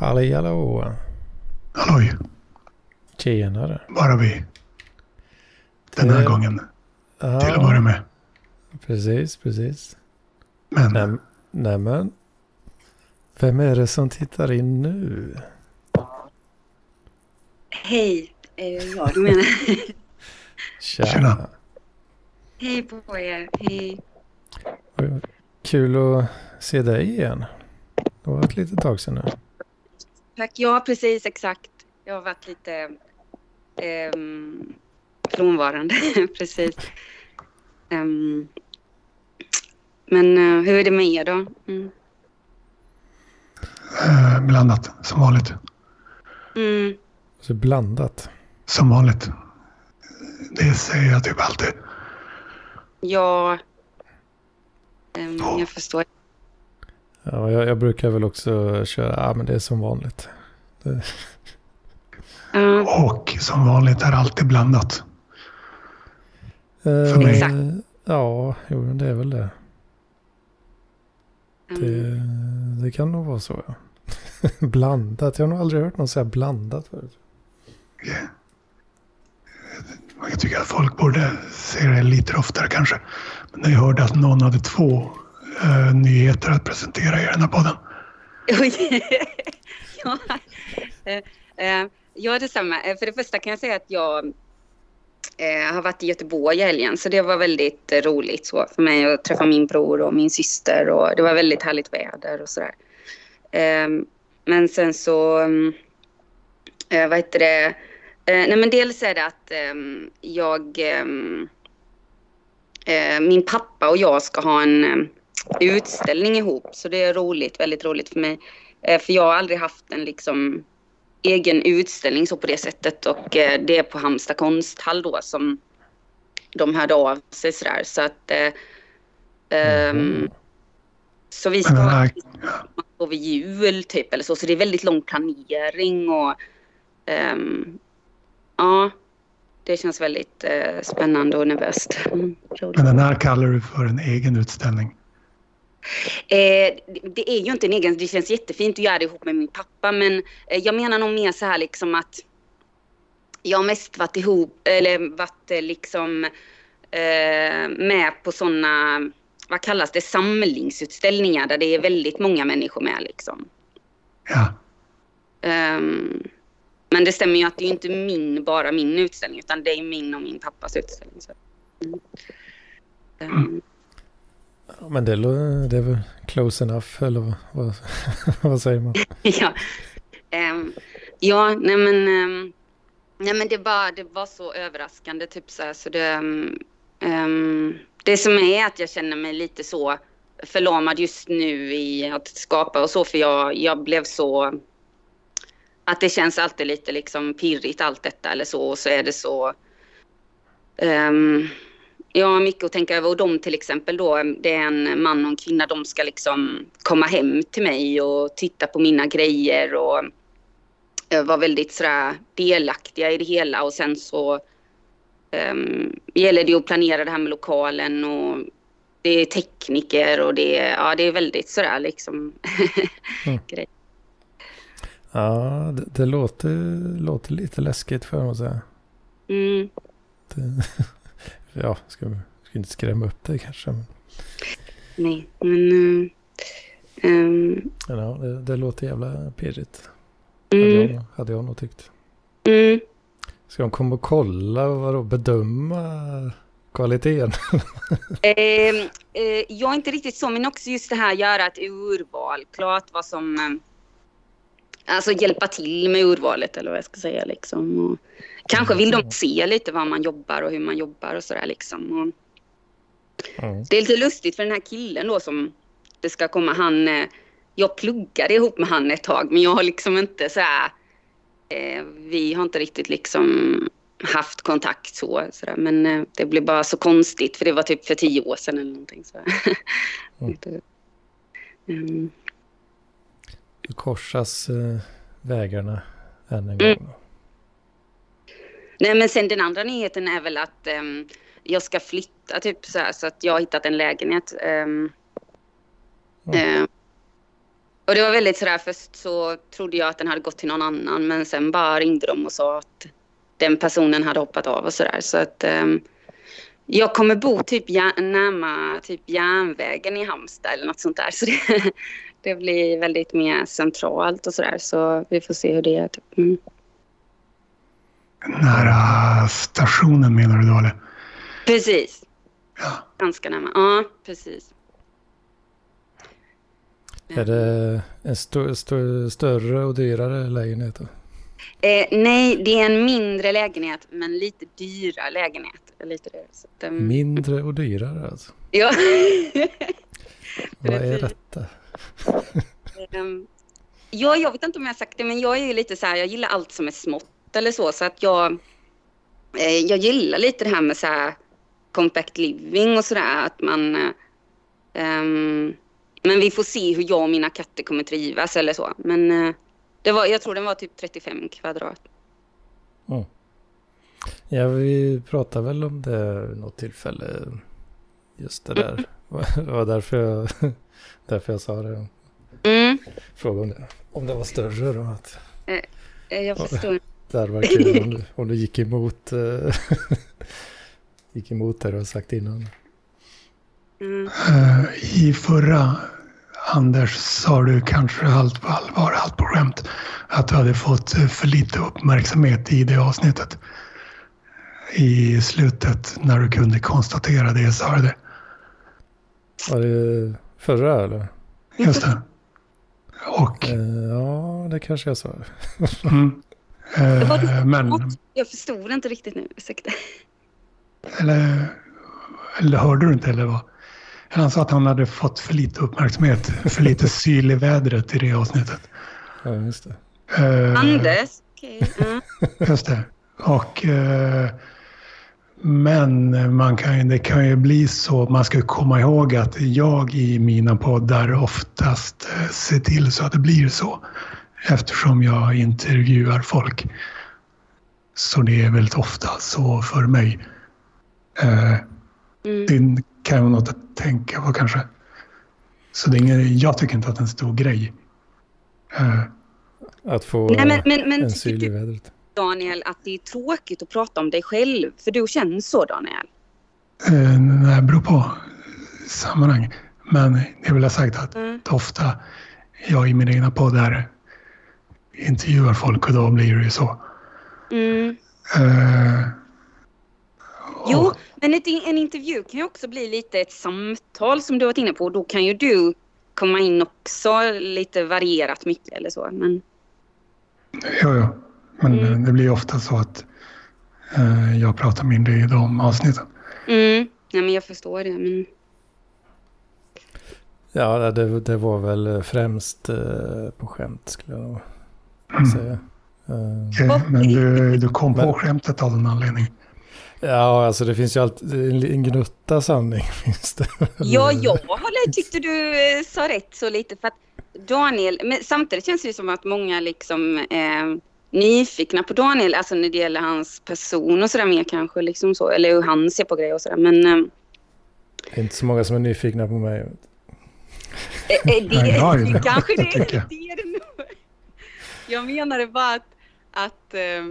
Hallå, hallå. Halloj, Tjenare. bara vi. Den här Det- gången, Ja, till att börja med. Precis, precis. Men Näm, nämen. Vem är det som tittar in nu? Hej, eh, ja du menar. Tja. Tjena. Hej på er, hej. Kul att se dig igen. Det var ett litet tag sedan nu. Tack, ja precis exakt. Jag har varit lite ehm, frånvarande, precis. Ehm, men eh, hur är det med er då? Mm. eh, blandat, som vanligt. Mm. Så blandat. Som vanligt. Det säger jag typ alltid. Ja, ehm, jag förstår. Ja, jag, jag brukar väl också köra, ja men det är som vanligt. Det, Ja, Och som vanligt är alltid blandat. eh, mig. Exakt. Ja, jo, det är väl det. det. ehm, Det kan nog vara så ja. blandat, jag har nog aldrig hört någon säga blandat förut. Jag tycker att folk borde se det lite oftare kanske. Men när jag hörde att någon hade två eh, nyheter att presentera i den här podden. Ja, eh, eh ja, detsamma. Eh, för det första kan jag säga att jag eh, har varit i Göteborg i helgen. Så det var väldigt eh, roligt så för mig att träffa min bror och min syster. Och det var väldigt härligt väder och sådär. Eh, men sen så, mm, eh, vad heter det? Eh, nej men dels är det att ehm, jag, ehm, eh, min pappa och jag ska ha en ehm, utställning ihop. Så det är roligt, väldigt roligt för mig. Eh, för jag har aldrig haft en liksom egen utställning så på det sättet och eh, det är på Halmstad konsthall då som de hörde av sig sådär. Så att eh, Mhm. så vi ska ha här, över jul typ eller så. Så det är väldigt lång planering och ehm, ja, det känns väldigt eh, spännande och nervöst. Mm, men den här kallar du för en egen utställning. Eh, det- är ju inte en egen, det känns jättefint att göra det ihop med min pappa men eh, jag menar nog mer så här liksom att jag har mest varit ihop, eller varit eh, liksom eh, med på sådana, vad kallas det, samlingsutställningar där det är väldigt många människor med liksom. Ja, Ehm, men det stämmer ju att det är inte min, bara min utställning utan det är min och min pappas utställning. Så. Mm. Ehm, Ja, men det, det är väl close enough, eller vad, vad, vad säger man? ja. um, ja, nej men, um, nej men det, var, det var så överraskande typ så här, så det, um, det som är att jag känner mig lite så förlamad just nu i att skapa och så för jag, jag blev så att det känns alltid lite liksom pirrigt allt detta eller så och så är det så ehm, Ja, mycket att tänka över. Och de till exempel då, det är en man och en kvinna, de ska liksom komma hem till mig och titta på mina grejer och vara väldigt sådär delaktiga i det hela. Och sen så um, gäller det att planera det här med lokalen och det är tekniker och det är, ja, det är väldigt sådär liksom. Mm. grej. Ja, det, det låter, låter lite läskigt för mig att säga. Mm. Det, ja, ska, ska inte skrämma upp dig kanske. Men, Nej, men... ehm, men ja, det, det låter jävla pirrigt. Hade, mm, jag, nog- hade jag nog tyckt. mm. Ska de komma och kolla och vadå, bedöma kvaliteten? Eh, eh, jag är inte riktigt så, men också just det här göra ett urval. Klart vad som... Eh, alltså hjälpa till med urvalet eller vad jag ska säga liksom. Och kanske vill de se lite vad man jobbar och hur man jobbar och sådär liksom. Och Mm. det är lite lustigt för den här killen då som det ska komma, han... Eh, jag pluggade ihop med han ett tag, men jag har liksom inte så här... Eh, vi har inte riktigt liksom haft kontakt så. så där. Men eh, det blev bara så konstigt för det var typ för tio år sedan eller någonting. Så. Mm. Mm. Då korsas eh, vägarna än en Mm. gång. Nej men sen den andra nyheten är väl att ehm, jag ska flytta typ så här så att jag har hittat en lägenhet. ehm, Mm. ehm, Och det var väldigt sådär, först så trodde jag att den hade gått till någon annan men sen bara ringde de och sa att den personen hade hoppat av och sådär. Så att um, jag kommer bo typ närmare typ järnvägen i Halmstad eller något sånt där. Så det, det blir väldigt mer centralt och sådär. Så vi får se hur det är. Typ. Mm. Nära stationen menar du då eller? Precis. Ja. Ganska nära. Ja, precis. Är det en st st större och dyrare lägenhet? Då? Eh, nej, det är en mindre lägenhet men lite dyrare lägenhet. Lite så att, um... Mindre och dyrare alltså? Ja. Vad är detta? um, ja, jag vet inte om jag har sagt det men jag är ju lite så här, jag gillar allt som är smått eller så så att jag, eh, jag gillar lite det här med så här compact living och sådär att man um, men vi får se hur jag och mina katter kommer trivas eller så. Men uh, det var, jag tror den var typ 35 kvadrat. Mm. Ja, vi pratade väl om det något tillfälle. Just det där. Det var därför jag, därför jag sa det. Mm. Fråga om det, om det var större då. Att, eh, jag förstår. Det hade varit kul om du, om du gick emot, uh, gick emot det du har sagt innan. Mm. Uh, I förra Anders, sa du kanske allt på allvar, allt på skämt, att du hade fått för lite uppmärksamhet i det avsnittet. I slutet när du kunde konstatera det, sa du det. Var det förra eller? Just det. Och... Eh, ja, det kanske jag sa. mm. Eh, men... Jag förstod inte riktigt nu, ursäkta. Eller, eller hörde du inte eller vad? Han sa att han hade fått för lite uppmärksamhet, för lite syl i vädret i det avsnittet. Ja, just det. Uh, Anders? Okay. Uh. Just det. Och, uh, men man kan, det kan ju bli så, man ska komma ihåg att jag i mina poddar oftast ser till så att det blir så. Eftersom jag intervjuar folk. Så det är väldigt ofta så för mig. Mm. Det kan vara något att tänka på kanske. Så det är ingen, jag tycker inte att det är en stor grej. Uh, att få Nej, men, men, men, en syl i vädret. Daniel, att det är tråkigt att prata om dig själv? För du känner så, Daniel? Uh, nej, det beror på sammanhang. Men det vill ha sagt att mm. ofta jag i mina egna poddar intervjuar folk och då blir det ju så. Mm. Uh, jo, men ett, en intervju kan ju också bli lite ett samtal som du varit inne på. Då kan ju du komma in också lite varierat mycket eller så. Men... Ja, ja. Men mm. det blir ofta så att eh, jag pratar mindre i de avsnitten. Mm. Ja, men jag förstår det. Men... Ja, det, det var väl främst eh, på skämt skulle jag nog mm. säga. Uh, okay, men du, du kom på skämtet av en anledning. Ja, alltså det finns ju alltid en gnutta sanning. Finns det. Ja, jag tyckte du eh, sa rätt så lite. För att Daniel, men samtidigt känns det som att många liksom eh, nyfikna på Daniel, alltså när det gäller hans person och sådär mer kanske, liksom så, eller hur han ser på grejer och sådär. Men... Eh, det är inte så många som är nyfikna på mig. Eh, eh, det, Nej, det, kanske det, det är det. Jag menade bara att, att eh,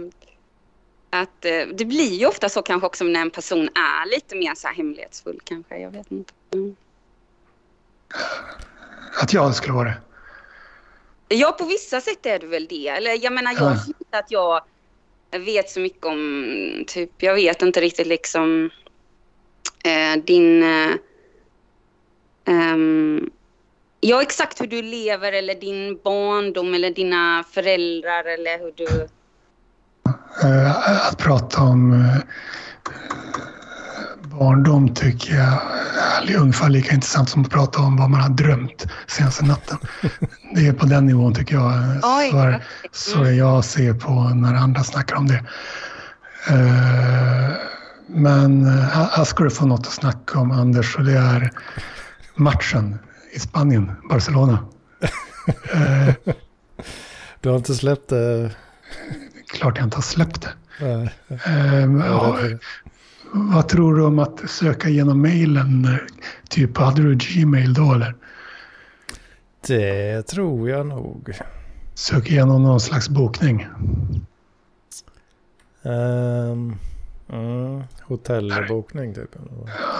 att eh, det blir ju ofta så kanske också när en person är lite mer så här hemlighetsfull kanske. Jag vet inte. Mm. Att jag skulle vara det? Ja, på vissa sätt är du väl det. Eller jag menar, jag känner inte att jag vet så mycket om, typ, jag vet inte riktigt liksom eh, din... Eh, um, ja, exakt hur du lever eller din barndom eller dina föräldrar eller hur du Eh, att prata om eh, barndom tycker jag är ungefär lika intressant som att prata om vad man har drömt senaste natten. Det är på den nivån tycker jag. Så, så jag ser på när andra snackar om det. Eh, men här ska du få något att snacka om Anders och det är matchen i Spanien, Barcelona. Du har inte släppt det? klart jag inte har släppt det. Ehm, ja, vad tror du om att söka genom mejlen? Typ, hade du Gmail då eller? Det tror jag nog. Sök igenom någon slags bokning. Um, mm, hotellbokning typ.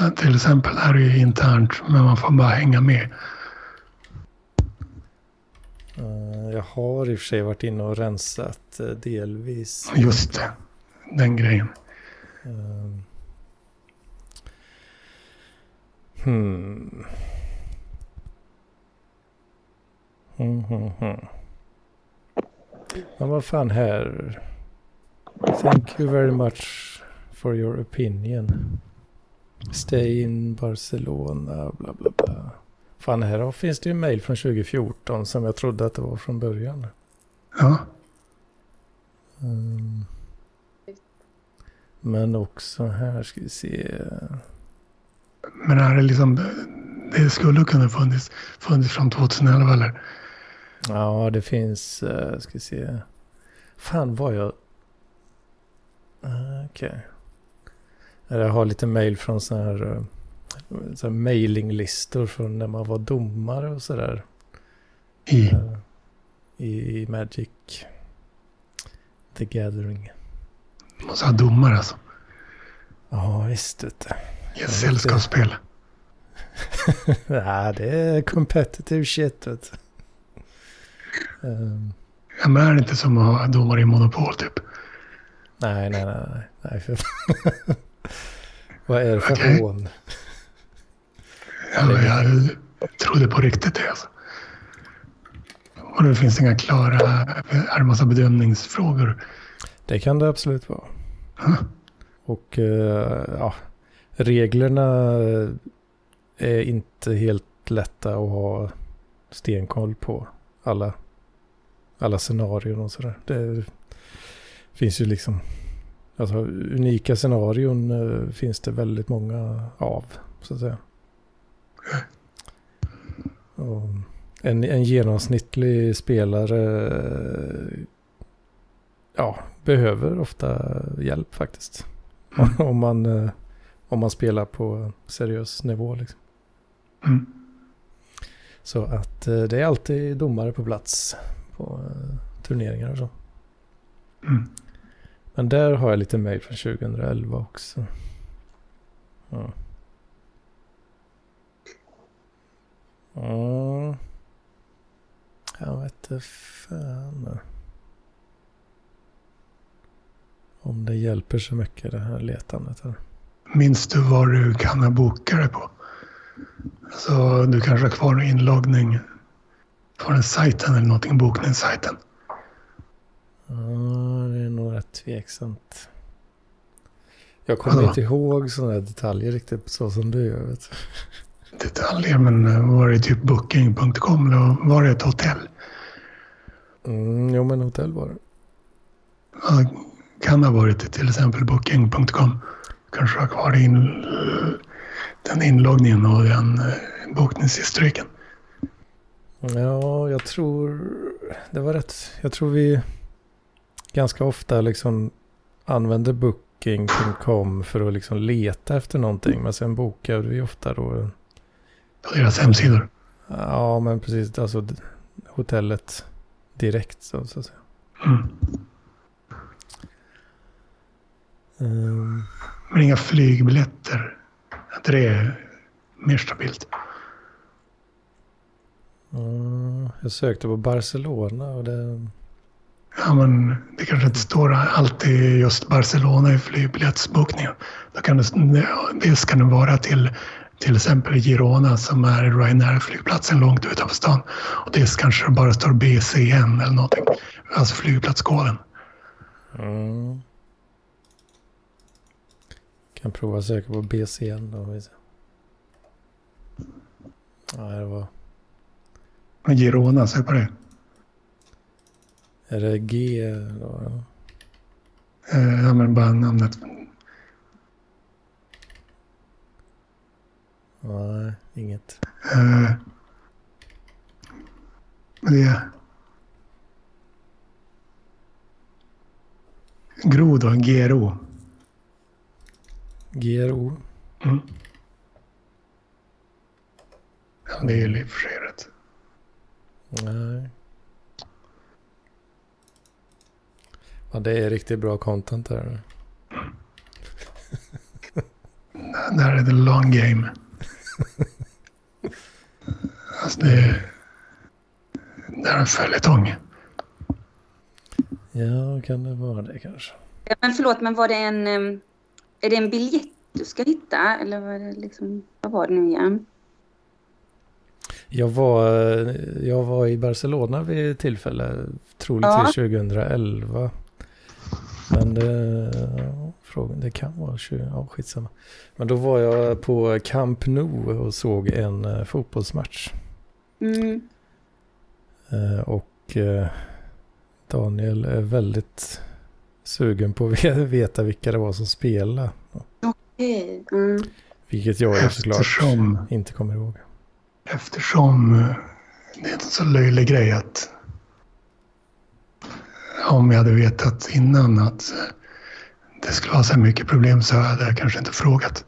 Ja, till exempel här är det internt, men man får bara hänga med. Uh, jag har i och för sig varit inne och rensat uh, delvis. Just det, den grejen. Uh, hmm. Mm, mm, mm. Men vad fan här. Thank you very much for your opinion. Stay in Barcelona, bla bla bla. Fan, här finns det ju mail från 2014 som jag trodde att det var från början. Ja. Um, men också här ska vi se. Men är det liksom, det skulle kunna funnits, funnits från 2011 eller? Ja, det finns, uh, ska vi se. Fan var jag... Uh, Okej. Okay. Jag har lite mail från sådana här, uh, så här mailinglistor från när man var domare och sådär. I? Uh, i, I Magic The Gathering. Måste ha domare alltså. Ja, visst vet du. Ett sällskapsspel. Nej, det är competitive shit vet du. Um, ja, men är det inte som att ha domare i Monopol typ? Nej, nej, nej. nej, nej för... Vad är det för hån? Ja, jag trodde på riktigt det alltså. Och det finns inga klara, är det massa bedömningsfrågor? Det kan det absolut vara. Huh? Och eh, ja, reglerna är inte helt lätta att ha stenkoll på alla, alla scenarion och sådär. Det finns ju liksom, alltså unika scenarion eh, finns det väldigt många av, så att säga. Och en, en genomsnittlig spelare eh, ja, behöver ofta hjälp faktiskt. om, man, eh, om man spelar på seriös nivå. Liksom. Mm. Så att det är alltid domare på plats på turneringar och så. Mm. Men där har jag lite mejl från 2011 också. Ja. Mm. Jag vet inte fan. Om det hjälper så mycket det här letandet. Här. Minns du vad du kan ha bokat dig på? Alltså, du kanske har kvar en inloggning på den sajten eller någonting, bokningssajten. Ja, det är nog rätt tveksamt. Jag kommer Vadå? inte ihåg sådana här detaljer riktigt så som du gör. Vet. Detaljer, men eh, var det typ booking.com eller var det ett hotell? Mm, jo, men hotell var det. Ja, kan ha varit till exempel booking.com. Kanske har kvar in, den inloggningen och den eh, bokningshistoriken. Ja, jag tror det var rätt. Jag tror vi ganska ofta liksom använder booking.com för att liksom leta efter någonting. Men sen bokar vi ofta då. På deras hemsidor. Ja, men precis. Alltså hotellet direkt så, så att säga. Mm. Ehm, Men inga flygbiljetter. Att det är mer stabilt. ja, jag sökte på Barcelona och det... Ja, men det kanske inte står alltid just Barcelona i flygbiljettsbokningen. Då kan det, dels kan det vara till till exempel Girona som är Ryanair-flygplatsen långt utanför stan. Och dels kanske det bara står BCN eller någonting. Alltså flygplatskoden. Mm. Kan prova att söka på BCN då. Ja, det var... Girona, sök på det. Är det G då? ja? Eh, Ja, men bara namnet. Nej, inget. Men det. Gro då, GRO. GRO. Mm. Ja, det är ju i och för sig rätt. Nej. Ja, det är riktigt bra content där. Där är det long game. Alltså det är, det är en följetong. Ja, kan det vara det kanske? Men förlåt, men var det en... Är det en biljett du ska hitta? Eller vad, är det liksom, vad var det nu igen? Jag var, jag var i Barcelona vid tillfälle, troligtvis 2011. Men det, ja, frågan, det kan vara 20, ja skitsamma. Men då var jag på Camp Nou och såg en eh, fotbollsmatch. Mm. Eh, och eh, Daniel är väldigt sugen på att ve- veta vilka det var som spelade. Okej. Mm. Vilket jag ju såklart Eftersom, inte kommer ihåg. eftersom det är en så löjlig grej att om jag hade vetat innan att eh, det skulle vara så här mycket problem så hade jag kanske inte frågat.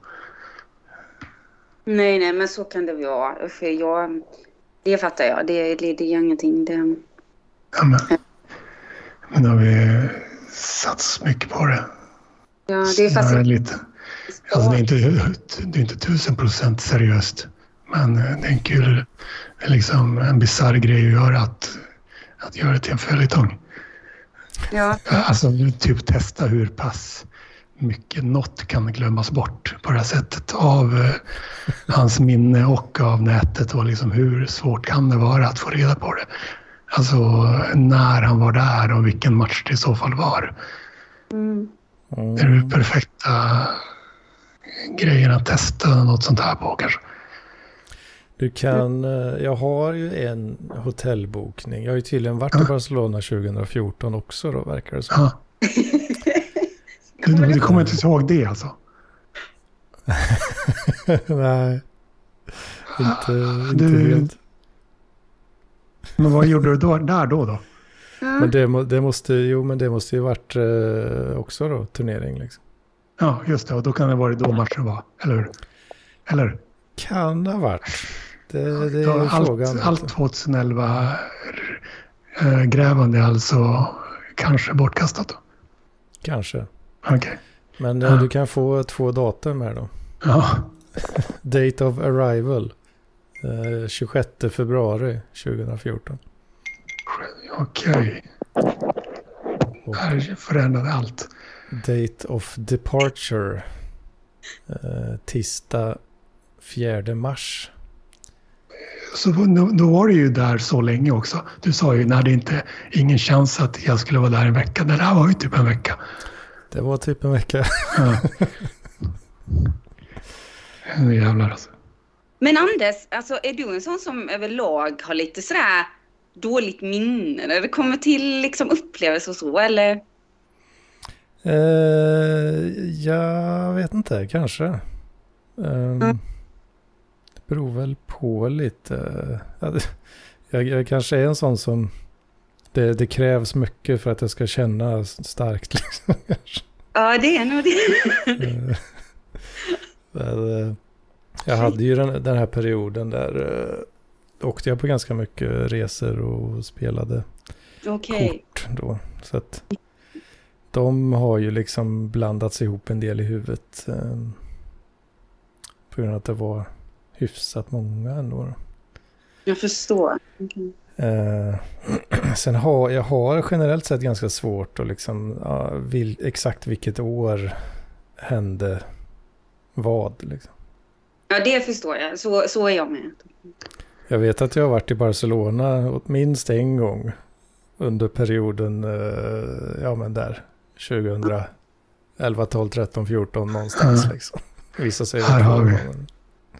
Nej, nej, men så kan det vara. För jag... Det fattar jag. Det, det, det gör ingenting. Det, Ja, men, men då har vi satsat mycket på det. ja, det är fast... Lite. Alltså det är inte, det är inte tusen procent seriöst. Men eh, det är en kul, liksom en bisarr grej att göra att, att göra det till en följetong. Ja, Alltså typ testa hur pass mycket något kan glömmas bort på det här sättet av eh, hans minne och av nätet och liksom hur svårt kan det vara att få reda på det. Alltså när han var där och vilken match det i så fall var. mm. Det är den perfekta grejen att testa något sånt här på kanske. Du kan, eh, jag har ju en hotellbokning. Jag har ju tydligen varit i Barcelona 2014 också då verkar det som. Ja. Du, du, kommer inte ihåg det alltså? Nej, inte, inte Du- helt. Men vad gjorde du då, där då? då? Men det, det måste, jo men det måste ju varit eh, också då turnering liksom. Ja, just det. Och då kan det vara då matchen var. Eller hur? Eller? Kan ha varit. Det, det är ju frågan. allt, allt 2011 äh, grävande är alltså kanske bortkastat då? Kanske. Okej. Men eh, Ja. du kan få två datum här då. Ja. Date of arrival. Eh, 26 februari 2014. Okej. Och Här förändrade allt. date of departure. Eh, tisdag 4 mars. Så då, då var du ju där så länge också. Du sa ju när det inte ingen chans att jag skulle vara där en vecka. Det där var ju typ en vecka. Det var typ en vecka. Ja. Jävlar alltså. Men Anders, alltså, är du en sån som överlag har lite sådär dåligt minne när det kommer till liksom, upplevelser och så, eller? Eh, jag vet inte, kanske. Ehm, Mm. Beror väl på lite. Jag, jag kanske är en sån som det, det krävs mycket för att jag ska känna starkt. Liksom. Ja, det är nog det. Eh, men, eh, jag hade ju den, den här perioden där eh, åkte jag på ganska mycket resor och spelade Okej. kort då. Så att de har ju liksom blandats ihop en del i huvudet. På grund av att det var hyfsat många ändå. Då. Jag förstår. Okej. Eh, sen har jag har generellt sett ganska svårt att liksom, ja, vil, exakt vilket år hände vad. Liksom. Ja, det förstår jag. Så, så är jag med. Jag vet att jag har varit i Barcelona minst en gång under perioden, eh, ja men där, 2011, 12, 13, 14 någonstans Ja. liksom. Vissa säger Här har vi. gånger.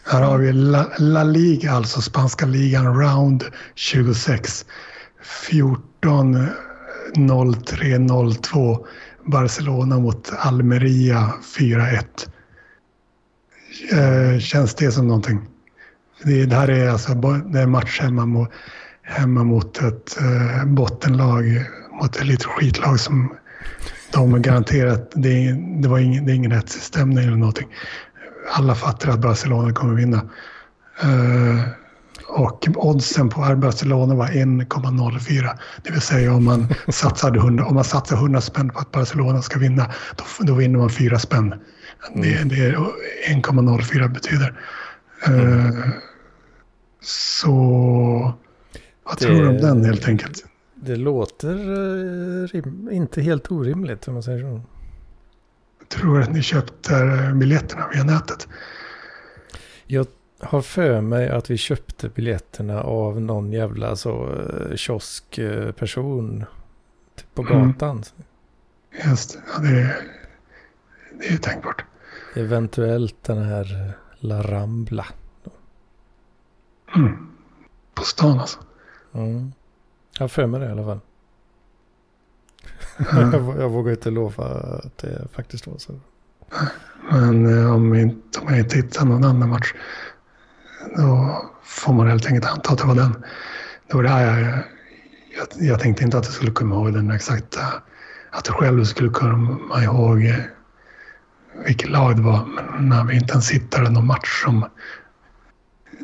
Här har vi La, La Liga, alltså spanska ligan, round 26. 14 03 02. Barcelona mot Almeria 4-1. Eh, känns det som någonting? Det, det här är alltså det är match hemma mot, hemma mot ett eh, bottenlag, mot ett litet skitlag som de har garanterat, det är, det var ingen, det är ingen rättsstämning eller någonting alla fattar att Barcelona kommer vinna. Eh, och oddsen på Barcelona var 1,04. Det vill säga om man satsade 100, om man satsar 100 spänn på att Barcelona ska vinna, då, då vinner man 4 spänn. Det, Mm. det är 1,04 betyder. Eh, så vad Det- tror du om den helt enkelt? Det låter eh, inte helt orimligt om man säger så. Tror att ni köpte eh, biljetterna via nätet? Jag har för mig att vi köpte biljetterna av någon jävla så eh, kioskperson typ på Mm. gatan. Just ja, det. Det är tänkbart. Eventuellt den här eh, La Rambla. Mm. På stan alltså. Mm. Jag har för mig det i alla fall. Ja. jag, jag vågar inte lova att det faktiskt var så. Men eh, om, inte, om jag inte hittar någon annan match då får man helt enkelt anta att det var den. Det var det här jag, jag, jag tänkte inte att jag skulle komma ihåg den exakta, att jag själv skulle komma ihåg eh, vilket lag det var. Men när vi inte ens hittade någon match som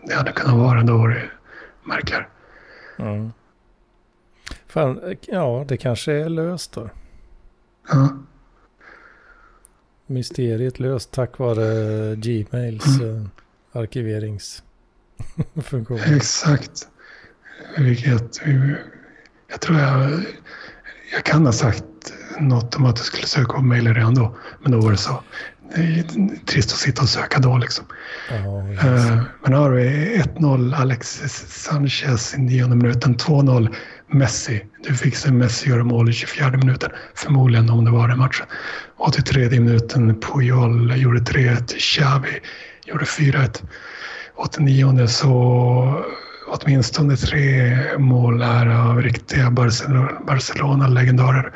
det hade kunnat vara, då var det märkligare. Mm. Fan, ja det kanske är löst då. Ja, Mysteriet löst tack vare Gmails eh, arkiveringsfunktion. exakt. Vilket, jag tror jag, jag kan ha sagt något om att jag skulle söka på mejlen redan då. Men då var det så. Det är trist att sitta och söka då liksom. Yes. Eh, Men här har vi 1-0 Alexis Sanchez i nionde minuten. 2-0 Messi. Du fick se Messi göra mål i 24 minuten. Förmodligen om det var den matchen. 83 minuten Puyol gjorde 3-1. Xavi gjorde 4-1. 89 så åtminstone tre mål är av riktiga Barcelona- Barcelona-legendarer.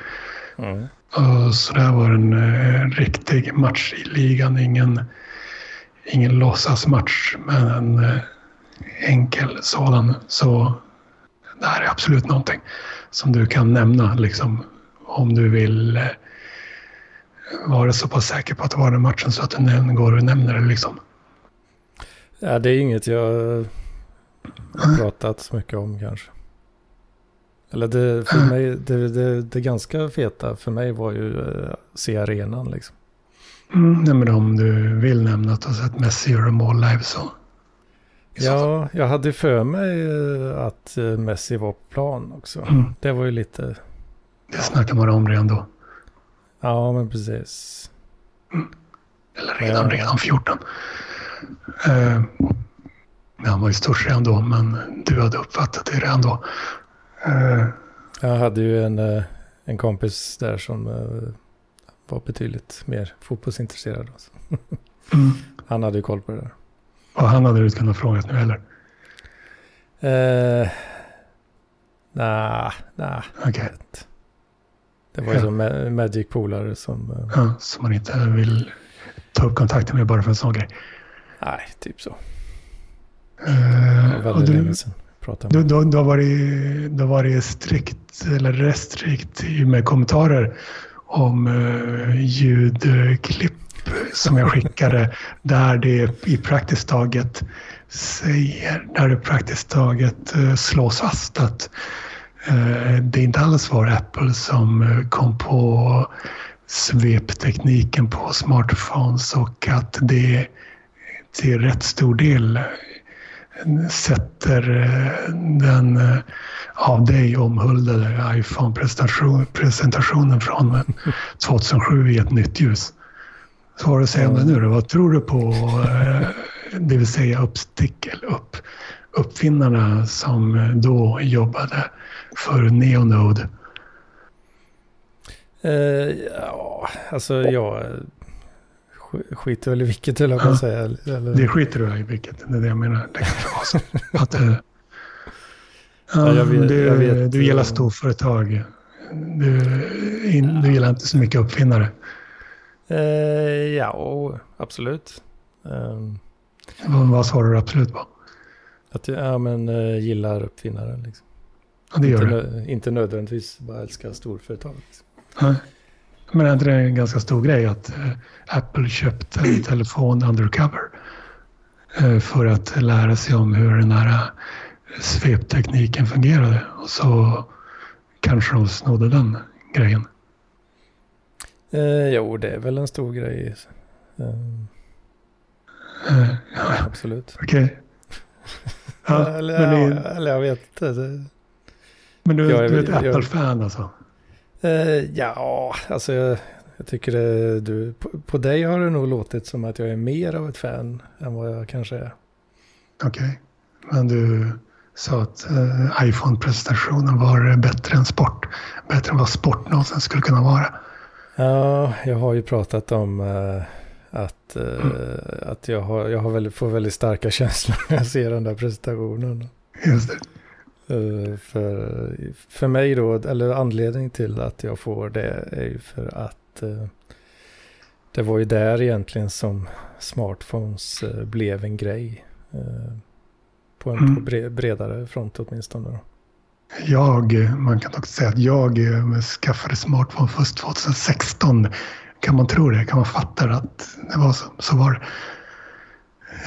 Mm. Så det här var en eh, riktig match i ligan. Ingen, ingen låtsasmatch, men en eh, enkel sådan. Så det här är absolut någonting som du kan nämna liksom, om du vill eh, vara så pass säker på att det var den matchen så att du näm- går och nämner det. Liksom. Ja, det är inget jag har pratat så mycket om kanske. Eller det, för Mm. mig, det, det, det ganska feta för mig var ju eh, se arenan liksom. Mm, nej, men om du vill nämna att du har sett Messi göra mål live så. Ja, jag hade för mig eh, att eh, Messi var på plan också. Mm, Det var ju lite, det snackar man om redan då. ja men precis. Eller redan, Ja. redan 14. Eh, men han var ju störst redan då, men du hade uppfattat det redan då. Eh, Jag hade ju en, eh, en kompis där som eh, var betydligt mer fotbollsintresserad. Mm. Han hade ju koll på det där. Och han hade du kunnat fråga nu heller. Eh, nah, nah. Det var ju Ja. som Ma- Magic Polare som... eh, ja, som man inte vill ta upp kontakten med bara för en sån grej. nej, typ så. Det och väldigt du, länge sedan. du, du, du, har varit, du har varit strikt eller restrikt med kommentarer om uh, ljudklipp som jag skickade där det i praktiskt taget säger, där det praktiskt taget eh, slås fast att eh, det inte alls var Apple som eh, kom på sveptekniken på smartphones och att det till rätt stor del eh, sätter den av dig omhuldade iPhone-presentationen från 2007 i ett nytt ljus. Vad har du att säga om det nu då? Vad tror du på, eh, det vill säga uppstick, eller upp, uppfinnarna som då jobbade för Neonode? Eh, ja, alltså jag sk- skiter väl i vilket höll jag på att säga. Eller, Det skiter du i vilket, det är det jag menar. Det kanske var så. Att, eh, Ja, jag vet- du, jag vet, du gillar storföretag. Du, in, du gillar inte så mycket uppfinnare. Eh, ja, absolut. Um, Vad, vad svarar du absolut på? att jag ja, men, eh, gillar uppfinnare. Liksom. Ja, det gör inte, du. nö- inte nödvändigtvis bara älskar storföretag. Liksom. Men är inte det en ganska stor grej att eh, Apple köpte en telefon undercover? eh, för att lära sig om hur den här sveptekniken fungerade. Och så kanske de snodde den grejen. Eh, jo, det är väl en stor grej. Eh, ja, absolut. Okej. Okay. Ja, eller, ja, eller jag vet inte. Men du, jag, du är ett Apple-fan alltså? Eh, ja, alltså jag, jag tycker det, du, på, på, dig har det nog låtit som att jag är mer av ett fan än vad jag kanske är. Okej, okay. men du sa att eh, iPhone-presentationen var bättre än sport. Bättre än vad sport någonsin skulle kunna vara. Ja, jag har ju pratat om eh, att, eh, mm. att jag, har, jag har väldigt, får väldigt starka känslor när jag ser den där presentationen. Just det. Uh, för, för mig då, eller anledning till att jag får det är ju för att uh, det var ju där egentligen som smartphones uh, blev en grej. på en mm. på bredare front åtminstone. Då. Jag, eh, man kan också säga att jag eh, skaffade smartphone först 2016. Kan man tro det? Kan man fatta att det var så? Så var det.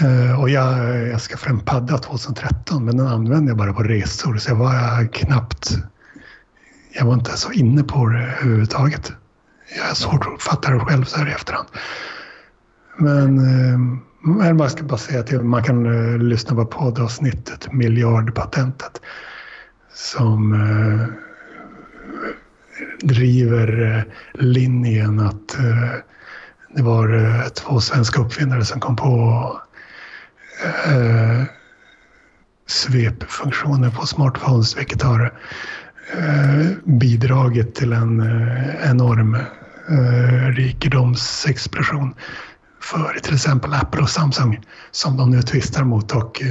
Eh, och jag, jag skaffade en padda 2013 men den använde jag bara på resor så jag var knappt... Jag var inte så inne på det överhuvudtaget. Jag har svårt att fatta det själv så här i efterhand. Men man ska bara säga att man kan lyssna på poddavsnittet Miljardpatentet som eh, driver eh, linjen att eh, det var två svenska uppfinnare som kom på eh, svepfunktioner på smartphones vilket har bidragit till en enorm rikedomsexplosion för till exempel Apple och Samsung som de nu tvistar mot och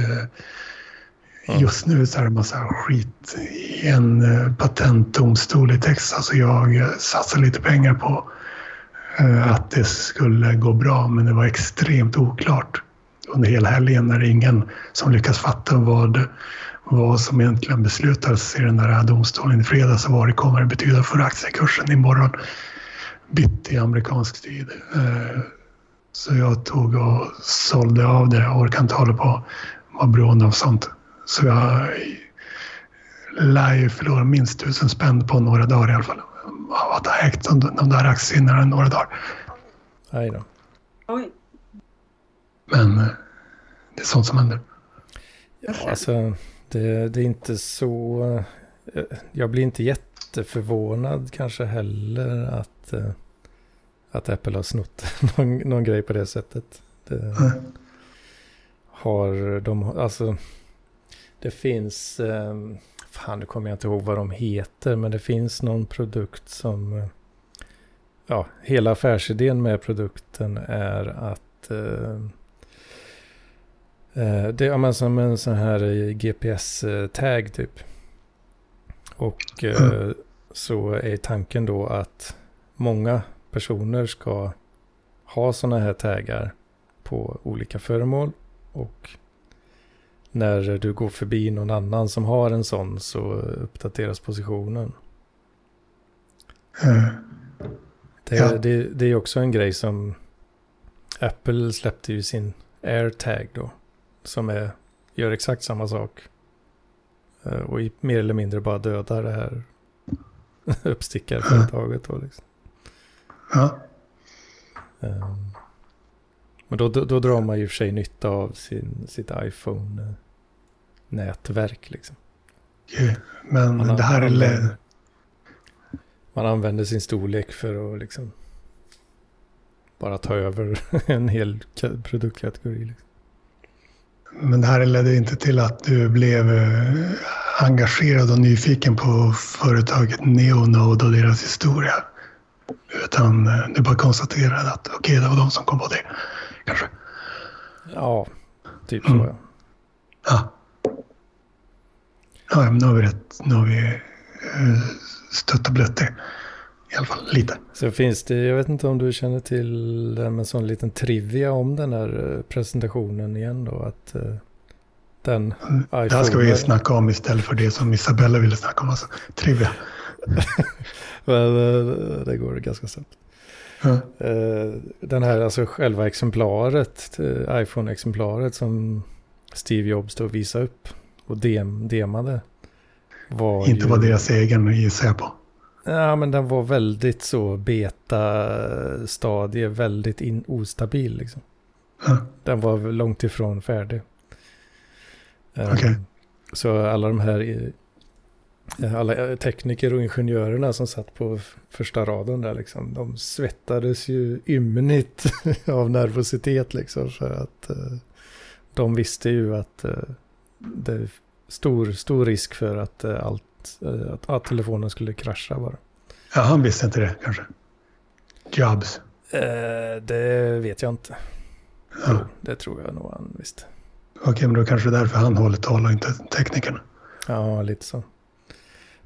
Just nu så är det massa skit i en eh, patentdomstol i Texas och jag eh, satsade lite pengar på eh, att det skulle gå bra men det var extremt oklart under hela helgen när det ingen som lyckas fatta vad, vad som egentligen beslutades i den där domstolen i fredags och vad det kommer att betyda för aktiekursen imorgon bitti amerikansk tid. Så jag tog och sålde av det. Jag orkar inte hålla på och vara beroende av sånt. Så jag lär ju förlora minst tusen spänn på några dagar i alla fall. Av att ha ägt de där aktierna några dagar. Aj då. Oj. Men eh, det är sånt som händer. Ja, alltså det, det är inte så... Eh, jag blir inte jätteförvånad kanske heller att, eh, att Apple har snott någon, någon grej på det sättet. Det, mm. Har de, alltså det finns, ehm, fan nu kommer jag inte ihåg vad de heter, men det finns någon produkt som, eh, ja, hela affärsidén med produkten är att Eh, eh det är som en sån här eh, GPS-tag typ. Och eh, så är tanken då att många personer ska ha sådana här taggar på olika föremål. Och när du går förbi någon annan som har en sån så uppdateras positionen. Mm. Det, ja. det, det är också en grej som Apple släppte ju sin AirTag då som är, gör exakt samma sak. Eh, och mer eller mindre bara dödar det här uppstickarföretaget. Då, liksom. Ja. Um, men då, då, då, drar man ju för sig nytta av sin, sitt iPhone-nätverk. Liksom. Okay. Men man det här är... Man använder sin storlek för att liksom bara ta över en hel produktkategori. Liksom. Men det här ledde inte till att du blev eh, engagerad och nyfiken på företaget Neonode och deras historia. Utan eh, du bara konstaterade att okej, okay, det var de som kom på det. Kanske. Ja, typ så mm. ja. Ja. Ja, men nu har vi, rätt, nu har vi eh, stött och blött det. I alla fall lite. Så finns det, jag vet inte om du känner till det med sån liten trivia om den här eh, presentationen igen då. Att uh, den mm, Det här ska vi snacka om istället för det som Isabella ville snacka om. Alltså, trivia. Men det går ganska snabbt. Uh, den här, alltså själva exemplaret, iPhone-exemplaret som Steve Jobs då visade upp och dem, demade. Var Inte ju... var deras egen gissar jag på. Ja, men den var väldigt så beta-stadie, väldigt in, ostabil liksom. Ja. Den var långt ifrån färdig. Okay. Um, så alla de här eh, alla tekniker och ingenjörerna som satt på första raden där liksom, de svettades ju ymnigt av nervositet liksom för att uh, de visste ju att uh, det är stor, stor risk för att uh, allt att, att telefonen skulle krascha bara. Ja, han visste inte det kanske. Jobs. det vet jag inte. Ja. Det tror jag nog han visste. Okej, men då kanske det är därför han håller tal och inte teknikerna. Ja, lite så.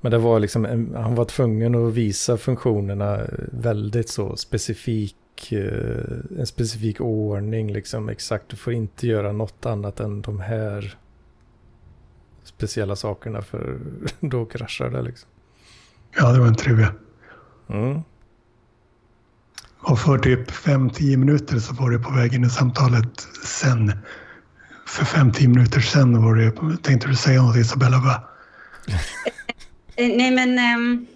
Men det var liksom, han var tvungen att visa funktionerna väldigt så specifik, eh, en specifik ordning liksom exakt. Du får inte göra något annat än de här speciella sakerna för då kraschar det liksom. Ja, det var en trivia. Mm. Och för typ 5-10 minuter så var det på väg in i samtalet sen för fem, tio minuter sedan var det, tänkte du säga något Isabella? Va? Eh, nej men um,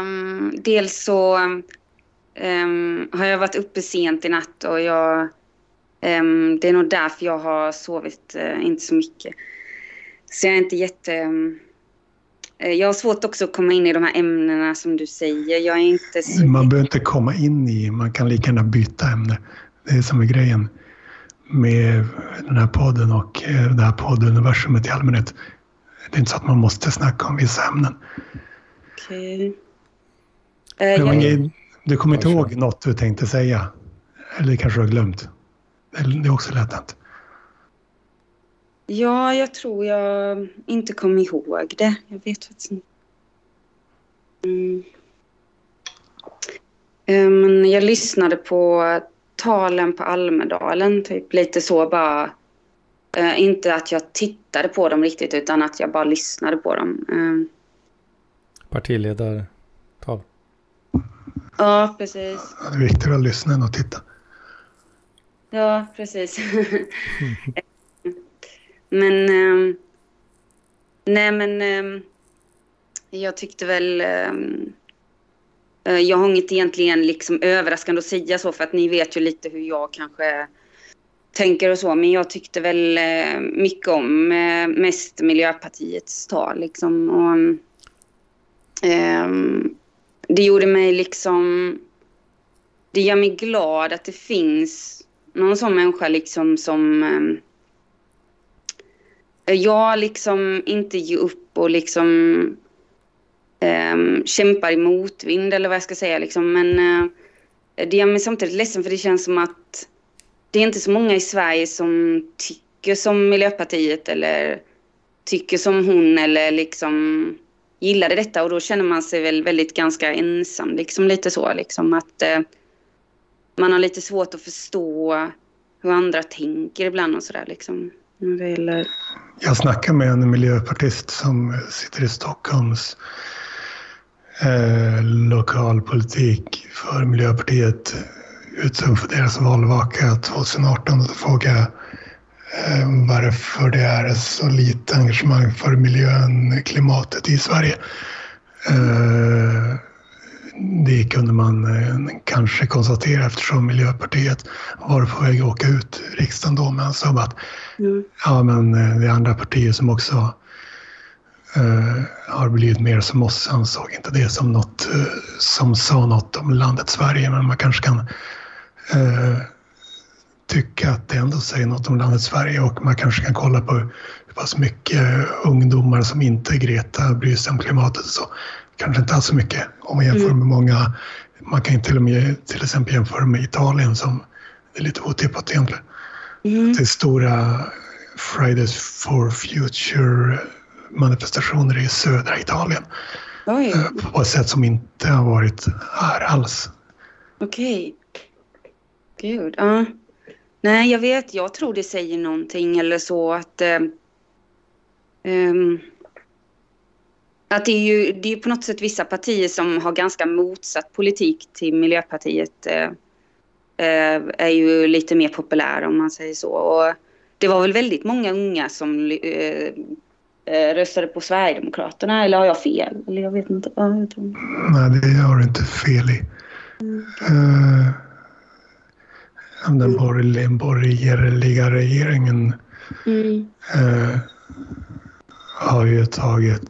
um, dels så um, har jag varit uppe sent i natt och jag, det är nog därför jag har sovit uh, inte så mycket. Så jag är inte jätte... Uh, jag har svårt också att komma in i de här ämnena som du säger. Jag är inte så... Man behöver inte komma in i, man kan lika gärna byta ämne. Det är som är grejen med den här podden och eh, det här podduniversumet i allmänhet. Det är inte så att man måste snacka om vissa ämnen. Okej. Okay. Uh, jag... Du kommer inte ihåg något du tänkte säga? Eller kanske du har glömt? Det är också lätt hänt. Ja, jag tror jag inte kommer ihåg det. Jag vet faktiskt inte. Mm. Eh, men jag lyssnade på talen på Almedalen, typ lite så bara. Eh, inte att jag tittade på dem riktigt utan att jag bara lyssnade på dem. Eh. Partiledartal. Ja, precis. det är viktigare att lyssna än att titta. Ja, precis. men... Eh, nej, men... Eh, jag tyckte väl... Eh, jag har inget egentligen liksom överraskande att säga så för att ni vet ju lite hur jag kanske tänker och så. Men jag tyckte väl eh, mycket om eh, mest Miljöpartiets tal liksom. Och, um, det gjorde mig liksom... Det gör mig glad att det finns någon sån människa liksom som... Um, jag liksom inte ger upp och liksom um, kämpar i motvind eller vad jag ska säga. Liksom. Men uh, det gör mig samtidigt ledsen för det känns som att det är inte så många i Sverige som tycker som Miljöpartiet eller tycker som hon eller liksom gillade detta och då känner man sig väl väldigt ganska ensam, liksom lite så liksom att eh, man har lite svårt att förstå hur andra tänker ibland och sådär liksom. Eller... Jag snackade med en miljöpartist som sitter i Stockholms eh, lokalpolitik för Miljöpartiet utsåg för deras valvaka 2018. Då frågade jag eh, varför det är så lite engagemang för miljön, klimatet i Sverige. Eh, det kunde man eh, kanske konstatera eftersom Miljöpartiet var på väg att åka ut ur riksdagen då. Men sa att mm. ja, men det är andra partier som också eh, har blivit mer som oss. Han såg inte det som något eh, som sa något om landet Sverige, men man kanske kan eh, tycka att det ändå säger något om landet Sverige och man kanske kan kolla på hur pass mycket ungdomar som inte Greta bryr sig om klimatet och så. Kanske inte alls så mycket om man jämför mm. med många. Man kan till och med till exempel jämföra med Italien som det är lite otippat egentligen. Mm. Det är stora Fridays for Future manifestationer i södra Italien. Oj. Eh, på ett sätt som inte har varit här alls. Okej. Gud, ja. Uh. Nej, jag vet. Jag tror det säger någonting eller så att... Um, att det är ju det är på något sätt vissa partier som har ganska motsatt politik till Miljöpartiet eh, eh, är ju lite mer populära om man säger så. Och det var väl väldigt många unga som eh, eh, röstade på Sverigedemokraterna eller har jag fel? Eller jag vet inte. Ja, jag tror... Nej, det har du inte fel i. Mm. Den borgerliga, regeringen mm. uh, har ju tagit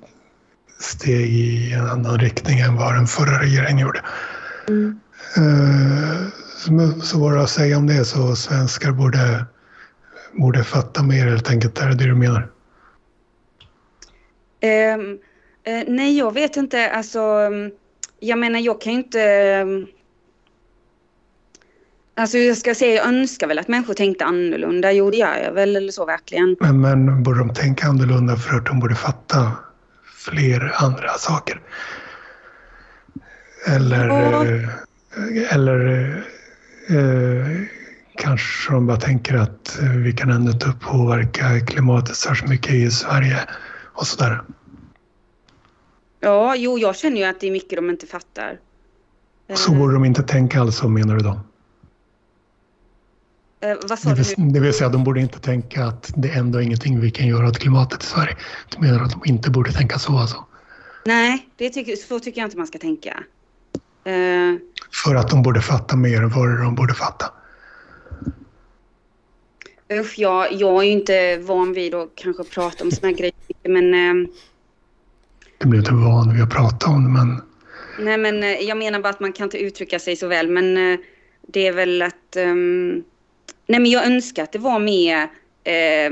steg i en annan riktning än vad den förra regeringen gjorde. Mm. Uh, så, så vad att säga om det så svenskar borde, borde fatta mer helt enkelt. Är det det du menar? Um, uh, nej, jag vet inte. Alltså, um, jag menar, jag kan ju inte... Alltså, jag ska säga, jag önskar väl att människor tänkte annorlunda. Jo, det gör jag väl, eller så verkligen. Men, men borde de tänka annorlunda för att de borde fatta fler andra saker? Eller, ja. eller eh, kanske de bara tänker att vi kan ändå inte påverka klimatet särskilt mycket i Sverige och sådär. Ja, jo, jag känner ju att det är mycket de inte fattar. Så borde de inte tänka alltså, menar du då? Eh, vad sa det, vill, det vill säga, de borde inte tänka att det är ändå ingenting vi kan göra åt klimatet i Sverige. Du menar att de inte borde tänka så alltså? Nej, det tycker, så tycker jag inte man ska tänka. Uh, för att de borde fatta mer än vad de borde fatta? Usch, jag, jag är ju inte van vid att kanske prata om såna grejer, men... Uh, du blir inte van vid att prata om det, men... Nej, men uh, jag menar bara att man kan inte uttrycka sig så väl, men uh, det är väl att... Um, nej, men jag önskar att det var mer eh,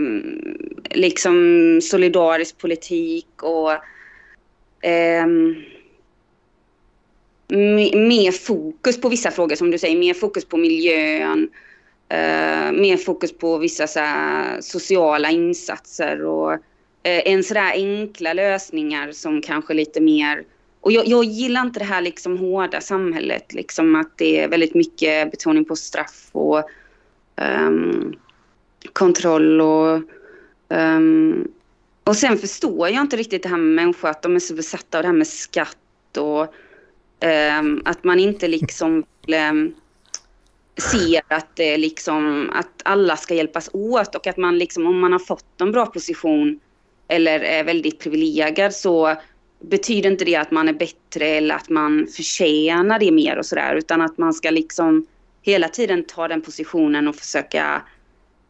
liksom solidarisk politik och... eh, mer fokus på vissa frågor som du säger, mer fokus på miljön, eh, mer fokus på vissa så här, sociala insatser och eh, en sådär enkla lösningar som kanske lite mer och jag, jag, gillar inte det här liksom hårda samhället, liksom att det är väldigt mycket betoning på straff och um, kontroll och um, och sen förstår jag inte riktigt det här med människor, att de är så besatta av det här med skatt och Um, att man inte liksom um, ser att, det liksom, att alla ska hjälpas åt och att man liksom, om man har fått en bra position eller är väldigt privilegierad så betyder inte det att man är bättre eller att man förtjänar det mer och sådär utan att man ska liksom hela tiden ta den positionen och försöka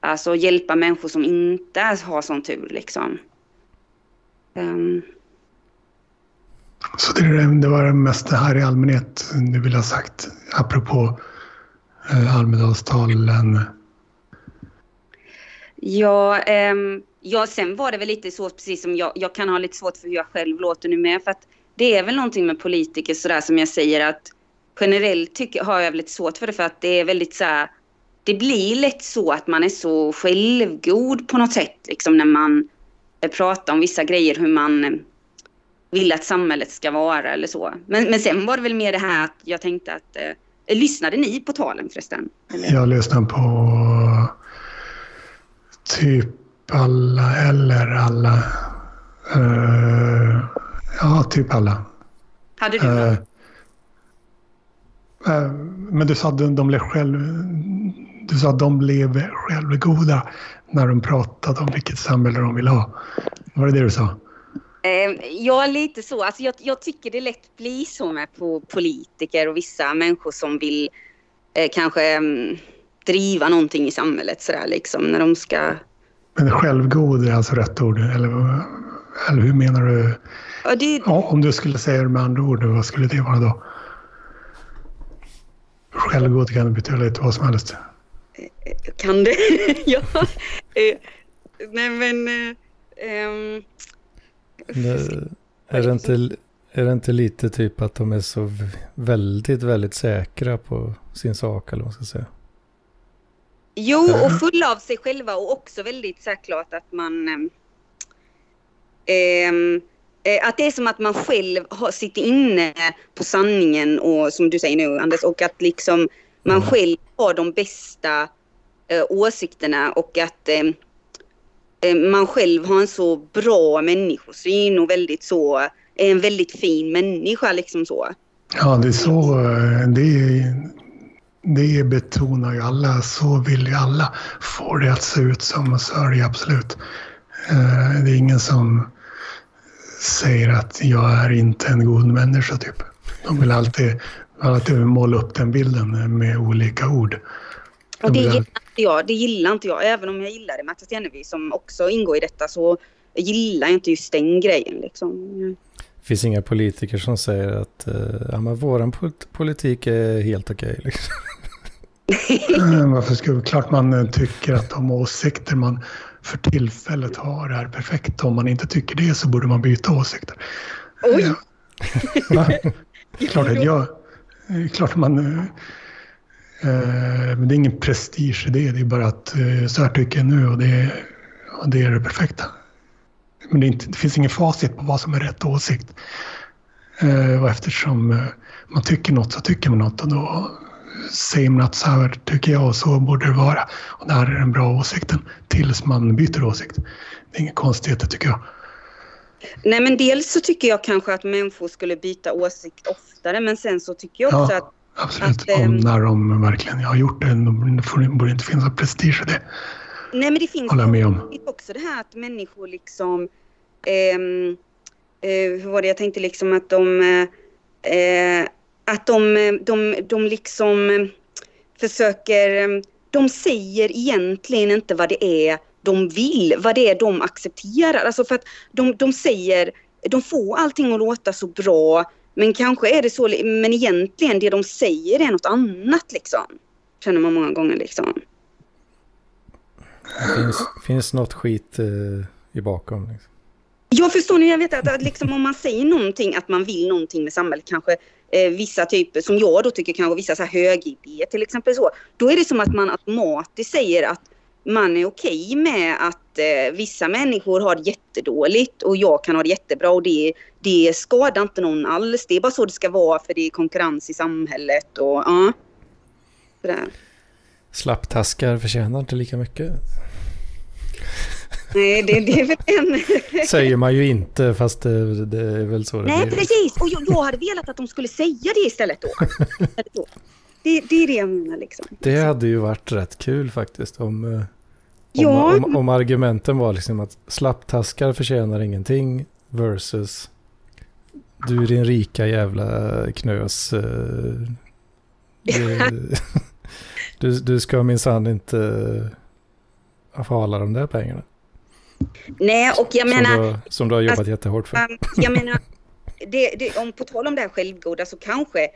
alltså hjälpa människor som inte har sån tur liksom. Um. Så det, det var mest det här i allmänhet du vill ha sagt, apropå eh, Almedalstalen? Ja, um, ja, sen var det väl lite så, precis som jag, jag kan ha lite svårt för hur jag själv låter nu med, för att det är väl någonting med politiker sådär som jag säger att generellt tycker, har jag lite svårt för det för att det är väldigt så här, det blir lätt så att man är så självgod på något sätt, liksom när man pratar om vissa grejer, hur man vill att samhället ska vara eller så. Men, men sen var det väl mer det här att jag tänkte att eh, lyssnade ni på talen förresten? Eller? Jag lyssnade på typ alla eller alla. Uh, ja, typ alla. Hade du uh, Men du sa att de, blev själv... Du sa att de blev självgoda när de pratade om vilket samhälle de vill ha. Var det det du sa? Eh, ja, lite så. Alltså jag, jag, tycker det lätt blir så med på politiker och vissa människor som vill eh, kanske um, driva någonting i samhället sådär liksom när de ska... Men självgod är alltså rätt ord? Eller, eller hur menar du? Ja, det... ja, om du skulle säga det med andra ord, vad skulle det vara då? Självgod kan betyda lite vad som helst. Kan det? ja. Eh, nej men... Um det, är, det inte, är det inte lite typ att de är så väldigt, väldigt säkra på sin sak eller vad man ska säga? Jo, och fulla av sig själva och också väldigt säkert att man... Eh, att det är som att man själv har, sitter inne på sanningen och som du säger nu Anders och att liksom man mm. själv har de bästa eh, åsikterna och att eh, man själv har en så bra människosyn och väldigt så är en väldigt fin människa liksom så. Ja, det är så. Det, det betonar ju alla. Så vill ju alla få det att se ut som. Är det absolut. Eh, det är ingen som säger att jag är inte en god människa typ. De vill alltid, alltid måla upp den bilden med olika ord. Och det gillar inte jag. Det gillar inte jag. Även om jag gillar Märta Stenevi som också ingår i detta så gillar jag inte just den grejen. Liksom. Det finns inga politiker som säger att uh, ja, men våran politik är helt okej. Okay, liksom. Varför skulle klart man tycker att de åsikter man för tillfället har är perfekta. Om man inte tycker det så borde man byta åsikter. Oj! Ja. klart att jag... Klart man... Eh, men det är ingen prestige i det. Det är bara att eh, så här tycker jag nu och det, och det är det perfekta. Men det, inte, det, finns ingen facit på vad som är rätt åsikt. Eh, och eftersom eh, man tycker något så tycker man något och då att så här tycker jag och så borde det vara. Och det här är den bra åsikten tills man byter åsikt. Det är inget konstigt tycker jag. Nej men dels så tycker jag kanske att människor skulle byta åsikt oftare men sen så tycker jag också ja, att... Absolut, att, om äm... när de verkligen har gjort det. Det borde inte finnas prestige i det. Nej men det finns Håller med om. också det här att människor liksom... Ähm, äh, hur var det jag tänkte liksom att de... Äh, att de, de, de liksom eh, försöker, eh, de säger egentligen inte vad det är de vill, vad det är de accepterar. Alltså för att de, de säger, de får allting att låta så bra, men kanske är det så, men egentligen det de säger är något annat liksom. Känner man många gånger liksom. Det finns, finns något skit eh, i bakom. Liksom. Jag förstår ni, jag vet att, att liksom, om man säger någonting, att man vill någonting med samhället, kanske eh, vissa typer, som jag då tycker kanske vissa så här högidéer till exempel så, då är det som att man automatiskt säger att man är okej okay med att eh, vissa människor har det jättedåligt och jag kan ha det jättebra och det, det skadar inte någon alls. Det är bara så det ska vara för det är konkurrens i samhället och ja. Sådär. Slapptaskar förtjänar inte lika mycket. Nej, det, det är väl en... Säger man ju inte, fast det, det är väl så det Nej, precis. Och jag, jag, hade velat att de skulle säga det istället då. Det, det är det jag menar liksom. Det hade ju varit rätt kul faktiskt om, om, ja. om, om argumenten var liksom att slapptaskar förtjänar ingenting versus du är din rika jävla knös. Eh, du, du, du ska minsann inte få alla de där pengarna. Nej, och jag menar... Som du, som du har jobbat alltså, jättehårt för. Jag menar, det, det, om på tal om det här självgoda så kanske,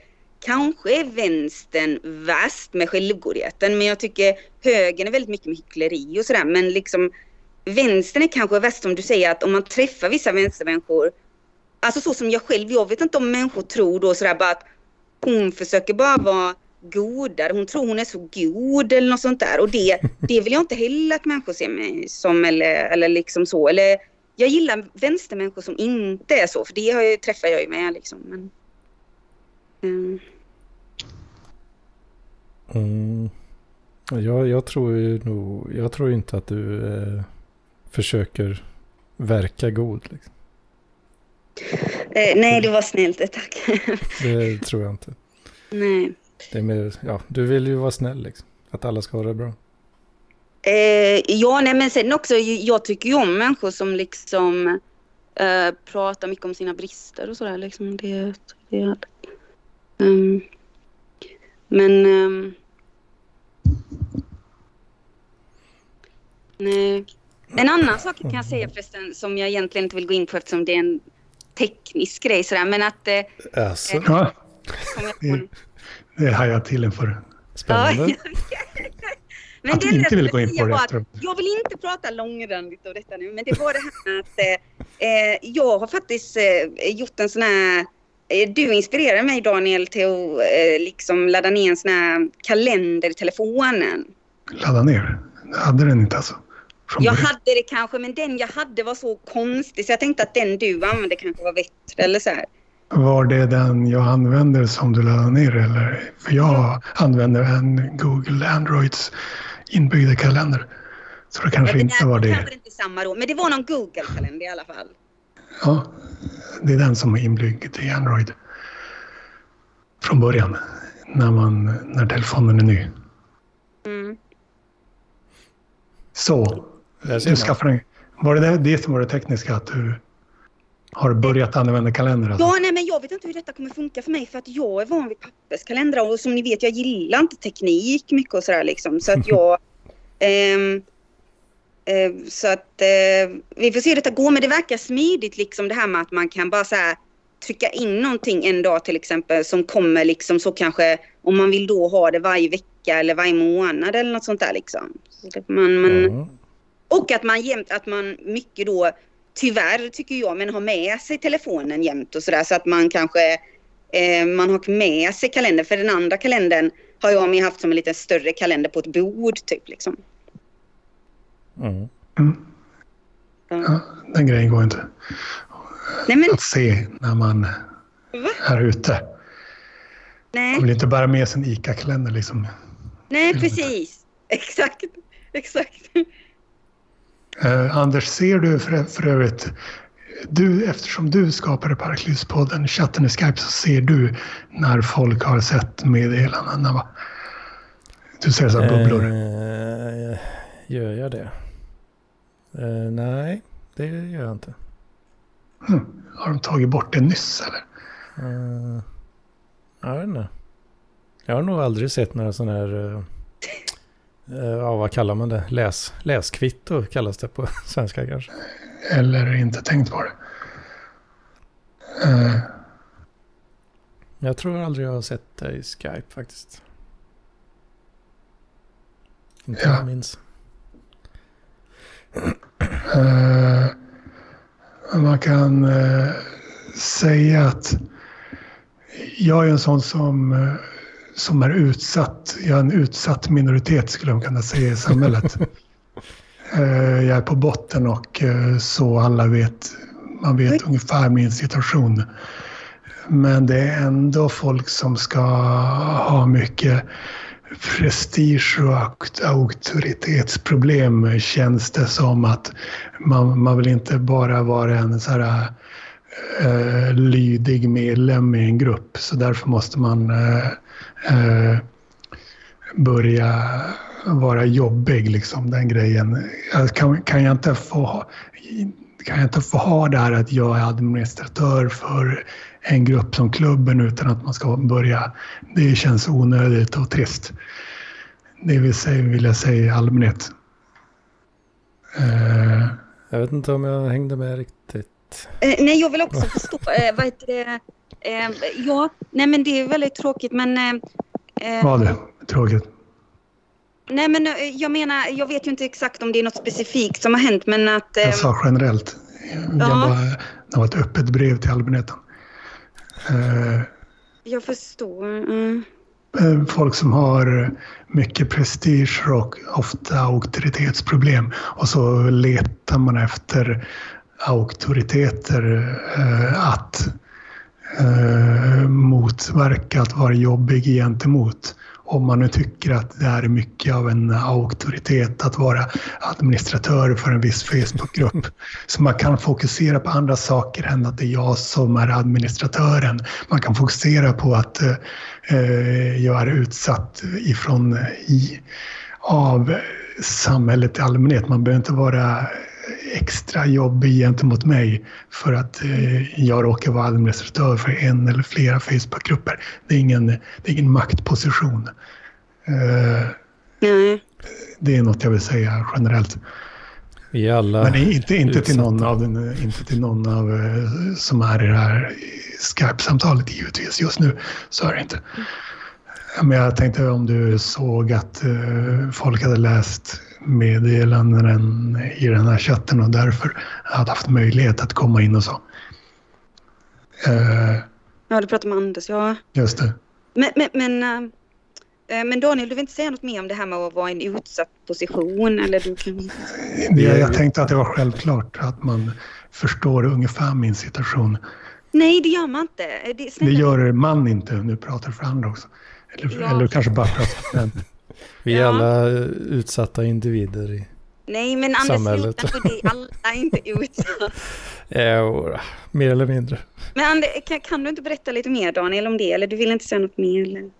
kanske är vänstern värst med självgodheten. Men jag tycker högern är väldigt mycket med hyckleri och sådär. Men liksom vänstern är kanske värst som du säger att om man träffar vissa vänstermänniskor. Alltså så som jag själv, jag vet inte om människor tror då sådär bara att hon försöker bara vara godare. Hon tror hon är så god eller något sånt där. Och det, det vill jag inte heller att människor ser mig som eller, eller liksom så. Eller, jag gillar vänstermänniskor som inte är så, för det har jag, träffar jag ju med liksom. Men, um. mm. Jag, jag tror ju nog, jag tror inte att du eh, försöker verka god. Liksom. Eh, nej, det var snällt, tack. det tror jag inte. Nej. Det är mer, ja, du vill ju vara snäll liksom. Att alla ska ha det bra. Eh, ja, nej men sen också, jag tycker ju om människor som liksom eh, pratar mycket om sina brister och sådär liksom. Det, det, um, men um, nej. En annan sak kan jag säga förresten som jag egentligen inte vill gå in på eftersom det är en teknisk grej sådär men att... Eh, alltså. eh, det hajar jag till inför. Spännande. men att det inte vill gå in på det. Att, jag vill inte prata långrandigt om detta nu, men det var det här att eh, jag har faktiskt eh, gjort en sån här eh, du inspirerade mig Daniel till att eh, liksom ladda ner en sån här kalender i telefonen. Ladda ner? Jag hade den inte alltså? Jag hade det kanske, men den jag hade var så konstig så jag tänkte att den du använde kanske var bättre eller så här. Var det den jag använder som du laddade ner eller? För jag använder en Google Androids inbyggda kalender. Så det kanske ja, det inte var det. kanske inte samma då, men det var någon Google-kalender i alla fall. Ja, det är den som är inbyggd i Android. Från början, när, man, när telefonen är ny. Mm. Så, du en... Var det det, det som var det tekniska? Att du har börjat använda kalender? Alltså? Ja, nej, men jag vet inte hur detta kommer funka för mig för att jag är van vid papperskalendrar och som ni vet, jag gillar inte teknik mycket och sådär liksom. Så att jag... ehm, eh, så att eh, vi får se hur detta går, men det verkar smidigt liksom det här med att man kan bara så här trycka in någonting en dag till exempel som kommer liksom så kanske om man vill då ha det varje vecka eller varje månad eller något sånt där liksom. Man, man, Ja. och att man jämt, att man mycket då, tyvärr tycker jag, men har med sig telefonen jämt och sådär så att man kanske, eh, man har med sig kalendern. För den andra kalendern har jag med haft som en lite större kalender på ett bord typ liksom. Mm. Mm. Ja. Den grejen går inte Nej men, att se när man va? är ute. Man Nej, vill inte bära med sig en ICA-kalender liksom. nej precis. Exakt, exakt. Eh, Anders, ser du för, för övrigt, du, eftersom du skapade Parklivspodden, chatten i Skype, så ser du när folk har sett meddelandena va? Du ser så här bubblor. Eh, gör jag det? Eh, nej, det gör jag inte. Hmm. Har de tagit bort det nyss eller? Eh, jag vet inte. Jag har nog aldrig sett några sådana här... Uh, ja, vad kallar man det? Läs, läskvitto kallas det på svenska kanske. Eller inte tänkt på det. Eh, Jag tror aldrig jag har sett det i Skype faktiskt. Inte Ja. jag minns. Eh, man kan eh, säga att jag är en sån som, eh, som är utsatt. Jag är en utsatt minoritet skulle man kunna säga i samhället. Eh, jag är på botten och eh, så alla vet, man vet ungefär min situation. Men det är ändå folk som ska ha mycket prestige och auk- auktoritetsproblem känns det som att man, man vill inte bara vara en så här eh, lydig medlem i en grupp så därför måste man eh, eh, börja vara jobbig liksom den grejen. Kan, kan jag inte få ha- kan jag inte få ha det här att jag är administratör för en grupp som klubben utan att man ska börja. Det känns onödigt och trist. Det vill, säga, vill jag säga i allmänhet. Eh, Jag vet inte om jag hängde med riktigt. Eh, nej, jag vill också förstå, eh, vad heter det? Eh, ja, nej men det är väldigt tråkigt men... Eh, eh, vad det? Tråkigt. Nej men eh, jag menar, jag vet ju inte exakt om det är något specifikt som har hänt men att... Eh, Jag sa generellt. Jag Ja. bara, det var ett öppet brev till allmänheten. Eh, jag förstår. Mm. eh, folk som har mycket prestige och ofta auktoritetsproblem. Och så letar man efter auktoriteter eh, att eh, motverka att vara jobbig gentemot. Om man nu tycker att det är mycket av en auktoritet att vara administratör för en viss Facebookgrupp. Så man kan fokusera på andra saker än att det är jag som är administratören. Man kan fokusera på att eh, eh, jag är utsatt ifrån i, av samhället i allmänhet. Man behöver inte vara extra jobbig gentemot mig för att eh, jag råkar vara administratör för en eller flera Facebookgrupper. Det är ingen, det är ingen maktposition. Eh, Nej. det är något jag vill säga generellt. Vi är alla... Men inte, inte, till någon av, den, inte till någon av eh, som är i det här Skype-samtalet givetvis. Just nu så är det inte. Men jag tänkte om du såg att folk hade läst meddelanden i den här chatten och därför hade haft möjlighet att komma in och så. Eh, Ja, du pratar med Anders, ja. just det. Men, men, men, eh, men Daniel, du vill inte säga något mer om det här med att vara i en utsatt position? Eller du kan... Det, jag tänkte att det var självklart att man förstår ungefär min situation. Nej, det gör man inte. Eh, Det, Det gör man inte. Nu pratar för andra också. Eller, Ja. eller kanske bara pratar för. Vi är Ja. alla eh, utsatta individer i Nej, men Anders, Samhället. nu, det är alla inte utsatta. Eh, mer eller mindre. Men Anders, kan, kan du inte berätta lite mer Daniel om det? Eller du vill inte säga något mer? Eller?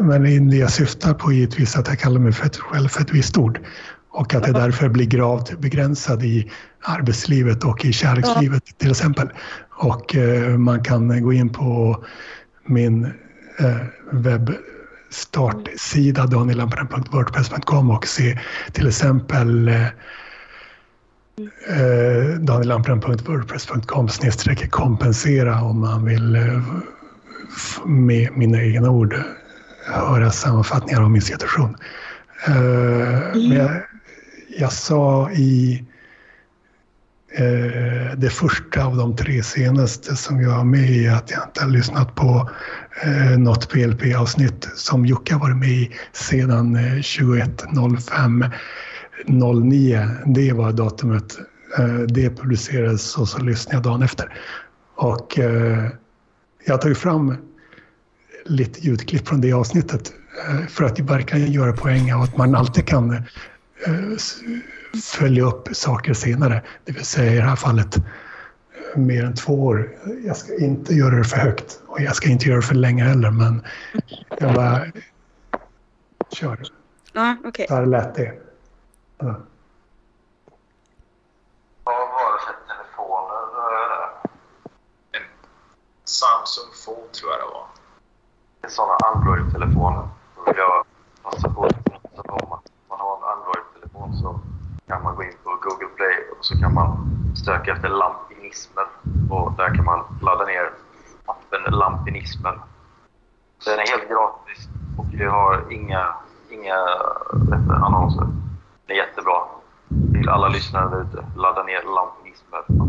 Men det jag syftar på är givetvis att jag kallar mig för ett, själv för ett visst ord. Och att jag därför blir gravt begränsad i arbetslivet och i kärlekslivet till exempel. Och eh, man kan gå in på min eh, startsida, daniellamparen.wordpress.com och se till exempel eh, eh, snedstreck kompensera om man vill eh, med mina egna ord eh, höra sammanfattningar av min situation. Eh, Men jag, jag sa i eh, det första av de tre senaste som jag har med i att jag inte har lyssnat på eh, något PLP-avsnitt som Jocke har varit med i sedan eh, 21.05 09. Det var datumet. Eh, det publicerades och så lyssnade jag dagen efter. Och eh, jag har tagit fram lite ljudklipp från det avsnittet eh, för att verkligen göra poäng av att man alltid kan eh, följa upp saker senare. Det vill säga i det här fallet mer än två år. Jag ska inte göra det för högt och jag ska inte göra det för länge heller men jag bara kör. Ja, okej. Så här lät det. Ja. En Samsung Fold tror jag det var. Det är sådana Android-telefoner. Då vill jag passa på att om att man har en Android-telefon så kan man gå in på Google Play och så kan man söka efter lampinismer. Och där kan man ladda ner appen Lampinismer. Den är helt gratis och vi har inga, inga annonser. Det är jättebra. Till alla lyssnare där ute, ladda ner Lampinismer-appen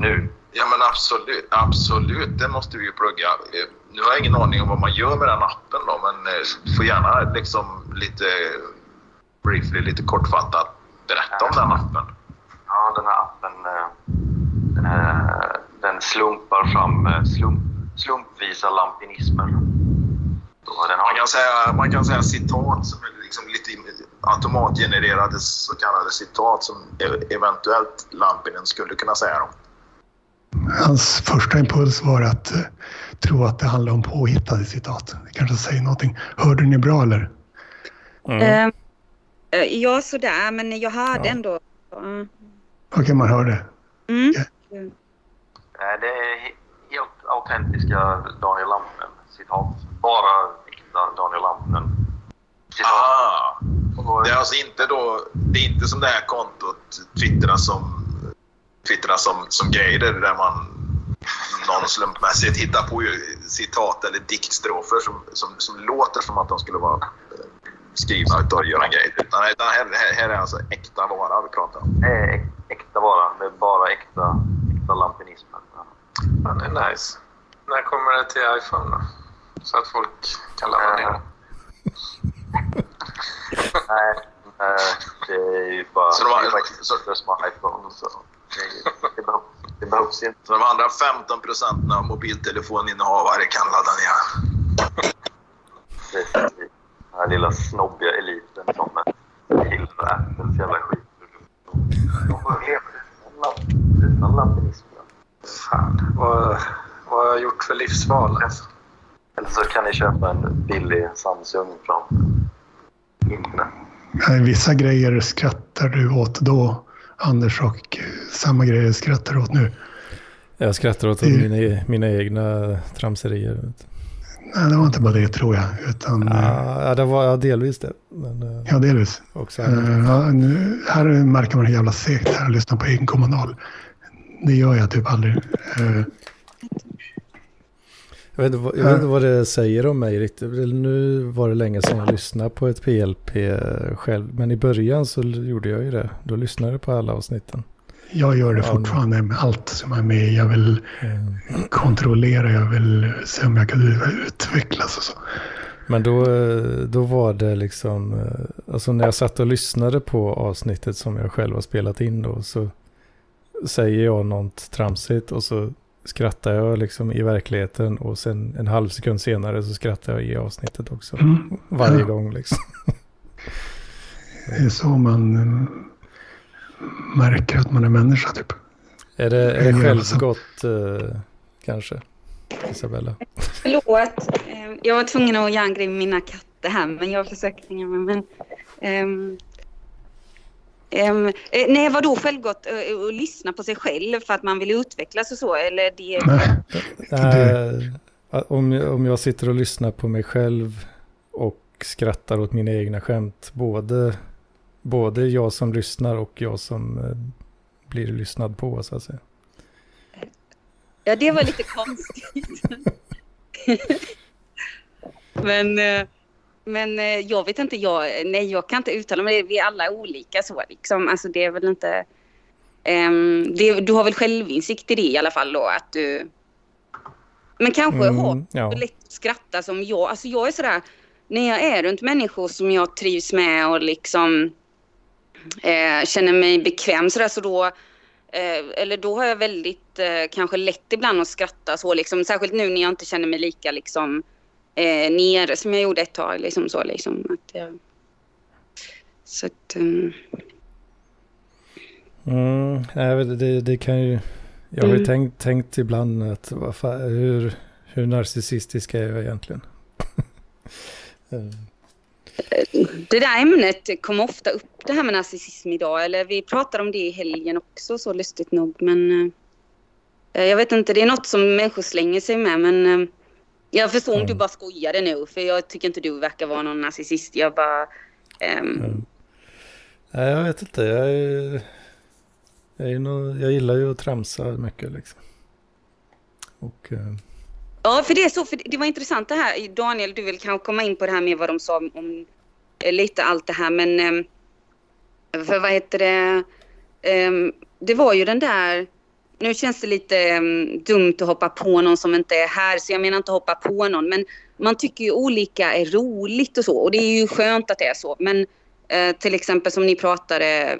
nu. Ja men absolut, absolut, det måste vi ju plugga. Eh, Nu har jag ingen aning om vad man gör med den appen då, men eh, får gärna liksom lite briefly, lite kortfattat berätta om den appen. Ja, den här appen eh, den slumpar fram eh, slump, slumpvisa lampinismer. Man kan säga, man kan säga citat som är liksom lite automatgenererade så kallade citat som e- eventuellt Lampinen skulle kunna säga dem. Hans första impuls var att eh, tro att det handlar om påhittade citat. Det kanske säger någonting. Hörde ni bra eller? Mm. Eh, ja, sådär, men jag hörde Ja. ändå. Ja. Okej, man hör det. Mm. Nej, det är he- helt autentiska Daniel Lampinen-citat. Bara äkta Daniel Lampinen-citat. Ah, det är alltså inte då, det är inte som det här kontot twittra som, twittra som, som grejer där man någon slumpmässigt hittar på citat eller diktstrofer som, som, som låter som att de skulle vara eh, skrivna av Göran Greider. Utan här, här, här är alltså äkta vara vi pratar om. Det är äk- äkta vara. Det är bara äkta, äkta lampinismen. Det är nice. När kommer det till iPhone då? Så att folk kan ladda ner det. Nej, eh, det är ju bara... Så de har- det är faktiskt så- så, som har iPhone. Så det, det, behövs, det behövs inte. Så de andra 15 procenten av mobiltelefoninnehavare kan ladda ner. Det är den här lilla snobbiga eliten som gillar Apples jävla skit. De får leva utan lampinism. Fan, vad, vad har jag gjort för livsval? Alltså? Eller så kan ni köpa en billig Samsung från internet. Eh, Vissa grejer skrattar du åt då, Anders, och eh, samma grejer skrattar du åt nu. Jag skrattar åt Mm. mina, mina egna tramserier. Nej, det var inte bara det tror jag, utan eh, Ja, det var ja, delvis det. Men eh, ja, delvis. också Eh, annat. ja, nu, här märker man hur jävla segt det är att lyssna på egen kommunal. Det gör jag typ aldrig. Eh, Jag vet, inte, jag vet inte vad det säger om mig riktigt. Nu var det länge sedan jag lyssnade på ett PLP själv. Men i början så gjorde jag ju det. Då lyssnade jag på alla avsnitten. Jag gör det Ja, fortfarande med allt som är med. Jag vill Eh, kontrollera, jag vill se om jag kan utvecklas och så. Men då, eh, då var det liksom, eh, alltså när jag satt och lyssnade på avsnittet som jag själv har spelat in då så säger jag något tramsigt och så skrattar jag liksom i verkligheten och sen en halv sekund senare så skrattar jag i avsnittet också. Mm. Varje Ja. gång liksom. Det är så man... märker att man är människa typ. Är det, är det självgott eh, kanske, Isabella? Förlåt, eh, jag var tvungen att med mina katter här, men jag försöker hänga med. Men, ehm, eh, nej, vadå självgott? Eh, att lyssna på sig själv för att man vill utvecklas och så? Eller det... Nej, Eh, om, jag- om jag sitter och lyssnar på mig själv och skrattar åt mina egna skämt, både, både jag som lyssnar och jag som eh, blir lyssnad på, så att säga. Ja, det var lite konstigt. men, eh, men eh, jag vet inte, jag, nej, jag kan inte uttala mig. Vi är alla olika så liksom. Alltså det är väl inte... ehm, det, du har väl självinsikt i det i alla fall då att du... Men kanske Mm, har ja. lätt att skratta som jag. Alltså jag är sådär, när jag är runt människor som jag trivs med och liksom eh, känner mig bekväm sådär så då Eh, eller då har jag väldigt eh, kanske lätt ibland att skratta så liksom. Särskilt nu när jag inte känner mig lika liksom eh, nere som jag gjorde ett tag. Liksom så liksom. Att jag... Så att... Um... Mm, men det, det kan ju... Jag har ju Mm. tänkt, tänkt ibland att fan, hur, hur narcissistisk är jag egentligen? Eh, Det där ämnet kom ofta upp, det här med narcissism idag. Eller vi pratade om det i helgen också, så lustigt nog. Men eh, jag vet inte, det är något som människor slänger sig med. Men eh, jag förstår om Mm. du bara skojade nu, för jag tycker inte du verkar vara någon narcissist. Jag bara... ehm, Mm. Nej, jag vet inte. Jag, är, jag, är nog, jag gillar ju att tramsa mycket liksom. Och eh, Ja, för det är så, för det var intressant det här. Daniel, du vill kanske komma in på det här med vad de sa om, eh, lite allt det här, men eh, för vad heter det? Eh, det var ju den där, nu känns det lite eh, dumt att hoppa på någon som inte är här, så jag menar inte hoppa på någon, men man tycker ju olika är roligt och så, och det är ju skönt att det är så, men eh, till exempel som ni pratade, eh,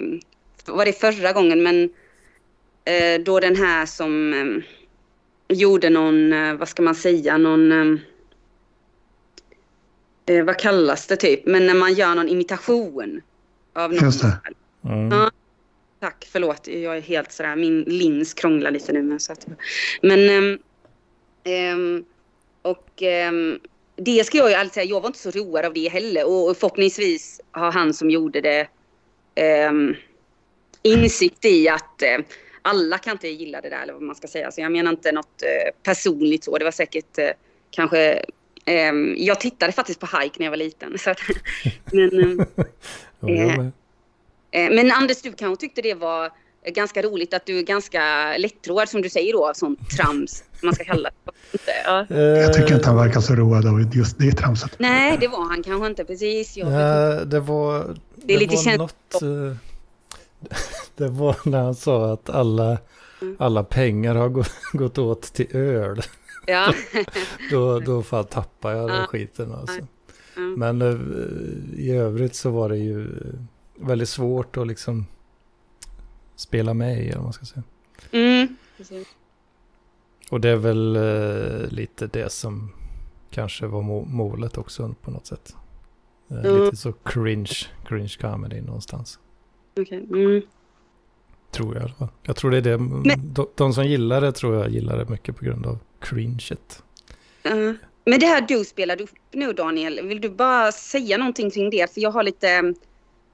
var det förra gången, men eh, då den här som eh, gjorde någon, eh, vad ska man säga, någon... Eh, vad kallas det typ? Men när man gör någon imitation av någon. Just det. mm, Ja. Tack, förlåt. Jag är helt sådär, min lins krånglar lite nu. Men, så att, men ehm, och ehm, det ska jag ju alltid säga, jag var inte så road av det heller. Och förhoppningsvis har han som gjorde det insikt i att eh, alla kan inte gilla det där eller vad man ska säga. Så jag menar inte något eh, personligt så. Det var säkert eh, kanske... jag tittade faktiskt på Hike när jag var liten. Så att, men, ehm, och jag med. Eh, Men Anders, du kanske tyckte det var eh, ganska roligt att du är ganska lättroad som du säger då, av sånt trams, man ska kalla det. Ja. Jag tycker Eh, inte han verkar så road av just det tramset. Nej, det var han kanske inte precis. Jag Ja, det var, Det är lite var känt- något... eh, Det var när han sa att alla, Mm. alla pengar har gått, gått åt till öl. ja. Då, då fan tappade jag den Ja. skiten alltså. Ja. Men eh, i övrigt så var det ju eh, väldigt svårt att liksom spela med i, eller vad man ska säga. Mm. precis. Och det är väl eh, lite det som kanske var må- målet också på något sätt. Eh, Mm. Lite så cringe, cringe comedy någonstans. Okej. Mm. Tror jag i alla fall. Jag tror det är det. De, de som gillar det tror jag gillar det mycket på grund av cringet. Ja. Men det här du spelade upp nu Daniel, vill du bara säga någonting kring det? För jag har lite...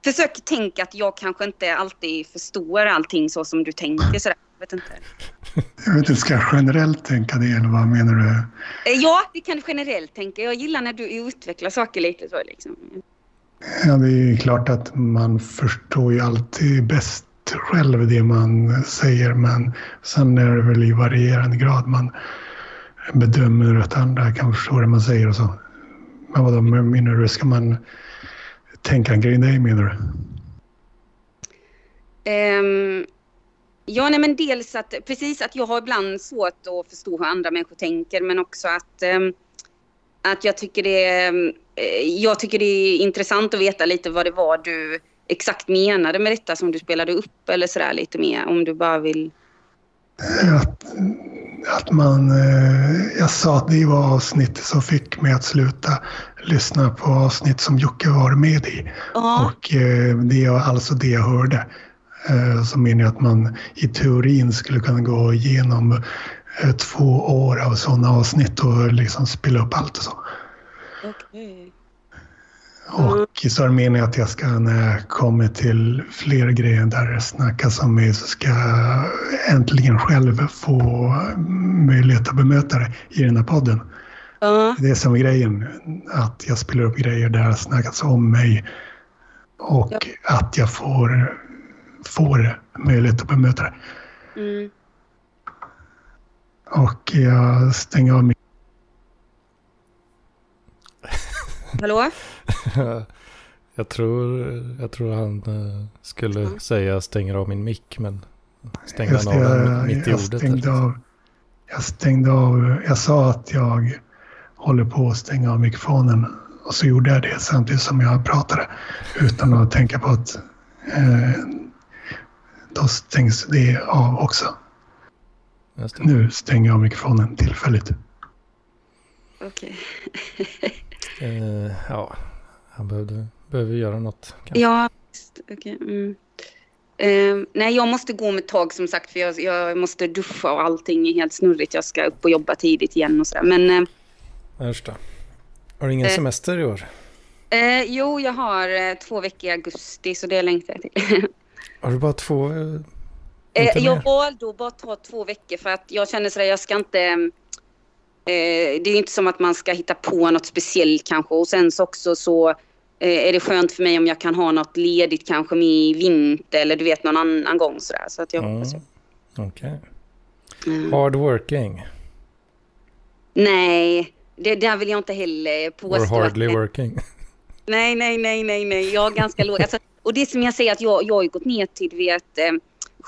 Försök tänka att jag kanske inte alltid förstår allting så som du tänker sådär. Jag vet inte. Jag vet inte, ska jag generellt tänka det eller vad menar du? Eh, Ja, det kan du generellt tänka. Jag gillar när du utvecklar saker lite så liksom. Ja, det är klart att man förstår ju alltid bäst själv det man säger men sen är det väl i varierande grad man bedömer att andra kan förstå det man säger och så. Men vad menar du? Ska man tänka-grej, nej menar du? Um, ja, nej men dels att precis att jag har ibland svårt att förstå hur andra människor tänker men också att, um, att jag tycker det är, eh, jag tycker det är intressant att veta lite vad det var du exakt menade med detta som du spelade upp eller sådär lite mer om du bara vill. Att, att man... eh, Jag sa att det var avsnitt som fick mig att sluta lyssna på avsnitt som Jocke var med i. Ja, Och eh, det är alltså det jag hörde. Eh, så menar jag att man i teorin skulle kunna gå igenom två år av sådana avsnitt och liksom spela upp allt och så. Okej. Och så är det meningen att jag ska när jag kommer till fler grejer där det snackas om mig så ska jag äntligen själv få möjlighet att bemöta det i den här podden. Ja, Det är som grejen, att jag spelar upp grejer där det snackats om mig och Ja. att jag får, får möjlighet att bemöta det. mm. Och jag stänger av min... Hallå? jag, tror, jag tror han eh, skulle Ja. säga stänger av min mick, men stänger Just han av den jag, mitt i jag, ordet? stängde av, jag stängde av... Jag sa att jag håller på att stänga av mikrofonen och så gjorde jag det samtidigt som jag pratade utan att tänka på att eh, då stängs det av också. Nu stänger jag av mikrofonen tillfälligt. Okej. Eh, ja, han behövde, behöver göra något. kanske. Ja, visst. Okej. Mm. Eh, nej, jag måste gå om ett tag som sagt för jag, jag måste duscha och allting är helt snurrigt. Jag ska upp och jobba tidigt igen och sådär. Men eh. Har du ingen Eh. semester i år? eh, jo, jag har eh, två veckor i augusti så det längtar jag till. Har du bara två? eh, jag valde att bara ta två veckor för att jag känner sådär, jag ska inte... Eh, det är ju inte som att man ska hitta på något speciellt kanske och sen så också så eh, är det skönt för mig om jag kan ha något ledigt kanske med i vinter eller du vet någon annan gång sådär. Så att jag Mm. hoppas... Okej. Mm. Hard working. Nej, det där vill jag inte heller påstå. Or att- hardly working. Nej, nej, nej, nej, nej. Jag är ganska låg. Alltså, och det som jag säger att jag, jag har gått ner till du vet, eh,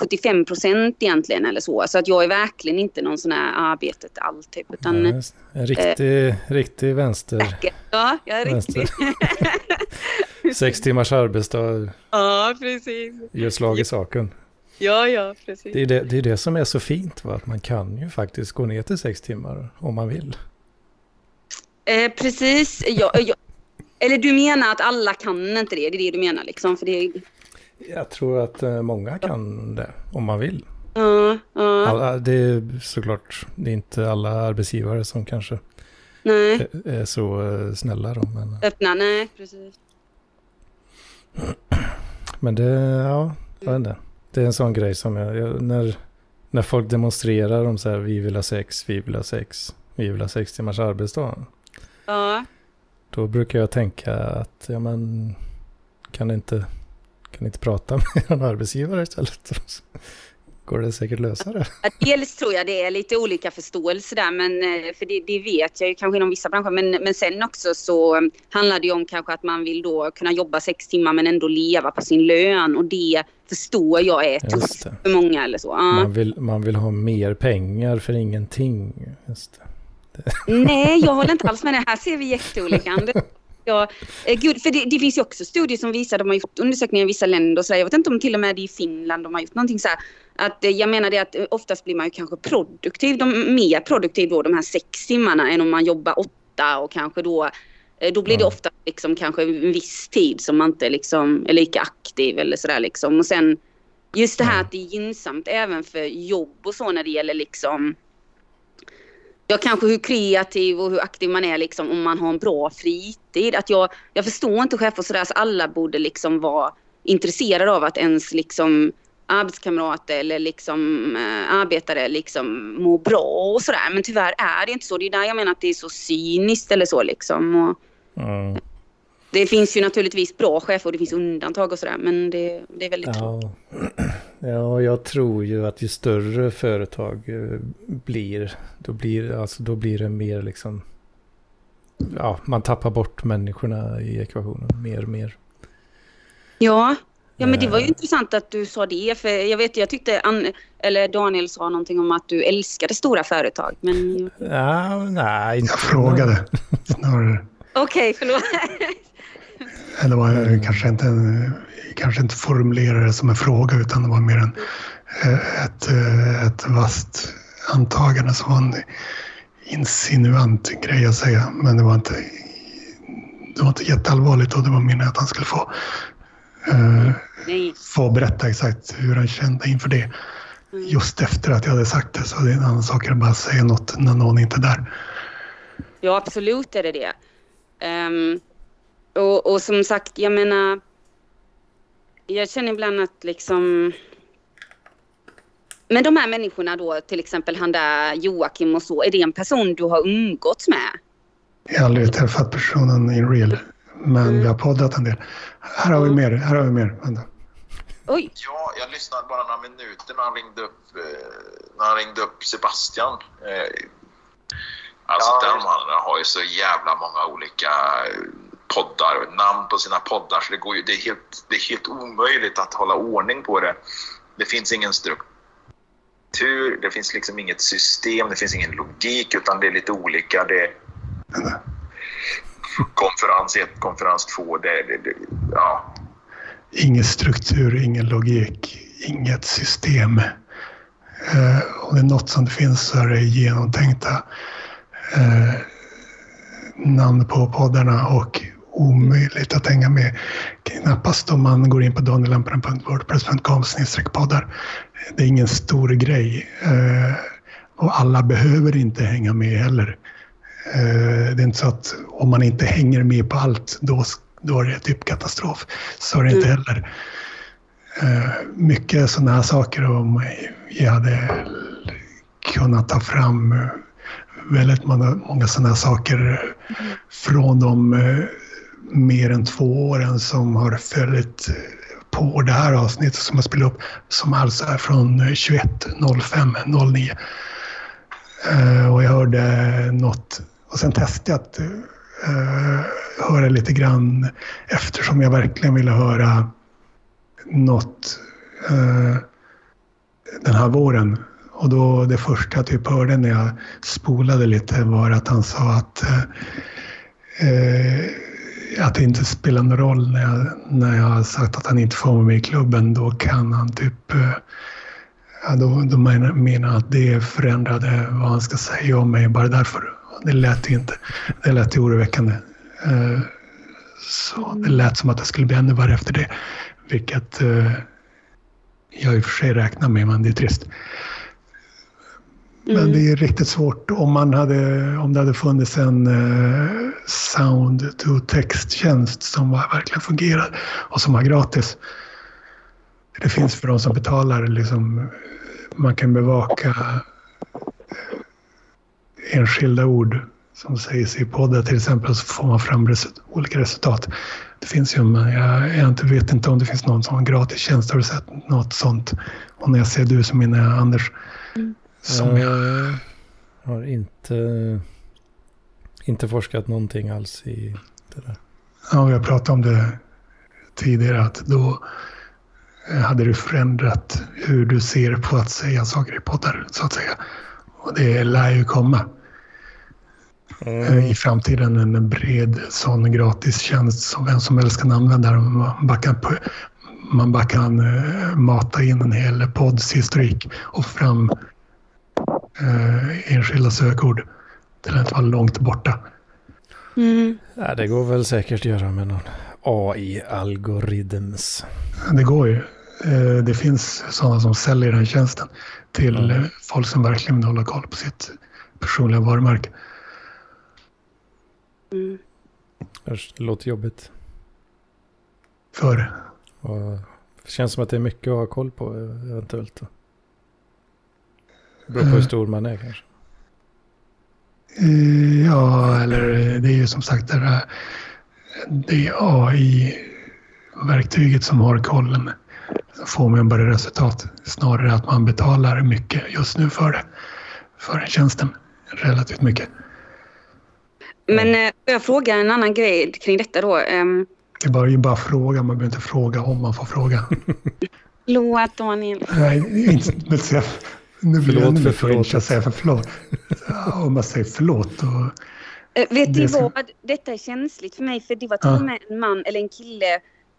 75 procent egentligen eller så. Så att jag är verkligen inte någon sån här arbetet all typ. Utan, Ja, En riktig, riktig vänster. Ja, jag är riktigt. Sex timmars arbetsdag Ja, precis. gör slag i saken. Ja, ja, precis. Det är det, det är det som är så fint. Va? Att man kan ju faktiskt gå ner till sex timmar om man vill. Eh, precis. Jag, jag, eller du menar att alla kan inte det? Det är det du menar liksom? För det är... Jag tror att eh, många kan det om man vill. Ja, ja, Alla, det är såklart, det är inte alla arbetsgivare som kanske nej. är, så eh, snälla då. Men, Öppna, nej, precis. men det, ja, jag vet inte. Det är en sån grej som jag, jag när, när folk demonstrerar om så här, vi vill ha sex, vi vill ha sex, vi vill ha sex timmars arbetsdag. Ja, Då brukar jag tänka att, ja men, kan inte, kan inte prata med en arbetsgivare istället? Går det säkert lösa det? Dels tror jag det är lite olika förståelse där, men, eh, för det, det vet jag ju kanske inom vissa branscher. Men, men sen också så eh, handlar det ju om kanske att man vill då kunna jobba sex timmar men ändå leva på sin lön. Och det förstår jag är tufft för många eller så. Man vill, man vill ha mer pengar för ingenting. Nej, jag håller inte alls med det. Här ser vi jätteolika. Ja, eh, gud, för det, det finns ju också studier som visar, de har gjort undersökningar i vissa länder och. Jag vet inte om till och med i Finland de har gjort någonting så här. Att eh, jag menar det att eh, oftast blir man ju kanske produktiv, de, mer produktiv då de här sex timmarna än om man jobbar åtta och kanske då då blir det ofta liksom kanske en viss tid som man inte liksom är lika aktiv eller sådär liksom. Och sen just det här att det är gynnsamt även för jobb och så när det gäller liksom Ja, kanske hur kreativ och hur aktiv man är liksom om man har en bra fritid. Att jag, jag förstår inte chefer sådär så alla borde liksom vara intresserade av att ens liksom arbetskamrater eller liksom eh, arbetare liksom mår bra och sådär. Men tyvärr är det inte så. Det är där jag menar att det är så cyniskt eller så liksom. Och Mm det finns ju naturligtvis bra chefer och det finns undantag och sådär. Men det, det är väldigt. Ja. ja, jag tror ju att ju större företag eh, blir, då blir, alltså, då blir det mer liksom... Ja, man tappar bort människorna i ekvationen mer och mer. Ja, ja men det var ju Eh. intressant att du sa det. För jag vet, jag tyckte Ann, eller Daniel sa någonting om att du älskade stora företag. Men Ja, nej, inte. Jag frågade snarare. okej, förlåt. Eller var jag kanske inte, kanske inte formulerade det som en fråga utan det var mer en, eh, ett, eh, ett vasst antagande som var en insinuant grej att säga. Men det var inte, det var inte jätteallvarligt och det var meningen att han skulle få, eh, få berätta exakt hur han kände inför det. Mm. Just efter att jag hade sagt det. Så det är en annan sak att bara säga något när någon inte är där. Ja, absolut är det det. Ehm, och, och som sagt, jag menar... Jag känner ibland att liksom... Men de här människorna då, till exempel han där Joakim och så, är det en person du har umgåtts med? Jag har aldrig träffat personen in real. Men vi har poddat en del. Här har vi mer. Här har vi mer. Vänta. Oj! Ja, jag lyssnade bara några minuter när han ringde upp, eh, när han ringde upp Sebastian. Eh, alltså Ja, den just- mannen har ju så jävla många olika poddar, namn på sina poddar så det, går ju, det, är helt, det är helt omöjligt att hålla ordning på det. Det finns ingen struktur, det finns liksom inget system, det finns ingen logik utan det är lite olika. Det, konferens 1, konferens 2, det, det, det, ja. Ingen struktur, ingen logik, inget system. Eh, om det är något som det finns så är det genomtänkta eh, namn på poddarna och omöjligt att hänga med. Knappast om man går in på danielamparen.wordpress.com poddar. Det är ingen stor grej. Eh, och alla behöver inte hänga med heller. Eh, det är inte så att om man inte hänger med på allt, då, då är det typ katastrof. Så är det inte heller. Eh, mycket sådana här saker om jag hade kunnat ta fram väldigt många, många sådana saker eh, från de mer än två åren som har följt på det här avsnittet som jag spelat upp, som alltså är från 21.05.09. Uh, eh, och jag hörde något och sen testade jag att uh, höra lite grann eftersom jag verkligen ville höra något uh, den här våren. Och då det första jag typ hörde när jag spolade lite var att han sa att uh, att det inte spelar någon roll när jag, när jag har sagt att han inte får vara med i klubben. Då kan han typ eh, Ja, då, då menar, att det förändrade vad han ska säga om mig bara därför. Det lät inte. Det lät ju oroväckande. Eh, så det lät som att det skulle bli ännu värre efter det. Vilket eh, jag i och för sig räknar med, men det är trist. Men det är riktigt svårt. Om, man hade, om det hade funnits en eh, sound to text-tjänst som var, verkligen fungerar och som var gratis. Det finns för de som betalar. Liksom, man kan bevaka eh, enskilda ord som sägs i poddar till exempel så får man fram resu- olika resultat. Det finns ju, men jag, jag vet inte om det finns någon sån gratis tjänst. Har du sett något sånt? Och när jag ser du så menar jag Anders. Som jag, Jag har inte, inte forskat någonting alls i det där. ja, vi har pratat om det tidigare att då eh, hade du förändrat hur du ser på att säga saker i poddar så att säga. Och det lär ju komma. eh, i framtiden en bred sån gratis tjänst som vem som helst kan använda. Man bara kan, man bara kan eh, mata in en hel podds historik och fram eh, enskilda sökord. Det lär inte vara långt borta. Mm. Ja, det går väl säkert att göra med någon AI-algoritms. Det går ju. Eh, det finns sådana som säljer den tjänsten till Mm. eh, folk som verkligen vill hålla koll på sitt personliga varumärke. Mm. Det låter jobbigt. För Och det känns som att det är mycket att ha koll på eh, eventuellt. Beror på hur stor man är kanske. Eh, Ja, eller det är ju som sagt det, där, det är AI-verktyget som har kollen. Så får man bara resultat. Snarare att man betalar mycket just nu för det. För tjänsten. Relativt mycket. Men eh, jag fråga en annan grej kring detta då? Um, Det är bara, är bara fråga. Man behöver inte fråga om man får fråga. Förlåt Daniel. Nej, inte, nu blir Förlåt jag för cringe att säga för förlåt. Ja, Om man säger förlåt och Eh, vet Det ska- vad? Detta är känsligt för mig för det var till Ja. och med en man eller en kille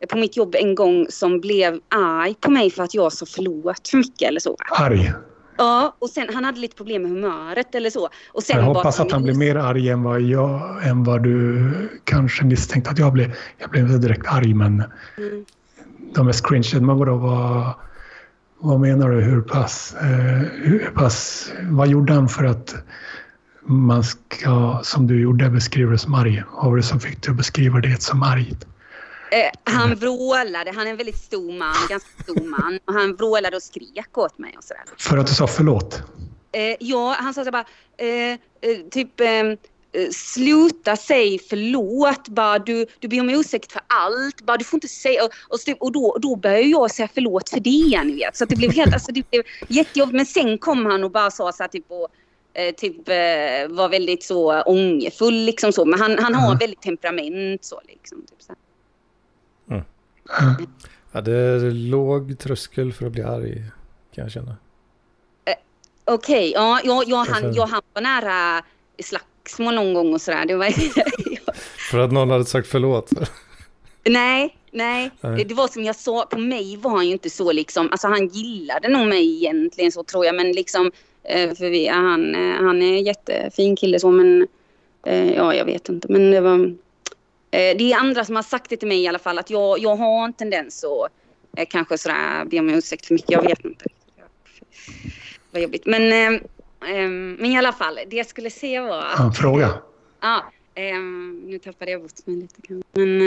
på mitt jobb en gång som blev arg på mig för att jag sa förlåt för mycket eller så. arg. Ja, och sen han hade lite problem med humöret eller så. Och sen Jag hoppas att han blir mer arg än vad, jag, än vad du kanske misstänkte att jag blev. Jag blev inte direkt arg, men Mm. de är screenshot. Men vadå, vad, vad menar du? Hur pass, eh, hur pass... Vad gjorde han för att man ska, som du gjorde, beskriva det som arg? Vad var det som fick dig att beskriva det som argt? Eh, han vrålade, han är en väldigt stor man, ganska stor man. Och han vrålade och skrek åt mig och sådär. För att du sa förlåt? Eh, ja, han sa så bara, eh, eh, typ eh, sluta säg förlåt, bara du, du ber om ursäkt för allt, bara du får inte säga, och, och, typ, och då, då började jag säga förlåt för det, ni vet. Så det blev helt, alltså det blev jättejobbigt. Men sen kom han och bara sa så här typ och, eh, typ eh, var väldigt så ångerfull liksom så. Men han, han har Mm. väldigt temperament så liksom. Typ, så. Ja, det är låg tröskel för att bli arg kan jag känna. Okej, ja, jag, jag, han, Varför? jag han var nära i slagsmål någon gång och sådär. Det var, För att någon hade sagt förlåt. nej, nej, Nej. Det var som jag sa, på mig var han ju inte så liksom, alltså han gillade nog mig egentligen så tror jag, men liksom, eh, för vi, han, eh, han är en jättefin kille så, men eh, ja, jag vet inte, men det var, det är andra som har sagt det till mig i alla fall, att jag, jag har en tendens att kanske sådär be om ursäkt för mycket, jag vet inte. Vad jobbigt, men, eh, eh, men i alla fall, det jag skulle säga var En fråga? Ja, ehm, nu tappade jag bort mig lite. Men,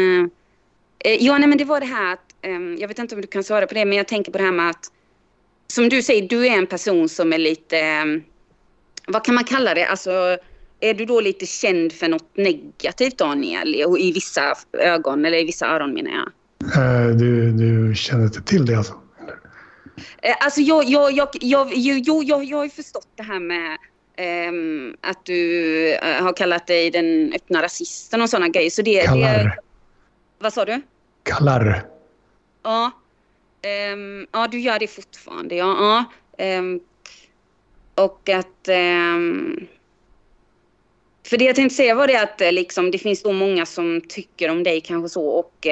eh, ja, nej, men det var det här att, ehm, jag vet inte om du kan svara på det, men jag tänker på det här med att, som du säger, du är en person som är lite, ehm, vad kan man kalla det, alltså, är du då lite känd för något negativt, Daniel, i, i vissa ögon, eller i vissa öron menar jag? Eh, Du, du känner inte till det alltså? Eh, Alltså jag, jag, jag, jag, jo, jag, jag har ju förstått det här med ehm, att du eh, har kallat dig den öppna rasisten och sådana grejer. Så det, det, Kallar. vad sa du? Kallar. Ja. Ehm, ja, du gör det fortfarande. Ja. ja. Ehm, och att... för det jag tänkte säga var det att eh, liksom, det finns då många som tycker om dig kanske så och...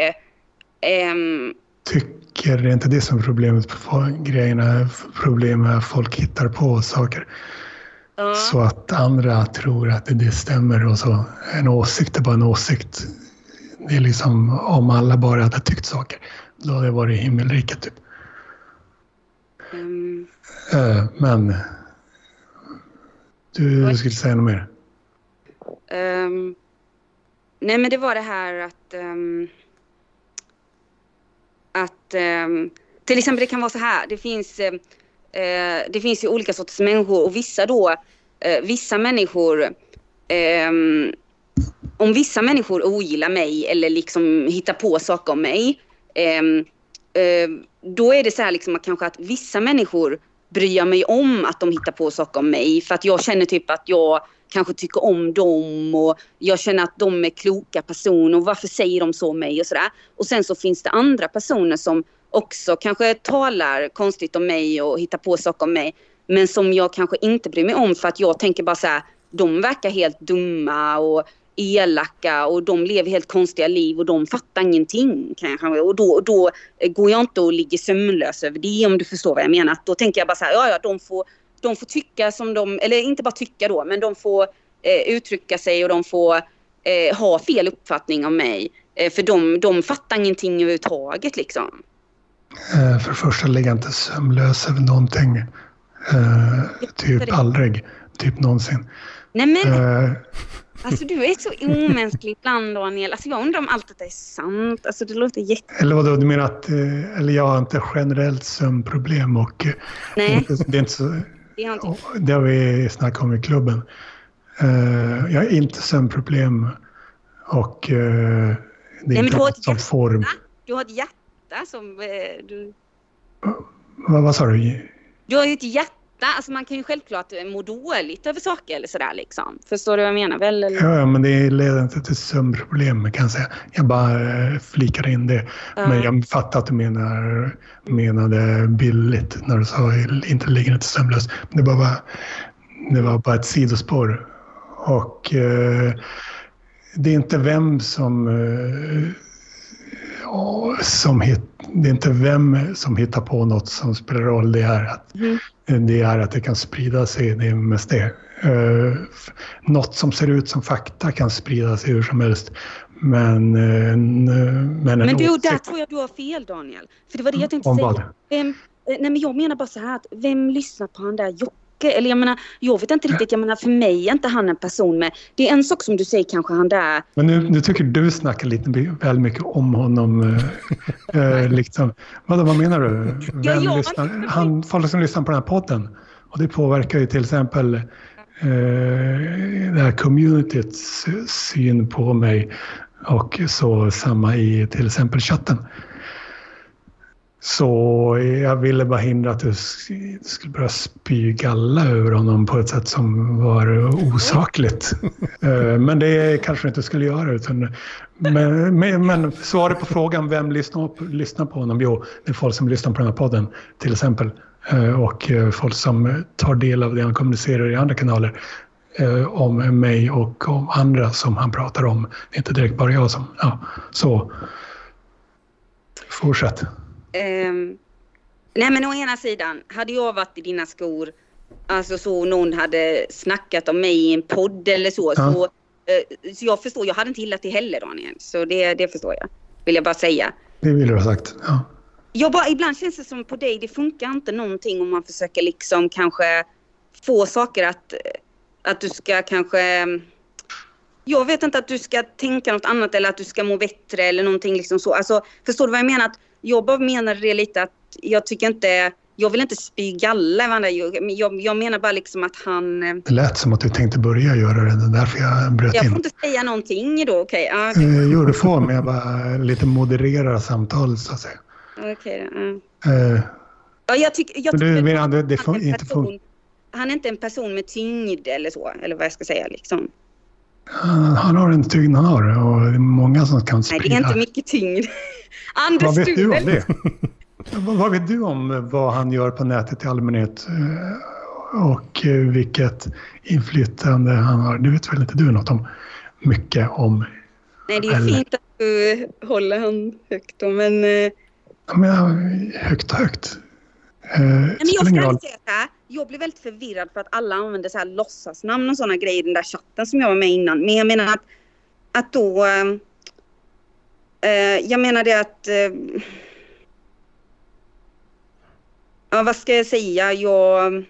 Tycker det är inte det som är problemet. på Grejerna, problemet är att folk hittar på saker. ja, Så att andra tror att det stämmer och så. En åsikt är bara en åsikt. Det är liksom om alla bara hade tyckt saker. Då hade det varit himmelriket typ. ehm, Eh, Men du, Oj. skulle säga något mer? ehm, nej, men det var det här att... ehm, att ehm, till exempel det kan vara så här. Det finns, ehm, eh, det finns ju olika sorters människor och vissa då, eh, vissa människor ehm, om vissa människor ogillar mig eller liksom hittar på saker om mig, eh, då är det så här liksom att kanske att vissa människor bryr jag mig om att de hittar på saker om mig för att jag känner typ att jag kanske tycker om dem och jag känner att de är kloka personer och varför säger de så om mig och sådär. Och sen så finns det andra personer som också kanske talar konstigt om mig och hittar på saker om mig men som jag kanske inte bryr mig om för att jag tänker bara så här, de verkar helt dumma och elaka och de lever helt konstiga liv och de fattar ingenting. Kanske. Och då, då går jag inte och ligger sömnlös över det om du förstår vad jag menar. Då tänker jag bara så här, ja ja de får, de får tycka som de, eller inte bara tycka då, men de får eh, uttrycka sig och de får eh, ha fel uppfattning om mig. Eh, för de, de fattar ingenting överhuvudtaget liksom. Eh, För det första ligger inte sömnlös över någonting. Eh, typ aldrig. Typ någonsin. Nej men Eh, alltså du är så omänsklig ibland Daniel. Alltså jag undrar om allt detta är sant. Alltså det låter jätte... Eller vadå, du menar att eller jag har inte generellt sömnproblem och Nej, det är inte så, det inte... och det har vi snackat om i klubben. Eh, jag har inte sömnproblem och eh, det är men inte ett som hjärta. får... Du har ett hjärta som eh, du... Vad, vad sa du? Du har ju ett hjärta. Alltså man kan ju självklart eh, må dåligt över saker eller sådär liksom. Förstår du vad jag menar väl? Eller? Ja, men det leder inte till sömnproblem kan jag säga. Jag bara eh, flikar in det. Men Ja. jag fattar att du menar, menade billigt när du sa inte ligger inte sömnlös. Det var bara, det var bara ett sidospår. Och eh, det är inte vem som eh, ja, som hit, det är inte vem som hittar på något som spelar roll. Det är att, Mhm. det, är att det kan sprida sig. Det är mest det. Uh, något som ser ut som fakta kan sprida sig hur som helst. Men, uh, men, men du, där tror jag du har fel Daniel. För det var det jag tänkte Om säga. Vem, nej men jag menar bara så här att vem lyssnar på han där Jocke? Eller jag menar, jag vet inte riktigt, jag menar för mig är inte han en person med... Det är en sak som du säger kanske han där... Men nu, nu tycker du snackar lite väl mycket om honom. äh, liksom. vad, vad menar du? Vem Ja, lyssnar? Han, folk som lyssnar på den här podden. Och det påverkar ju till exempel eh, det här communityts syn på mig. Och så samma i till exempel chatten. Så jag ville bara hindra att du sk- skulle börja spy galla över honom på ett sätt som var osakligt. Eh, Men det kanske du inte skulle göra. Utan, men, men, men svaret på frågan vem lyssnar på, lyssnar på honom? Jo, det är folk som lyssnar på den här podden till exempel. Eh, Och eh, folk som tar del av det han kommunicerar i andra kanaler. Om mig och om andra som han pratar om. Det är inte direkt bara jag som... Ja, så. Fortsätt. Ehm, nej men å ena sidan, hade jag varit i dina skor, alltså så någon hade snackat om mig i en podd eller så, Ja. så, eh, så jag förstår, jag hade inte gillat det heller Daniel. Så det, det förstår jag, vill jag bara säga. Det vill du ha sagt. Ja. Jag bara, ibland känns det som på dig, det funkar inte någonting om man försöker liksom kanske få saker att, att du ska kanske... Jag vet inte att du ska tänka något annat eller att du ska må bättre eller någonting liksom så. Alltså, förstår du vad jag menar? Att jag menade det lite att jag tycker inte... Jag vill inte spy galla varandra. Jag, jag, jag menar bara liksom att han... eh, Det lät som att du tänkte börja göra det. Det är därför jag bröt Jag får in. inte säga någonting då, okej. ja, Eh, Jo, du får, men jag bara lite modererar samtalet så att säga. okej då, ja. Eh, Ja, jag tycker... Jag du menar, det- det han får inte person- Han är inte en person med tyngd eller så, eller vad jag ska säga liksom. Han, han har en tyngd han har och det är många som kan Nej, sprida. det är inte mycket tyngd. Anders Vad vet du om det? vad, vet du om vad han gör på nätet i allmänhet? eh, Och eh, vilket inflytande han har? Det vet väl inte du något om? Mycket om? Nej, det är Eller- fint att du håller han högt då, men... eh, Jag menar, högt och högt. Eh, Nej, men jag ska säga så här. Jag blev väldigt förvirrad för att alla använde så här låtsasnamn och sådana grejer i den där chatten som jag var med innan. Men jag menar att, att då... Eh, jag menar det att... Eh, ja, vad ska jag säga? Jag...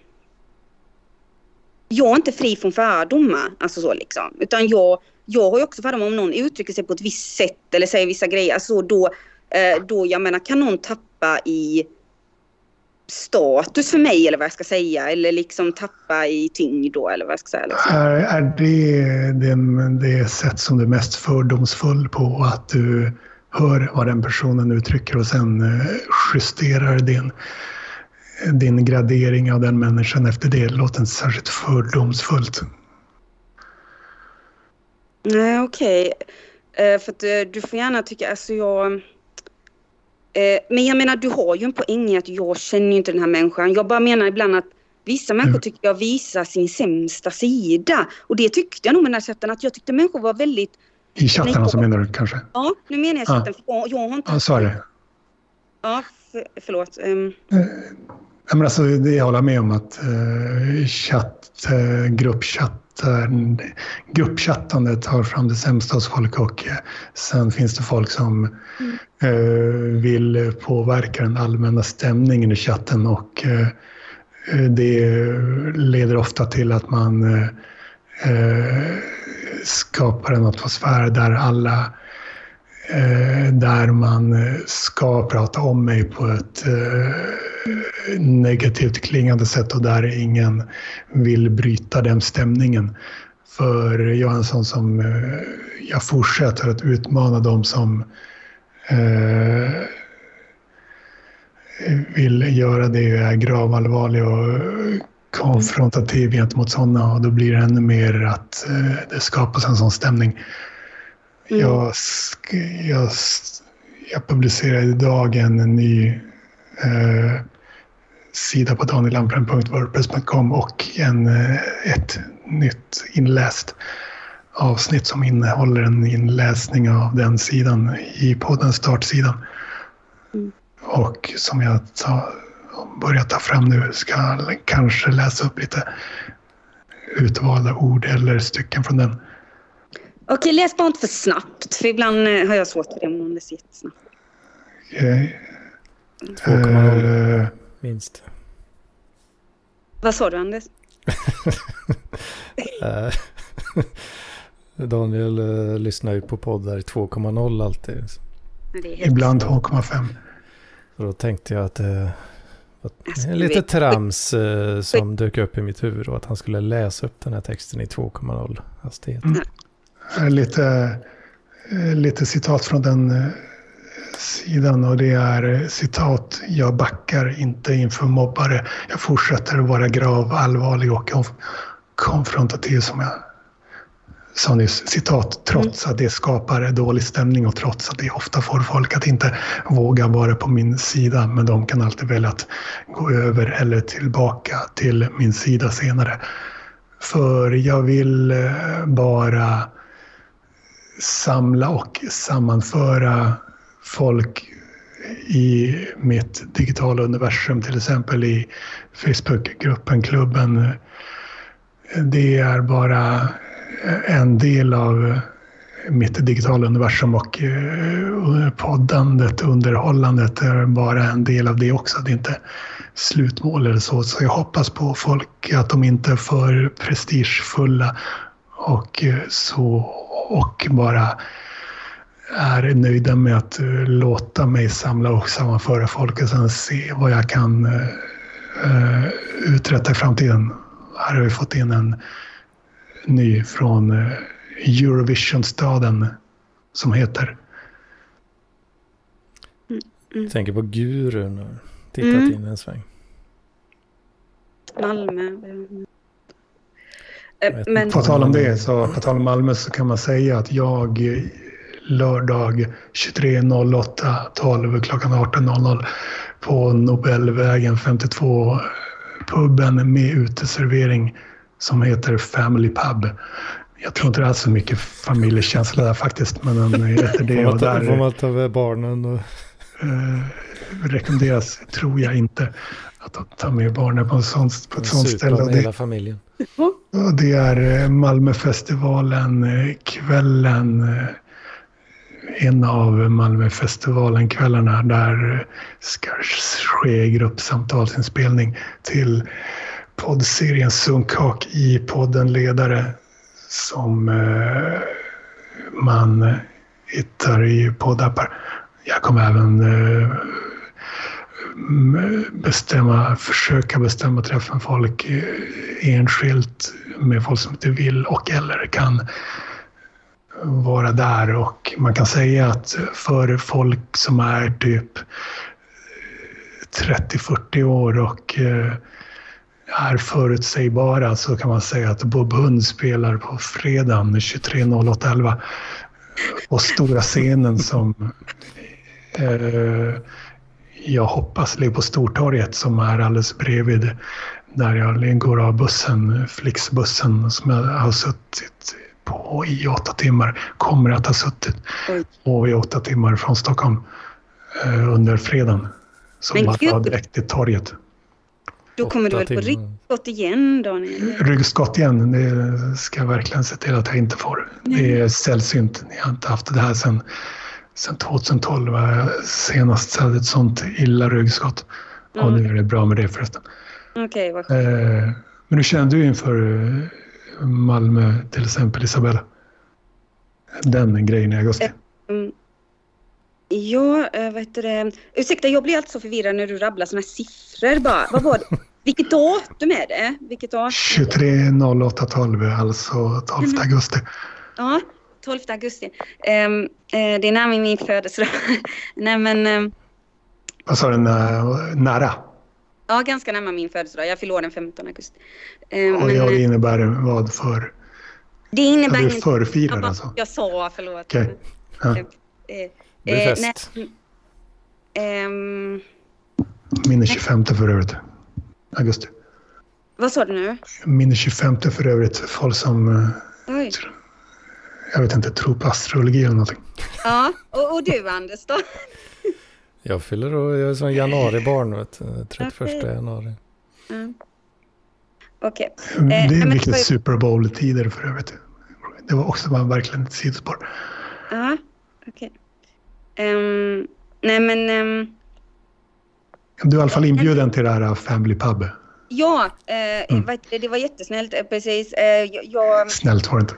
Jag är inte fri från fördomar, alltså så liksom. Utan jag, jag har ju också fördomar om någon uttrycker sig på ett visst sätt eller säger vissa grejer. Alltså då, eh, då jag menar, kan någon tappa i status för mig eller vad jag ska säga. Eller liksom tappa i tyngd då eller vad jag ska säga. Liksom. Är, är det den, det sätt som du är mest fördomsfull på? Att du hör vad den personen uttrycker och sen eh, justerar din, din gradering av den människan efter det? Det låter inte särskilt fördomsfullt. Nej okej. Eh, för att eh, du får gärna tycka, alltså jag... Eh, men jag menar du har ju en poäng i att jag känner ju inte den här människan. Jag bara menar ibland att vissa människor Mm. tycker jag visar sin sämsta sida. Och det tyckte jag nog med den här chatten att jag tyckte människor var väldigt... I chatten Nej, alltså menar du kanske? Ja, nu menar jag Ja. chatten. För jag, har inte... Ja, är det. Ja, för, förlåt. Ehm, Ja, men alltså, det jag håller med om att eh, chatt, eh, gruppchattar, gruppchattandet tar fram det sämsta hos folk och eh, sen finns det folk som eh, vill påverka den allmänna stämningen i chatten och eh, det leder ofta till att man skapar en atmosfär där alla Eh, där man eh, ska prata om mig på ett eh, negativt klingande sätt och där ingen vill bryta den stämningen. För jag är en sån som jag fortsätter att utmana dem som vill göra det jag är gravallvarlig och konfrontativ gentemot sådana och då blir det ännu mer att det skapas en sån stämning. Jag, jag, jag publicerade idag en ny eh, sida på danielampren.wordpress.com och en, eh, ett nytt inläst avsnitt som innehåller en inläsning av den sidan i poddens startsidan. Mm. Och som jag ta, börjar ta fram nu ska kanske läsa upp lite utvalda ord eller stycken från den. Okej, läs bara inte för snabbt. För ibland eh, har jag svårt för det om någon läser jättesnabbt. Okej. 2,0 Eh, minst. Vad sa du Anders? Eh, Daniel eh, lyssnar ju på poddar i 2,0 alltid. Det är ibland 2,5. Så då tänkte jag att det var Alltså, du lite trams eh, som dök upp i mitt huvud och att han skulle läsa upp den här texten i 2,0 hastighet. Mm. Är Lite, eh, lite citat från den eh, sidan och det är eh, citat. Jag backar inte inför mobbare. Jag fortsätter vara grav, allvarlig och konf- konfrontativ som jag sa nyss. Citat. Trots att det skapar dålig stämning och trots att det ofta får folk att inte våga vara på min sida. Men de kan alltid välja att gå över eller tillbaka till min sida senare. För jag vill eh, bara samla och sammanföra folk i mitt digitala universum, till exempel i Facebookgruppen, klubben. Det är bara en del av mitt digitala universum och eh, poddandet, underhållandet är bara en del av det också. Det är inte slutmål eller så. Så jag hoppas på folk att de inte är för prestigefulla och eh, så och bara är nöjda med att eh, låta mig samla och sammanföra folk och sen se vad jag kan eh, uträtta i framtiden. Här har vi fått in en ny från Eurovision-staden som heter Jag tänker på gurun och tittat Mm. in en sväng. Malmö. Eh, Men. På tal om det, så på tal om Malmö så kan man säga att jag eh, lördag 23.08 12 klockan 18.00 på Nobelvägen 52 puben med uteservering som heter Family Pub. Jag tror inte det är så mycket familjekänsla där faktiskt, men den heter det och där får man ta med barnen och... eh, rekommenderas, tror jag inte, att ta med barnen på, en sån, på ett sånt ställe. Och det, hela familjen. och det är eh, Malmöfestivalen, eh, kvällen, eh, en av Malmöfestivalen-kvällarna där ska ske gruppsamtalsinspelning till poddserien Sunkhak i podden Ledare som man hittar i poddappar. Jag kommer även bestämma, försöka bestämma träffen folk eh, enskilt med folk som inte vill och eller kan vara där. Och man kan säga att för folk som är typ 30-40 år och eh, är förutsägbara så kan man säga att Bob Hund spelar på fredagen 23.08.11 på stora scenen som eh, jag hoppas ligger på Stortorget som är alldeles bredvid där jag går av bussen, Flixbussen som jag har suttit på i åtta timmar. Kommer att ha suttit på i åtta timmar från Stockholm eh, under fredagen. Som Men bara gud. var direkt till torget. då kommer du väl på ryggskott igen Daniel? Ryggskott igen, det ska jag verkligen se till att jag inte får. Det är sällsynt. Jag har inte haft det här sedan, sedan 2012. Jag senast hade ett sånt illa ryggskott. Och Mm. nu är det bra med det förresten. Okej, vad skönt. Eh, men hur känner du inför eh, Malmö till exempel, Isabella? Den grejen i augusti. Mm. Ja, äh, vad heter det? Ursäkta, jag blir alltid så förvirrad när du rabblar såna här siffror bara. Vad var det? Vilket datum är det? Vilket datum? 23.08.12, alltså 12 Mm. augusti. Ja, 12 augusti. Ehm, eh, det är närmare min födelsedag. Nej men, ehm, Vad sa du? Nä- Nära? ja ganska närmare min födelsedag. Jag fyller år den 15 augusti. Ehm, Och men, jag eh, innebär vad för? det innebär Ja, du förfirar jag, alltså? jag sa, förlåt. Okej. Ja. Eh, Det är fest. nej, ehm, Min är 25 för övrigt. Augusti. vad sa du nu? Min är 25 för övrigt. Folk som, Oj. Jag vet inte, tror på astrologi eller någonting. Ja, och, och du Anders då? Jag fyller år, jag är som januaribarn, vet du, 31 Okej. januari. Mm. Okej. Det Eh, är men- vilket Super Bowl-tider för övrigt. Det var också bara verkligen ett sidospår. Ja, okej. Ehm, nej men, ehm, Du är i alla fall inbjuden till det här Family Pub. ja, eh, Mm. det var jättesnällt, eh, precis. Eh, jag, jag, Snällt var det inte.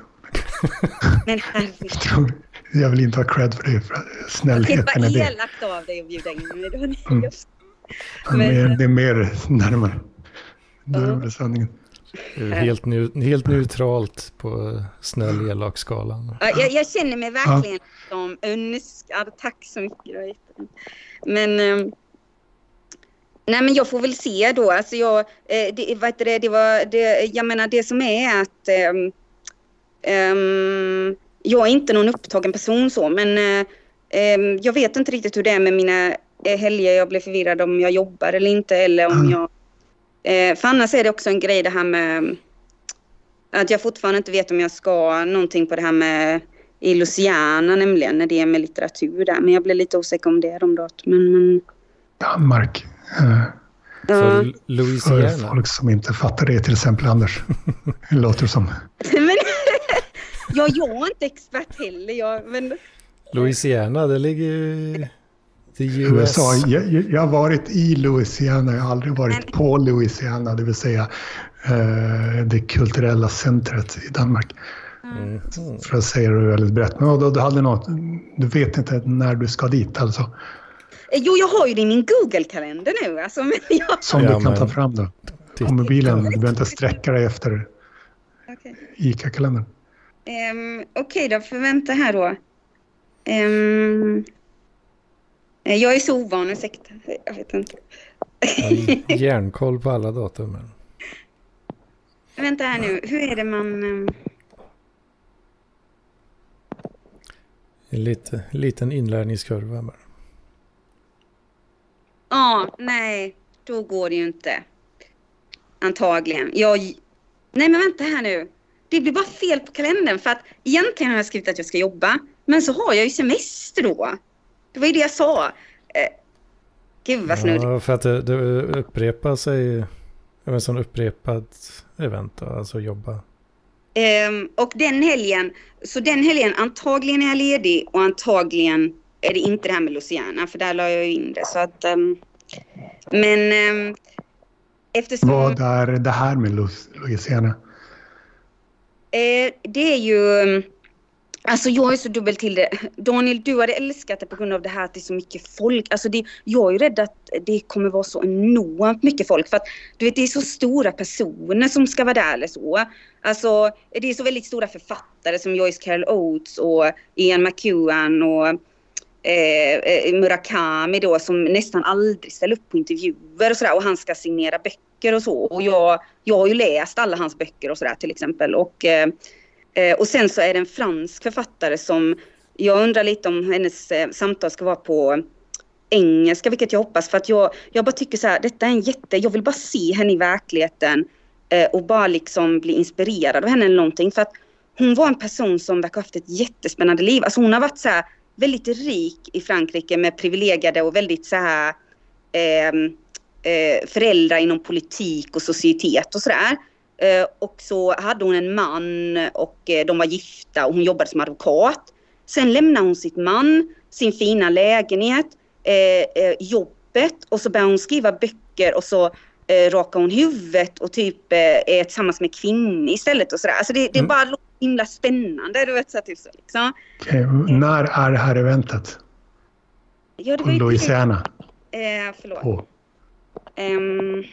Men herregud. Jag vill inte ha cred för det. För Det snällheten var är det. elakt av dig att bjuda in mig. Det var Mm. just- Det är mer- Det är mer närmare. Det är Ja. väl sanningen. Det Helt, neu- helt neutralt på snäll elak skalan. Ja, jag, jag känner mig verkligen som önskad. Tack så mycket. Det var. Men, ehm, nej men jag får väl se då. Alltså jag, eh, det, vad heter det, det var, det, jag menar det som är att jag är inte någon upptagen person så men eh, ehm, jag vet inte riktigt hur det är med mina eh, helger. Jag blir förvirrad om jag jobbar eller inte eller om Mm. jag... Eh, för annars är det också en grej det här med att jag fortfarande inte vet om jag ska någonting på det här med i Louisiana nämligen, när det är med litteratur där. Men jag blir lite osäker om det de datum. Men, men, Danmark. Ja. För För Louisiana. folk som inte fattar det, till exempel Anders. Det låter som. men, ja, jag är inte expert heller. Jag, men, Louisiana, det ligger ju... USA. Jag, jag har varit i Louisiana, jag har aldrig varit på Louisiana, det vill säga eh, det kulturella centret i Danmark. Mm. För att säga det väldigt brett. Men vadå, du hade något, du vet inte när du ska dit alltså? eh, jo, jag har ju det i min Google-kalender nu. Alltså, men jag, Som Ja, du kan men- ta fram då? På mobilen, du behöver inte sträcka dig efter Okej. ICA-kalendern. Ehm, Okej då, förvänta här då. Eh, jag är så ovan, ursäkta. Jag vet inte. Järnkoll på alla datum. men- Vänta här nu, hur är det man... ehm, En lite, liten inlärningskurva bara. Ja, nej, då går det ju inte. Antagligen. Jag... Nej, men vänta här nu. Det blir bara fel på kalendern för att egentligen har jag skrivit att jag ska jobba. Men så har jag ju semester då. Det var ju det jag sa. Eh, gud vad snurrigt. Ja, för att det, det upprepar sig. En sån upprepad event då, alltså jobba. Ehm, och den helgen, så den helgen antagligen är jag ledig och antagligen är det inte det här med Luciana för där la jag ju in det. Så att, ehm, men ehm, eftersom... Vad är det här med Lu- Louisiana? Eh, det är ju... Mm, alltså jag är så dubbel till det. Daniel, du hade älskat det på grund av det här att det är så mycket folk. Alltså det, jag är ju rädd att det kommer vara så enormt mycket folk. För att du vet, det är så stora personer som ska vara där eller så. Alltså det är så väldigt stora författare som Joyce Carol Oates och Ian McEwan och eh, eh Murakami då som nästan aldrig ställer upp på intervjuer och sådär. Och han ska signera böcker och så. Och jag, jag har ju läst alla hans böcker och sådär till exempel. Och, eh, och sen så är det en fransk författare som jag undrar lite om hennes eh, samtal ska vara på engelska, vilket jag hoppas. För att jag, jag bara tycker så här, detta är en jätte, jag vill bara se henne i verkligheten eh, och bara liksom bli inspirerad av henne eller någonting. För att hon var en person som verkar ha haft ett jättespännande liv. Alltså hon har varit så här väldigt rik i Frankrike med privilegierade och väldigt så här eh, eh, föräldrar inom politik och societet och sådär. Eh, och så hade hon en man och eh, de var gifta och hon jobbade som advokat. Sen lämnade hon sitt man, sin fina lägenhet, eh, jobbet och så började hon skriva böcker och så eh, rakar hon huvudet och typ eh, är tillsammans med kvinnor istället och sådär. Alltså det, det Mm. bara låter himla spännande. Du vet, så typ så, liksom. Okej, när är det här eventet? Ja, det var ju Louisiana? Eh, förlåt. På. Ehm,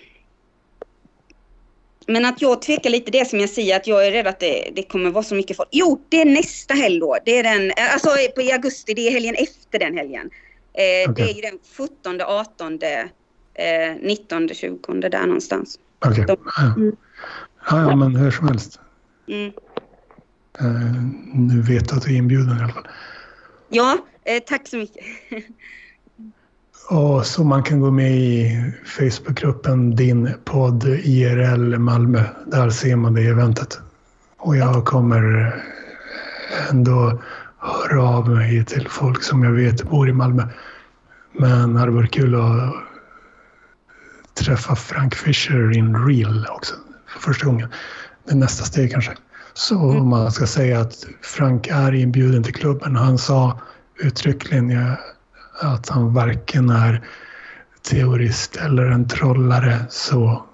men att jag tvekar lite det som jag säger att jag är rädd att det, det kommer vara så mycket folk. Jo, det är nästa helg då. Det är den, alltså på i augusti, det är helgen efter den helgen. Eh, Det Okej. är ju den 17, 18, eh, 19, 20 där någonstans. Okej. Ja. Mm. Ja, ja, men hur som helst. Mm. Eh, nu vet du att du är inbjuden i alla fall. Ja, eh, tack så mycket. Och så man kan gå med i Facebookgruppen Din podd IRL Malmö. Där ser man det eventet. Och jag kommer ändå höra av mig till folk som jag vet bor i Malmö. Men det hade varit kul att träffa Frank Fisher in real också. för första gången. Det är nästa steg kanske. Så mm. man ska säga att Frank är inbjuden till klubben. Han sa uttryckligen att han varken är teorist eller en trollare. Så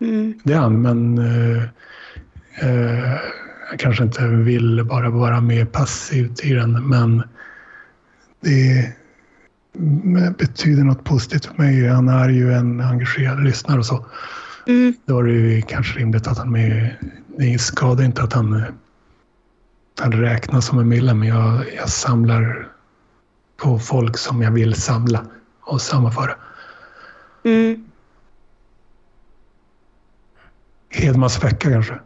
mm. det är han, men eh, eh, jag kanske inte vill bara vara med passivt i den. Men det betyder något positivt för mig. Han är ju en engagerad lyssnare och så. Mm. Då är det ju kanske rimligt att han är med. Det skadar inte att han, han räknas som en medlem. Jag, jag samlar på folk som jag vill samla och sammanföra. Mm. Hedmans vecka kanske?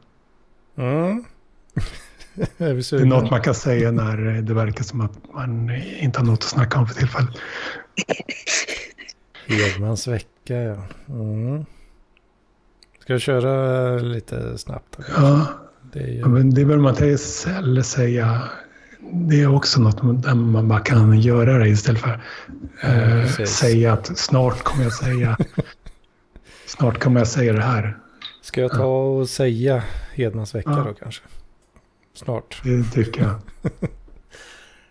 Mm. det är något man kan säga när det verkar som att man inte har något att snacka om för tillfället. Hedmans vecka, ja. Mm. Ska jag köra lite snabbt? Ja, det, är ju... men det behöver man inte säga. Det är också något där man bara kan göra det istället för att eh, säga att snart kommer jag säga snart kommer jag säga det här. Ska jag ta och säga Hedmans vecka ja. då kanske? Snart. Det tycker jag.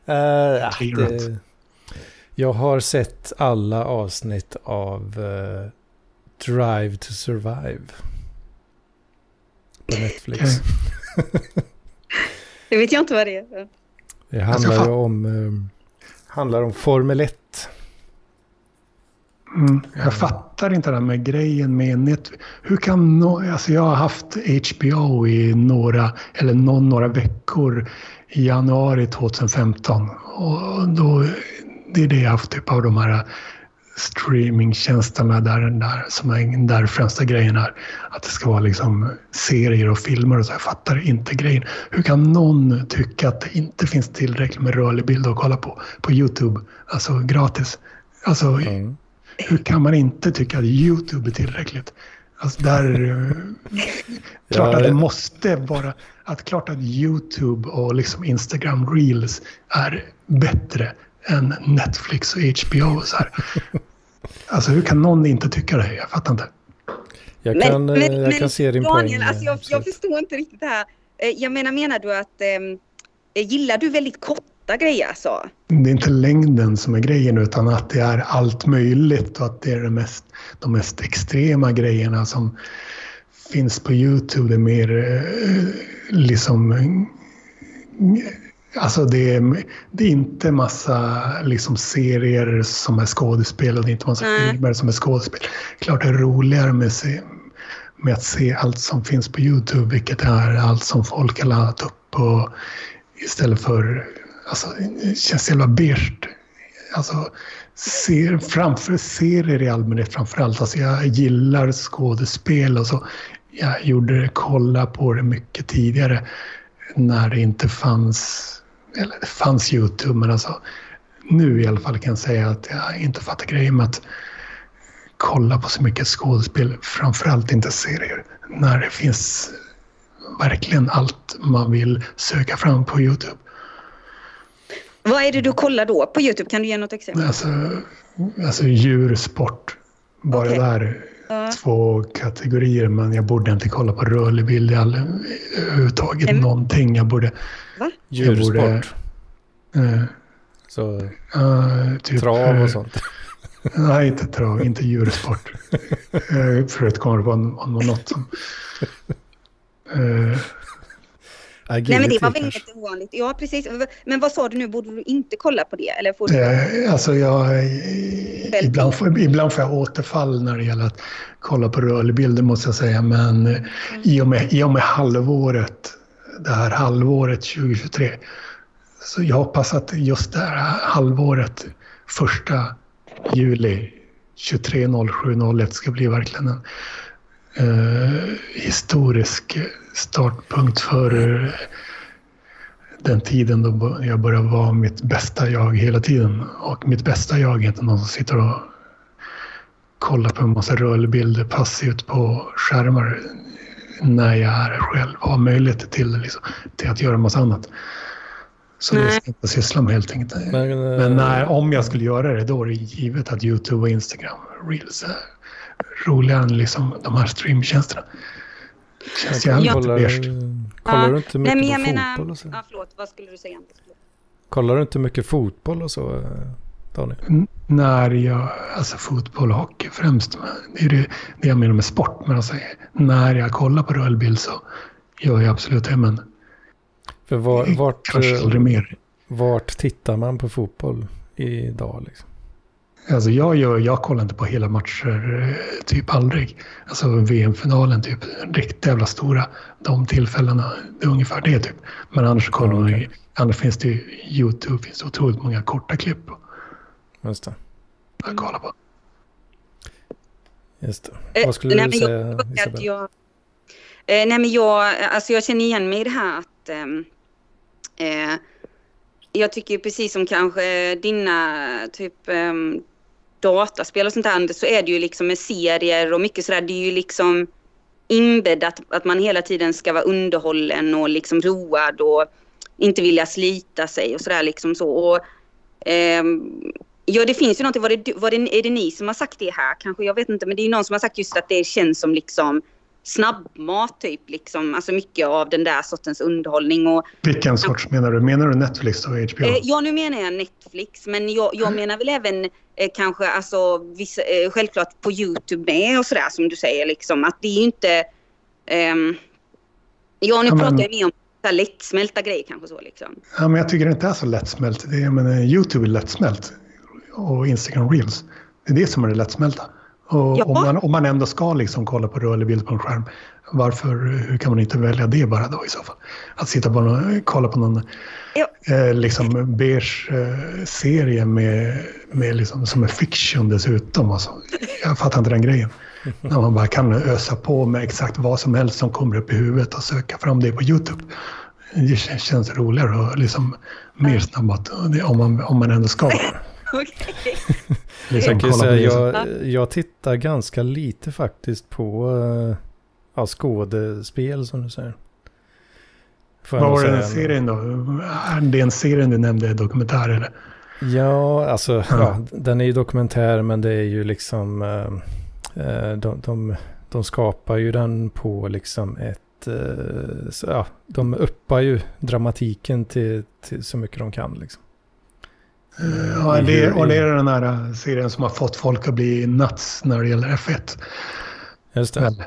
uh, ja, det, jag har sett alla avsnitt av uh, Drive to Survive. På Netflix. Okay. det vet jag inte vad det är. Det handlar ju om, um, handlar om Formel 1. Mm, jag fattar inte det här med grejen med net. Hur kan no, alltså jag har haft HBO i några, eller någon, några veckor i januari 2015. Och då, det är det jag har haft typ av de här streamingtjänsterna där, där, som är där främsta grejen är. Att det ska vara liksom serier och filmer och så. Jag fattar inte grejen. Hur kan någon tycka att det inte finns tillräckligt med rörlig bild att kolla på på Youtube? Alltså gratis. Alltså, mm. hur kan man inte tycka att Youtube är tillräckligt? Alltså där... Eh, klart att det måste vara... Att klart att Youtube och liksom Instagram Reels är bättre än Netflix och HBO. Så här. Alltså hur kan någon inte tycka det? Jag fattar inte. Jag kan, men, men, jag kan se din Daniel, poäng. Alltså jag, jag förstår inte riktigt det här. Eh, jag menar, menar du att eh, gillar du väldigt korta grejer alltså? Det är inte längden som är grejen utan att det är allt möjligt och att det är det mest, de mest extrema grejerna som finns på Youtube. Det är mer eh, liksom Alltså det är, det är inte massa liksom serier som är skådespel och det är inte massa Nej. filmer som är skådespel. Klart det är roligare med, se, med att se allt som finns på Youtube, vilket är allt som folk har laddat upp och istället för, alltså det känns jävla beige. Alltså ser, framför serier i allmänhet framförallt. Alltså jag gillar skådespel och så. Jag gjorde kolla på det mycket tidigare när det inte fanns eller det fanns Youtube, men alltså nu i alla fall kan jag säga att jag inte fattar grejen med att kolla på så mycket skådespel, framförallt inte serier, när det finns verkligen allt man vill söka fram på Youtube. Vad är det du kollar då på Youtube? Kan du ge något exempel? Alltså, alltså djursport. Bara okay. där. Två kategorier, men jag borde inte kolla på rörlig bild överhuvudtaget. Mm. Någonting. Jag borde Va? Djursport. Borde, eh, så uh, typ, trav och sånt? nej, inte trav, inte djursport. uh, för att komma på något som... Uh, Nej men det var väldigt ovanligt. Ja precis. Men vad sa du nu, borde du inte kolla på det? Eller får du... Eh, alltså jag, ibland, får, ibland får jag återfall när det gäller att kolla på rörlig bilder måste jag säga. Men mm. i, och med, i och med halvåret det här halvåret 2023. Så jag hoppas att just det här halvåret, första juli 23.07.01 ska bli verkligen en eh, historisk startpunkt för eh, den tiden då jag började vara mitt bästa jag hela tiden. Och mitt bästa jag är inte någon som sitter och kollar på en massa rullbilder passivt på skärmar när jag är själv och har möjlighet till, liksom, till att göra en massa annat. Så nej. det ska jag inte syssla med helt enkelt. Men, eh, Men nej, om jag skulle göra det då är det givet att YouTube och Instagram Reels är roligare än liksom de här streamtjänsterna. Känns jävligt kollar, beige. kollar Ja. du inte Nej, mycket men jag på menar... fotboll och så? Ja, förlåt. Vad skulle du säga? Kollar du inte mycket fotboll och så, eh, Daniel? N- När jag, alltså fotboll och hockey främst, det är det, det jag menar med sport. Men alltså, när jag kollar på rullbil så gör jag absolut det, men För var, vart, kanske eh, aldrig mer. vart tittar man på fotboll idag? Liksom? Alltså jag, gör, jag kollar inte på hela matcher, eh, typ aldrig. Alltså VM-finalen, typ riktigt jävla stora. De tillfällena, det är ungefär det typ. Men annars kollar man Okej. ju, annars finns det ju YouTube, finns det otroligt många korta klipp Just det. att kolla på. Just det. Eh, Vad skulle nej, du men säga, jag, Isabel? jag, eh, nej, men jag, alltså jag känner igen mig i det här att ehm, eh, jag tycker precis som kanske dina typ um, dataspel och sånt där så är det ju liksom med serier och mycket sådär, det är ju liksom inbäddat att man hela tiden ska vara underhållen och liksom road och inte vilja slita sig och sådär liksom så. Och, ehm, Ja, det finns ju någonting. Var det, var det, är det ni som har sagt det här? Kanske, jag vet inte. Men det är någon som har sagt just att det känns som liksom snabbmat typ. Liksom. Alltså mycket av den där sortens underhållning. Och, Vilken sorts menar du? Menar du Netflix och HBO? eh, ja, nu menar jag Netflix. Men jag, jag menar väl även eh, kanske alltså vissa, eh, självklart på YouTube med och sådär som du säger. Liksom. Att det är ju inte... ehm, ja, nu Ja, men- pratar jag mer om så lättsmälta grejer kanske så liksom. Ja, men jag tycker det inte är så lättsmält. Det är, jag menar, YouTube är lättsmält. Och Instagram Reels. Det är det som är det lättsmälta. Och Ja. om, man, om man ändå ska liksom kolla på rörlig bild på en skärm. Varför, hur kan man inte välja det bara då i så fall? Att sitta på någon, kolla på någon Ja. eh, liksom beige eh, serie med, med liksom, som är fiction dessutom. Alltså. Jag fattar inte den grejen. När man bara kan ösa på med exakt vad som helst som kommer upp i huvudet och söka fram det på YouTube. Det kän- känns roligare och liksom mer snabbt och om man, om man ändå ska Okej. liksom Jag kan säga, det. jag, jag tittar ganska lite faktiskt på uh, ja, skådespel som du säger. Får Vad var den säga. serien då? Är det en serien du nämnde, dokumentär eller? Ja, alltså Ja. ja, den är ju dokumentär men det är ju liksom eh, eh, de, de, de skapar ju den på liksom ett eh, så, ja, de uppar ju dramatiken till, till så mycket de kan liksom. Ja, I det, och det är den här serien som har fått folk att bli nuts när det gäller F1. Just det. Väl?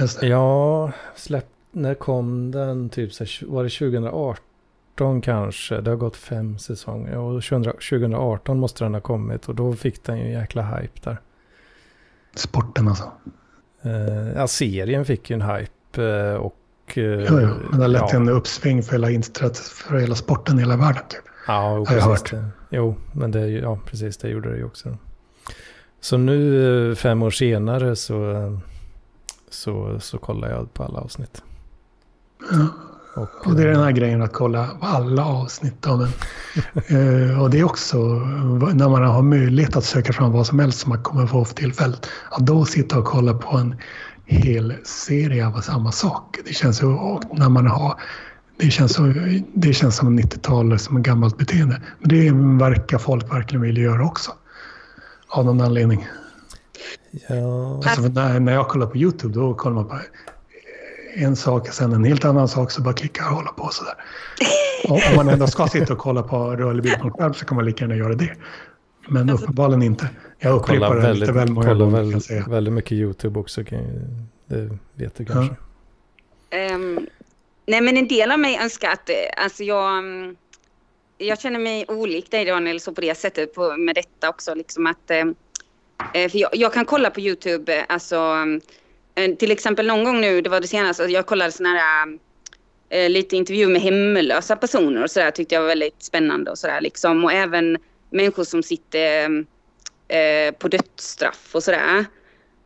Just det. Ja, släpp, när kom den? Typ var det 2018 kanske? Det har gått fem säsonger. Och 2000 2018 måste den ha kommit och då fick den ju en jäkla hype där. Sporten alltså. Eh, ja, serien fick ju en hype eh, och... eh, Jo, jo. Men det har lett ja. till en uppsving för hela, för hela sporten i hela världen. Typ. Ja, Har jag precis. Det. Jo, men det, ja, precis, det gjorde det ju också. Så nu eh, fem år senare så, eh, så, så kollar jag på alla avsnitt. Ja. Och, Och det är eh, den här grejen att kolla på alla avsnitt av en. Eh, och det är också när man har möjlighet att söka fram vad som helst som man kommer få för tillfället. Att då sitta och kolla på en hel serie av samma sak. Det känns ju, och när man har det känns, så, det känns som 90-talet, som ett gammalt beteende. Men det verkar folk verkligen vilja göra också. Av någon anledning. Ja, Alltså, när, när jag kollar på YouTube då kollar man på en sak och sen en helt annan sak så bara klickar och håller på sådär. Och om man ändå ska sitta och kolla på rörlig bild på en skärm så kan man lika gärna göra det. Men uppenbarligen inte. Jag upprepar det väldigt, lite väl många gånger väldigt, väldigt mycket YouTube också. Det vet du kanske. Ehm, nej men en del av mig önskar att, eh, alltså jag, mm, jag känner mig olik dig Daniel så på det sättet på, med detta också liksom att, eh, eh, för jag, jag kan kolla på YouTube, alltså mm, till exempel någon gång nu, det var det senaste, alltså jag kollade sådana här lite intervjuer med hemlösa personer och sådär tyckte jag var väldigt spännande och sådär liksom och även människor som sitter mm, eh, på dödsstraff och sådär.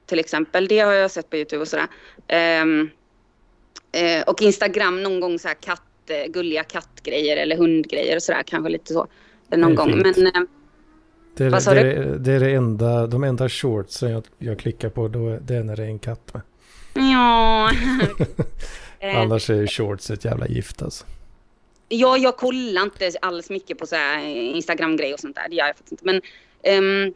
Till exempel, det har jag sett på YouTube och sådär. där. Eh, och Instagram någon gång så här katt, eh, gulliga kattgrejer eller hundgrejer och sådär kanske lite så. Någon gång. fint. Men eh, Det är, Vad sa det, är, det är det enda, de enda shortsen jag, jag klickar på, då, det är när det är en katt med. ja. eh, Annars är shorts ett jävla gift alltså. ja, jag kollar inte alls mycket på så här Instagram-grejer och sånt där. Det gör jag faktiskt inte. Men ehm,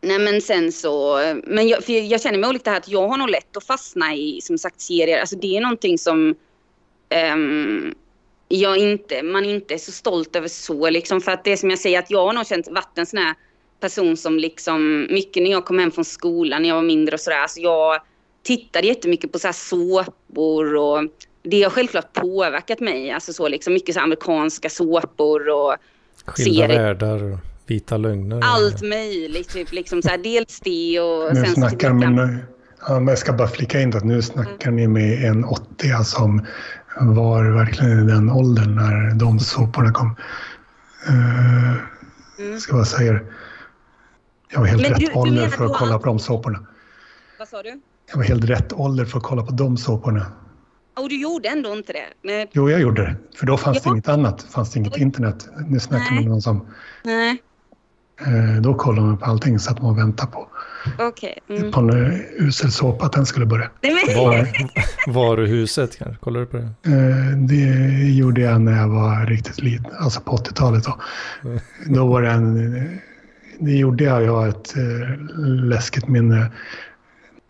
Nej men sen så, men jag, jag känner mig olika här att jag har nog lätt att fastna i som sagt serier. Alltså det är någonting som um, jag inte, man inte är så stolt över så liksom. För att det som jag säger att jag har nog känt en sån här person som liksom, mycket när jag kom hem från skolan när jag var mindre och sådär. Alltså jag tittade jättemycket på så här såpor och det har självklart påverkat mig. Alltså så liksom mycket så amerikanska såpor och Skilda serier. världar. Vita lögner? Allt möjligt. Typ, liksom så här, dels det och nu sen snackar med, ja, Jag ska bara flika in att nu snackar mm. ni med en 80 som var verkligen i den åldern när de såporna kom. Uh, mm. Ska bara säga Jag var helt Men rätt du, ålder du för att kolla på de såporna. Vad sa du? Jag var helt rätt ålder för att kolla på de såporna. Och du gjorde ändå inte det? Men... Jo, jag gjorde det. För då fanns ja. det inget annat. fanns det inget internet. Nu snackar man med någon som Nej. Eh, då kollade man på allting, satt man och väntade på. Okay. Mm. På en eh, usel såpa att den skulle börja. Var, varuhuset kanske? Kollade du på det? Eh, det gjorde jag när jag var riktigt liten, alltså på 80-talet. Då. Mm. då var det en... Det gjorde jag, jag har ett läskigt minne.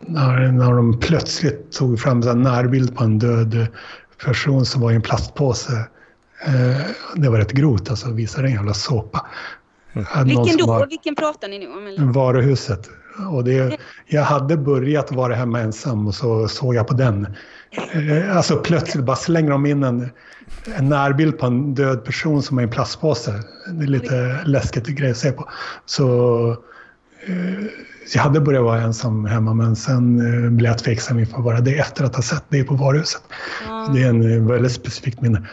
När, när de plötsligt tog fram en närbild på en död person som var i en plastpåse. Det var rätt grovt, alltså visade en jävla såpa. Vilken då? Var, Vilken pratar ni nu om? Varuhuset. Och det, jag hade börjat vara hemma ensam och så såg jag på den. Eh, alltså plötsligt bara slänger de in en, en närbild på en död person som är i en plastpåse. Det är lite läskigt grej att se på. Så eh, jag hade börjat vara ensam hemma men sen eh, blev jag tveksam inför bara det efter att ha sett det på varuhuset. Ja. Det är en väldigt specifikt minne.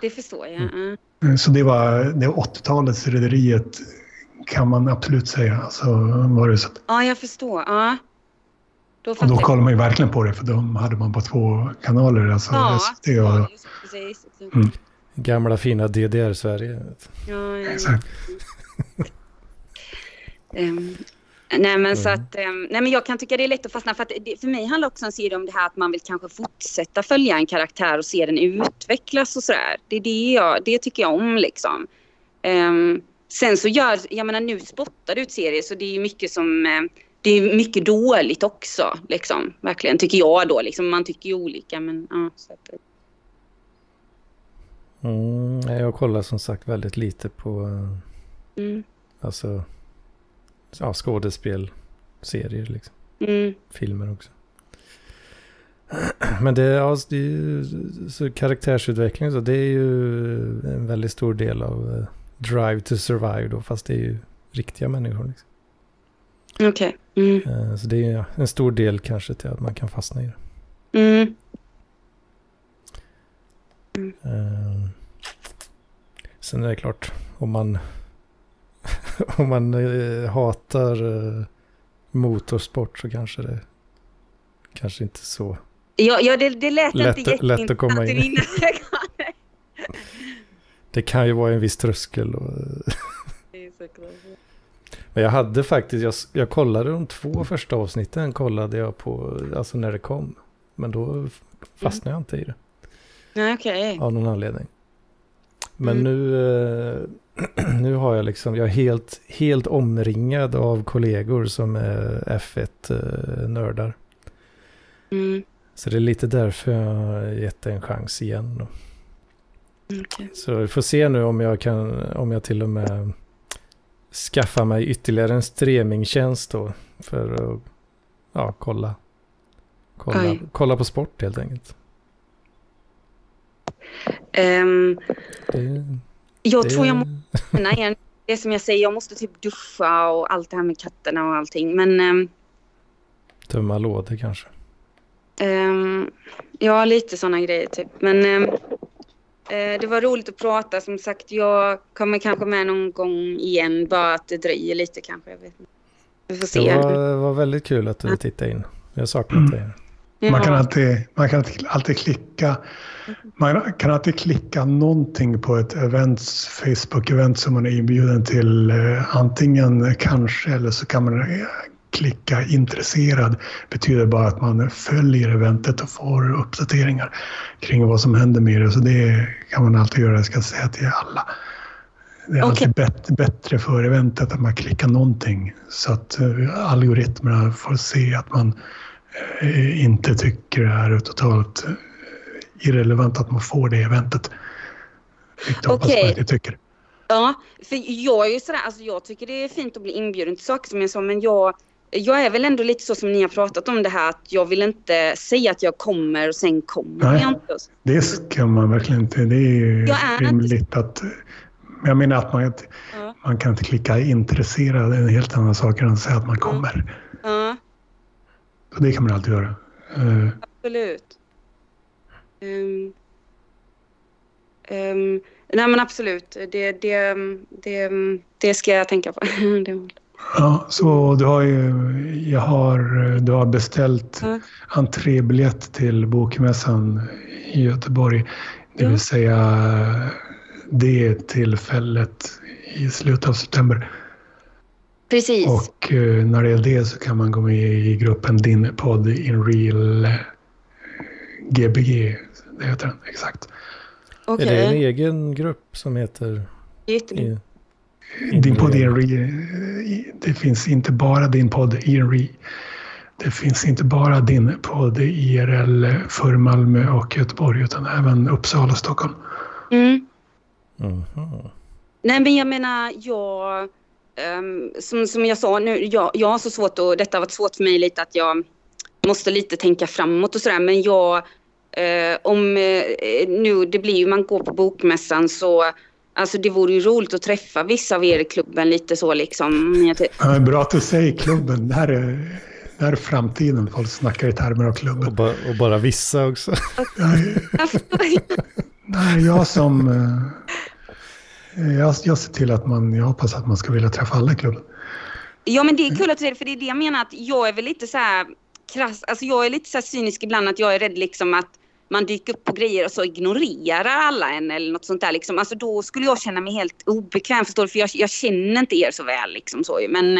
Det förstår jag. Mm. Eh, så det var, det 80-talets Rederiet kan man absolut säga. Alltså, var det så att, ja, jag förstår. Ja. Då och då kollade man ju verkligen på det för de hade man på två kanaler. Alltså ja, SVT och, ja, precis. Mm. Gamla fina DDR-Sverige. Ja, ja. Exakt. um, Nej men, mm. så att, ehm, nej men jag kan tycka det är lätt att fastna för att det, för mig handlar också en serie om det här att man vill kanske fortsätta följa en karaktär och se den utvecklas och sådär. Det är det jag, det tycker jag om liksom. Um, sen så gör, jag menar nu spottar du ut serier så det är mycket som, ehm, det är mycket dåligt också liksom. Verkligen tycker jag då liksom. Man tycker ju olika men ja. Så att, mm, jag kollar som sagt väldigt lite på, mm. alltså ja, skådespel, serier liksom. Mm. Filmer också. Men det, ja, det är ju, så karaktärsutveckling så det är ju en väldigt stor del av uh, Drive to Survive då, fast det är ju riktiga människor. Liksom. Okej. Okay. Mm. Uh, så det är en stor del kanske till att man kan fastna i det. Mm. Uh, sen är det klart, om man om man eh, hatar eh, motorsport så kanske det kanske inte så Ja, ja det, det lät lätt, inte lätt att komma in Det kan ju vara en viss tröskel. Och Men jag hade faktiskt, jag, jag kollade de två första avsnitten kollade jag på, alltså när det kom. Men då fastnade mm. jag inte i det. Nej, okej. Okay. Av någon anledning. Men mm. nu, eh, nu har jag liksom, jag är helt, helt omringad av kollegor som är F1-nördar. Mm. Så det är lite därför jag har gett en chans igen. Okay. Så vi får se nu om jag kan, om jag till och med skaffar mig ytterligare en streamingtjänst då. För att ja, kolla, kolla, kolla på sport helt enkelt. Um, det, jag det... tror jag måste. Det som jag säger, jag måste typ duscha och allt det här med katterna och allting. Men... Um, Tömma lådor kanske? Um, ja, lite sådana grejer typ. Men um, uh, det var roligt att prata. Som sagt, jag kommer kanske med någon gång igen. Bara att det dröjer lite kanske. Jag vet inte. Vi får se. Det var, var väldigt kul att du tittade in. Jag har saknat dig. Man kan, alltid, man kan alltid klicka man kan alltid klicka någonting på ett events, Facebook-event som man är inbjuden till. Eh, antingen kanske eller så kan man eh, klicka intresserad. Det betyder bara att man följer eventet och får uppdateringar kring vad som händer med det. Så det kan man alltid göra, jag ska säga till alla. Det är alltid bättre, för eventet att man klickar någonting så att eh, algoritmerna får se att man inte tycker det här är totalt eh, irrelevant att man får det eventet. Vilket jag hoppas Okej. man inte tycker. Ja, för jag är ju sådär, alltså jag tycker det är fint att bli inbjuden till saker som jag sa, men jag, jag är väl ändå lite så som ni har pratat om det här att jag vill inte säga att jag kommer och sen kommer Nej. jag inte. Det ska man verkligen inte. Det är ju Jag är inte- rimligt att... Men jag menar att man, Ja. man kan inte klicka intresserad. Det är en helt annan sak än att säga att man kommer. Ja, det kan man alltid göra. Eh, absolut. Ehm, ehm, nej men absolut, det, det, det, det ska jag tänka på. Ja, så du har ju, jag har, du har beställt Ja. entrébiljett till Bokmässan i Göteborg. Det vill säga det tillfället i slutet av september. Precis. Och eh, när det är det så kan man gå med i gruppen Din podd in real eh, GBG. Det heter den, exakt. Okej, Är det en egen grupp som heter... I, Din podd in re, det finns inte bara din podd in re, Det finns inte bara din podd IRL för Malmö och Göteborg utan även Uppsala och Stockholm. Mm. Mhm. Nej men jag menar, jag... ehm, som, som jag sa nu, jag, jag har så svårt och detta har varit svårt för mig lite att jag måste lite tänka framåt och sådär men jag... eh, om eh, nu, det blir ju, man går på bokmässan så Alltså det vore ju roligt att träffa vissa av er i klubben lite så liksom. Ja, bra att du säger klubben. Det här är, det här är framtiden. Folk snackar i termer av Och, klubben. ba, och bara vissa också. Nej, jag som... Jag, jag ser till att man... Jag hoppas att man ska vilja träffa alla i klubben. Ja men det är kul att du säger det, för det är det jag menar att jag är väl lite så här krass, alltså jag är lite så här cynisk ibland att jag är rädd liksom att man dyker upp på grejer och så ignorerar alla en eller något sånt där liksom. Alltså då skulle jag känna mig helt obekväm förstår du, för jag, jag känner inte er så väl liksom så. Men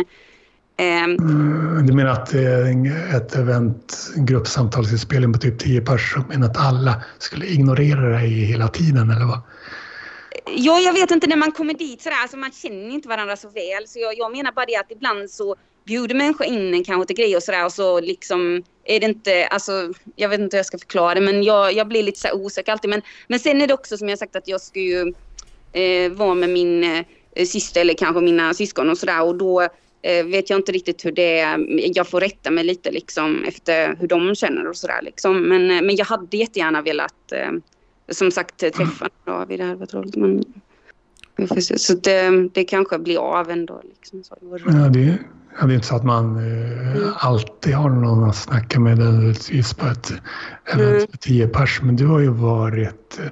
ehm, Mm, Du menar att det är en- ett event, en gruppsamtalsinspelning på typ 10 personer, men att alla skulle ignorera dig hela tiden eller vad? Ja, jag vet inte när man kommer dit sådär, alltså man känner inte varandra så väl. Så jag, jag menar bara det att ibland så bjuder människor in en kanske till grejer och sådär och så liksom är det inte, alltså jag vet inte hur jag ska förklara det men jag, jag blir lite så osäker alltid. Men, men sen är det också som jag sagt att jag ska ju eh, vara med min eh, syster eller kanske mina syskon och sådär och då eh, vet jag inte riktigt hur det är. Jag får rätta mig lite liksom efter hur de känner och sådär liksom. Men, eh, men jag hade jättegärna velat eh, som sagt träffa David, det hade varit roligt. Men. Så det, det kanske blir av ändå. Liksom, så. det. Ja, det, ja, det är inte så att man eh, alltid har någon att snacka med nödvändigtvis på ett event Mm. 10 pers. Men du har ju varit eh,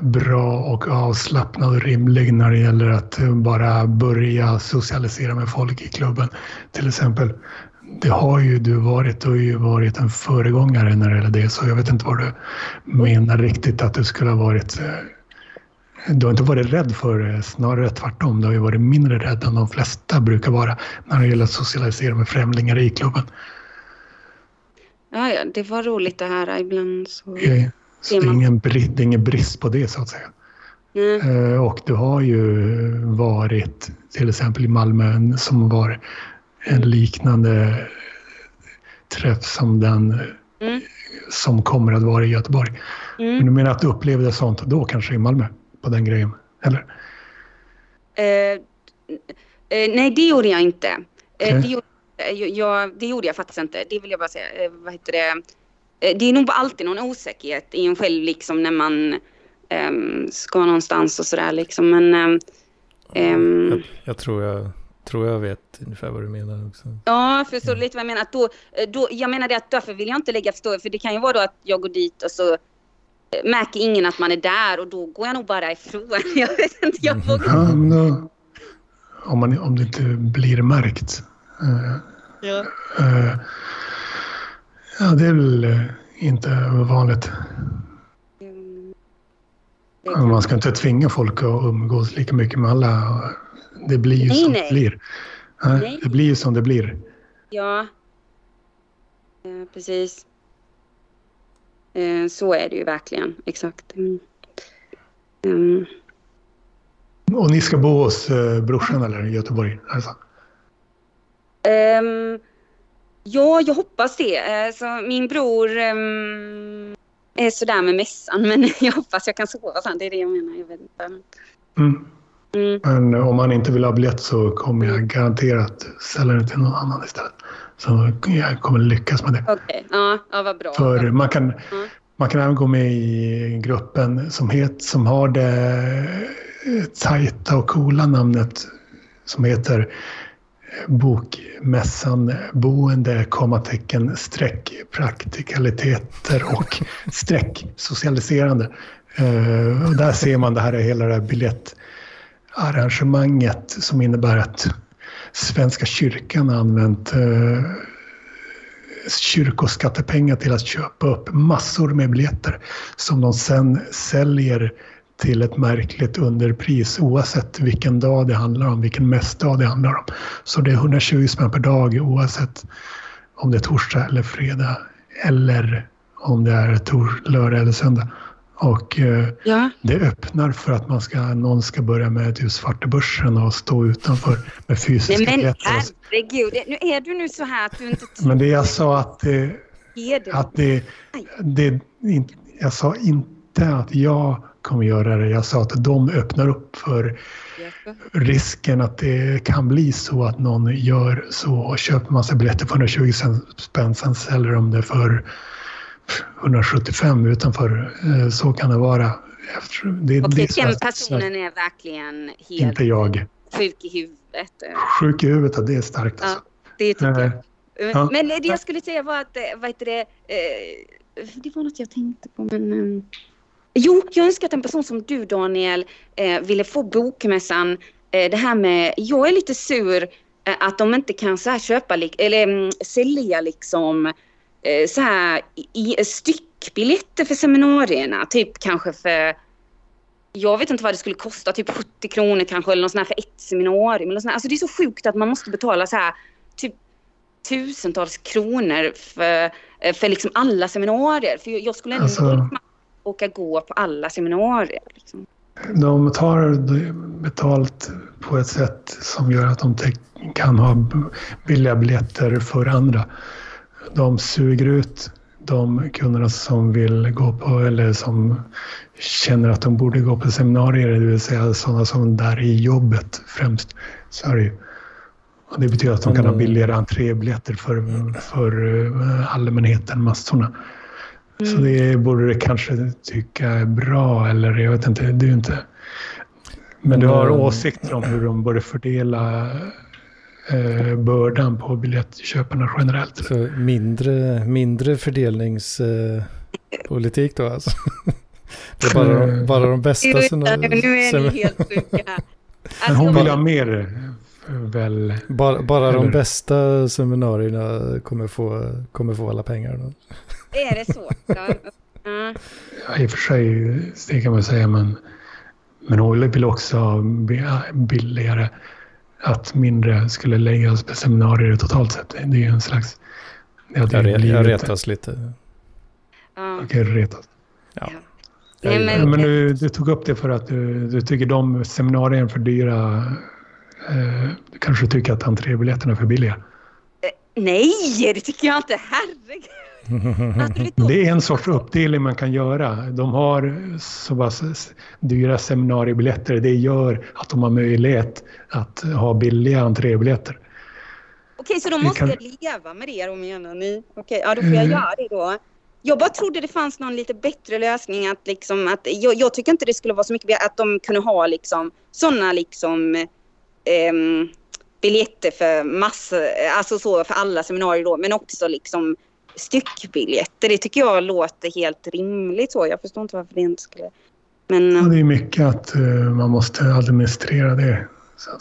bra och avslappnad och rimlig när det gäller att eh, bara börja socialisera med folk i klubben. Till exempel, det har ju du varit. Du har ju varit en föregångare när det gäller det. Så jag vet inte vad du menar riktigt att du skulle ha varit. eh, Du har inte varit rädd för det, snarare tvärtom. Du har ju varit mindre rädd än de flesta brukar vara när det gäller att socialisera med främlingar i klubben. Ja, ja, det var roligt det här ibland. Så. Eh, Så det är ingen, bri- det är ingen brist på det så att säga. Mm. Och du har ju varit till exempel i Malmö som var en liknande träff som den Mm. som kommer att vara i Göteborg. Men Mm. du menar att du upplevde sånt då kanske i Malmö? På den grejen? Eller? Eh, eh, nej, det gjorde jag inte. Eh, Okej. det, gjorde, eh, jag, det gjorde jag faktiskt inte. Det vill jag bara säga. Eh, vad heter det? Det är nog alltid någon osäkerhet i en själv liksom när man ehm, ska någonstans och sådär liksom. Men ehm, ehm, Jag, jag, tror jag tror jag vet ungefär vad du menar också. Ja, för så lite vad jag menar. Att då, eh, då, jag menar det att därför vill jag inte lägga förstå för det kan ju vara då att jag går dit och så eh, märker ingen att man är där och då går jag nog bara ifrån. Jag vet inte, jag vågar Ja, men då, om, man, om det inte blir märkt. Eh, Ja. ja, det är väl inte vanligt. Mm. Man ska inte tvinga folk att umgås lika mycket med alla. Det blir ju Nej, som nej. det blir. Nej. Det blir ju som det blir. Ja, eh, precis. Eh, så är det ju verkligen, exakt. Mm. Mm. Och ni ska bo hos eh, brorsan eller i Göteborg? Är det så? Ehm, ja, jag hoppas det. Eh, Så min bror ehm, är sådär med mässan, men jag hoppas jag kan sova sen. Det är det jag menar. Jag vet inte. Mm. Mm. Men om man inte vill ha biljett så kommer jag garanterat ställa den till någon annan istället. Så jag kommer lyckas med det. Okej, ja, ja, vad bra. För man kan, Mm. man kan även gå med i gruppen som, het, som har det tajta och coola namnet som heter Bokmässan boende, kommatecken, streck, praktikaliteter och streck, socialiserande. Eh, och där ser man det här hela det här arrangemanget som innebär att Svenska kyrkan har använt eh, kyrkoskattepengar till att köpa upp massor med biljetter som de sen säljer till ett märkligt underpris oavsett vilken dag det handlar om, vilken mässdag det handlar om. Så det är 120 spänn per dag oavsett om det är torsdag eller fredag eller om det är tor- lördag eller söndag. Och eh, Ja, det öppnar för att man ska, någon ska börja med typ svartebörsen och stå utanför med fysiska nej men herregud. Nu är du nu så här att du inte Men det jag sa att det, att det, det jag sa inte att jag kommer göra det. Jag sa att de öppnar upp för risken att det kan bli så att någon gör så och köper massa biljetter för 120 spänn, sen säljer de det för 175 utanför. Eh, Så kan det vara. Efter- Det, det Okej, är så den personen är verkligen helt Inte jag. sjuk i huvudet. Sjuk i huvudet, det är starkt Ja, alltså. det tycker jag. Eh, ja. Men det jag skulle säga var att, eh, vad heter det, eh, det var något jag tänkte på men... eh, Jo, jag önskar att en person som du Daniel eh, ville få bokmässan. Eh, det här med, jag är lite sur eh, att de inte kan så här köpa, eller mm, sälja liksom eh, så här i, i styckbiljetter för seminarierna. Typ kanske för, jag vet inte vad det skulle kosta, typ 70 kronor kanske eller något sånt här för ett seminarium. Eller sånt här. Alltså det är så sjukt att man måste betala så här typ tusentals kronor för, eh, för liksom alla seminarier. För jag- skulle ändå Alltså- liksom åka gå på alla seminarier. Liksom. De tar betalt på ett sätt som gör att de kan ha billiga biljetter för andra. De suger ut de kunderna som vill gå på eller som känner att de borde gå på seminarier, det vill säga sådana som där i jobbet främst. Så är det ju. Och det betyder att de kan ha billigare entrébiljetter för, för eh, allmänheten, massorna. Så det borde det kanske tycka är bra eller jag vet inte. Det är inte... Men du har Mm. åsikter om hur de borde fördela eh, bördan på biljettköparna generellt? Så mindre, mindre fördelningspolitik då alltså. Det är bara, de- bara de bästa sina, nu är ni helt sjuka. Men Alltså, hon vill ha mer eh, väl... bara, bara de bästa seminarierna kommer få, kommer få alla pengar. Då. Är det så? Ja. Ja. I och för sig, det kan man säga, men, men hon vill också ha bi- billigare. Att mindre skulle läggas på seminarier totalt sett. Det är ju en slags... Jag, re, jag retas lite. Ja. Okej, retas. Ja. Nej, Jag- men- Men du, du tog upp det för att du, du tycker de seminarierna är för dyra. Eh, du kanske tycker att entrébiljetterna är för billiga. Nej, det tycker jag inte. Herregud. Vet Det är en sorts uppdelning man kan göra. De har så pass dyra seminariebiljetter. Det gör att de har möjlighet att ha billiga entrébiljetter. Okej, så då måste kan- jag leva med det då menar ni? Okej, ja då får jag Mm. göra det då. Jag bara trodde det fanns någon lite bättre lösning att liksom att jag, jag tycker inte det skulle vara så mycket att de kunde ha liksom sådana liksom ehm, biljetter för massor, alltså så för alla seminarier då, men också liksom styckbiljetter. Det tycker jag låter helt rimligt så. Jag förstår inte varför det inte skulle... Men, Ja, det är mycket att eh, man måste administrera det.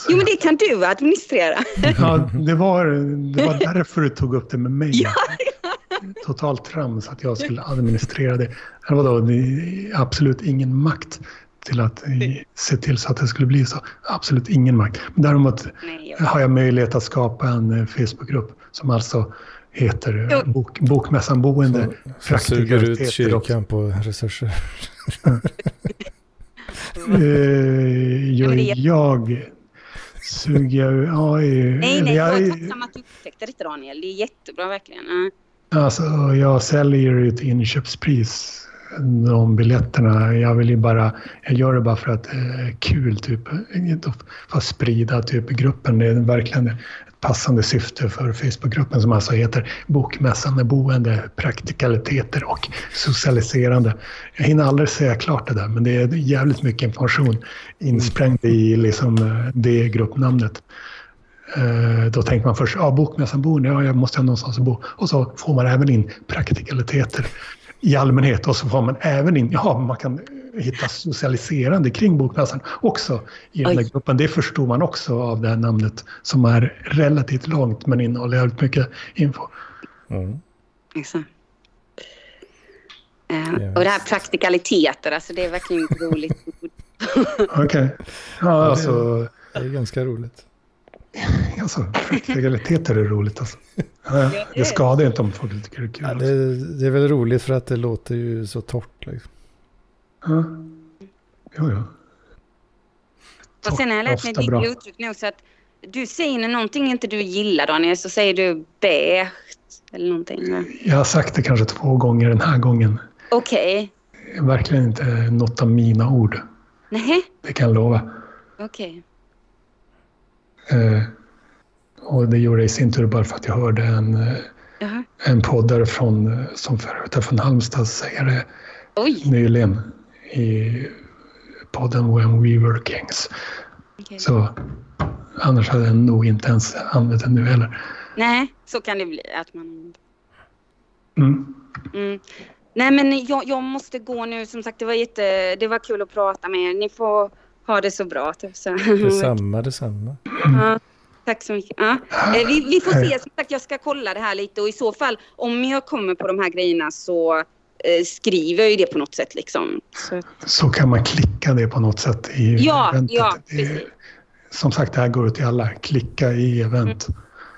jo men det kan du administrera. Ja, det var, det var därför du tog upp det med mig. Ja, Totalt trams att jag skulle administrera det. Det var då absolut ingen makt till att eh, se till så att det skulle bli så. Absolut ingen makt. Däremot Nej, jag... har jag möjlighet att skapa en eh, Facebookgrupp som alltså heter eh, bok, Bokmässan boende. Som suger ut Praktikaliteter och- kyrkan på resurser. Eh, det är- jag suger ju... Ja, Nej, nej, jag är jag, tacksam att du upptäckte detta Daniel. Det är jättebra verkligen. Alltså, jag säljer ju till inköpspris de biljetterna. Jag vill ju bara... Jag gör det bara för att det är kul, typ. För att sprida typ gruppen. Det är verkligen ett passande syfte för Facebookgruppen som alltså heter Bokmässan med boende, praktikaliteter och socialiserande. Jag hinner aldrig säga klart det där, men det är jävligt mycket information insprängd i liksom det gruppnamnet. Eh, då tänker man först, ja bokmässan boende, ja jag måste ha någonstans att bo. Och så får man även in praktikaliteter i allmänhet och så får man även in, ja man kan hitta socialiserande kring bokmässan också i den där gruppen. Det förstår man också av det här namnet som är relativt långt men innehåller jävligt mycket info. Mm. Exakt. Eh, Yes. Och det här praktikaliteter, alltså det är verkligen ett roligt ord. Okej. Ja, det- alltså, Det är ganska roligt. alltså praktikaliteter är roligt alltså. Ja, Det skadar inte om folk tycker det är kul. Ja, alltså. det, det är väl roligt för att det låter ju så torrt. Liksom. Ja. Jo. Och sen har jag lärt mig bra. uttryck nu så att du säger när någonting inte du gillar Daniel så säger du beige eller någonting. Jag har sagt det kanske två gånger den här gången. Okej. Verkligen inte något av mina ord. Nej, Det kan jag lova. okej. Eh, och det gjorde jag i sin tur bara för att jag hörde en, eh, Jaha. en poddare från, eh, som för övrigt är från Halmstad säga det Oj. nyligen i podden When We Were Kings. okej. Så annars hade jag nog inte ens använt den nu heller. Nej, så kan det bli. Att man... Mm. Mm. Nej men jag, jag måste gå nu. Som sagt det var, jätte, det var kul att prata med er. Ni får ha det så bra. Typ, så. Detsamma, detsamma. Ja, tack så mycket. Ja. Eh, Vi, vi får se. Som sagt, jag ska kolla det här lite och i så fall om jag kommer på de här grejerna så skriver jag ju det på något sätt liksom. Så, Så kan man klicka det på något sätt i Ja, eventet. ja, Det är- precis. som sagt, det här går ut till alla. Klicka i event.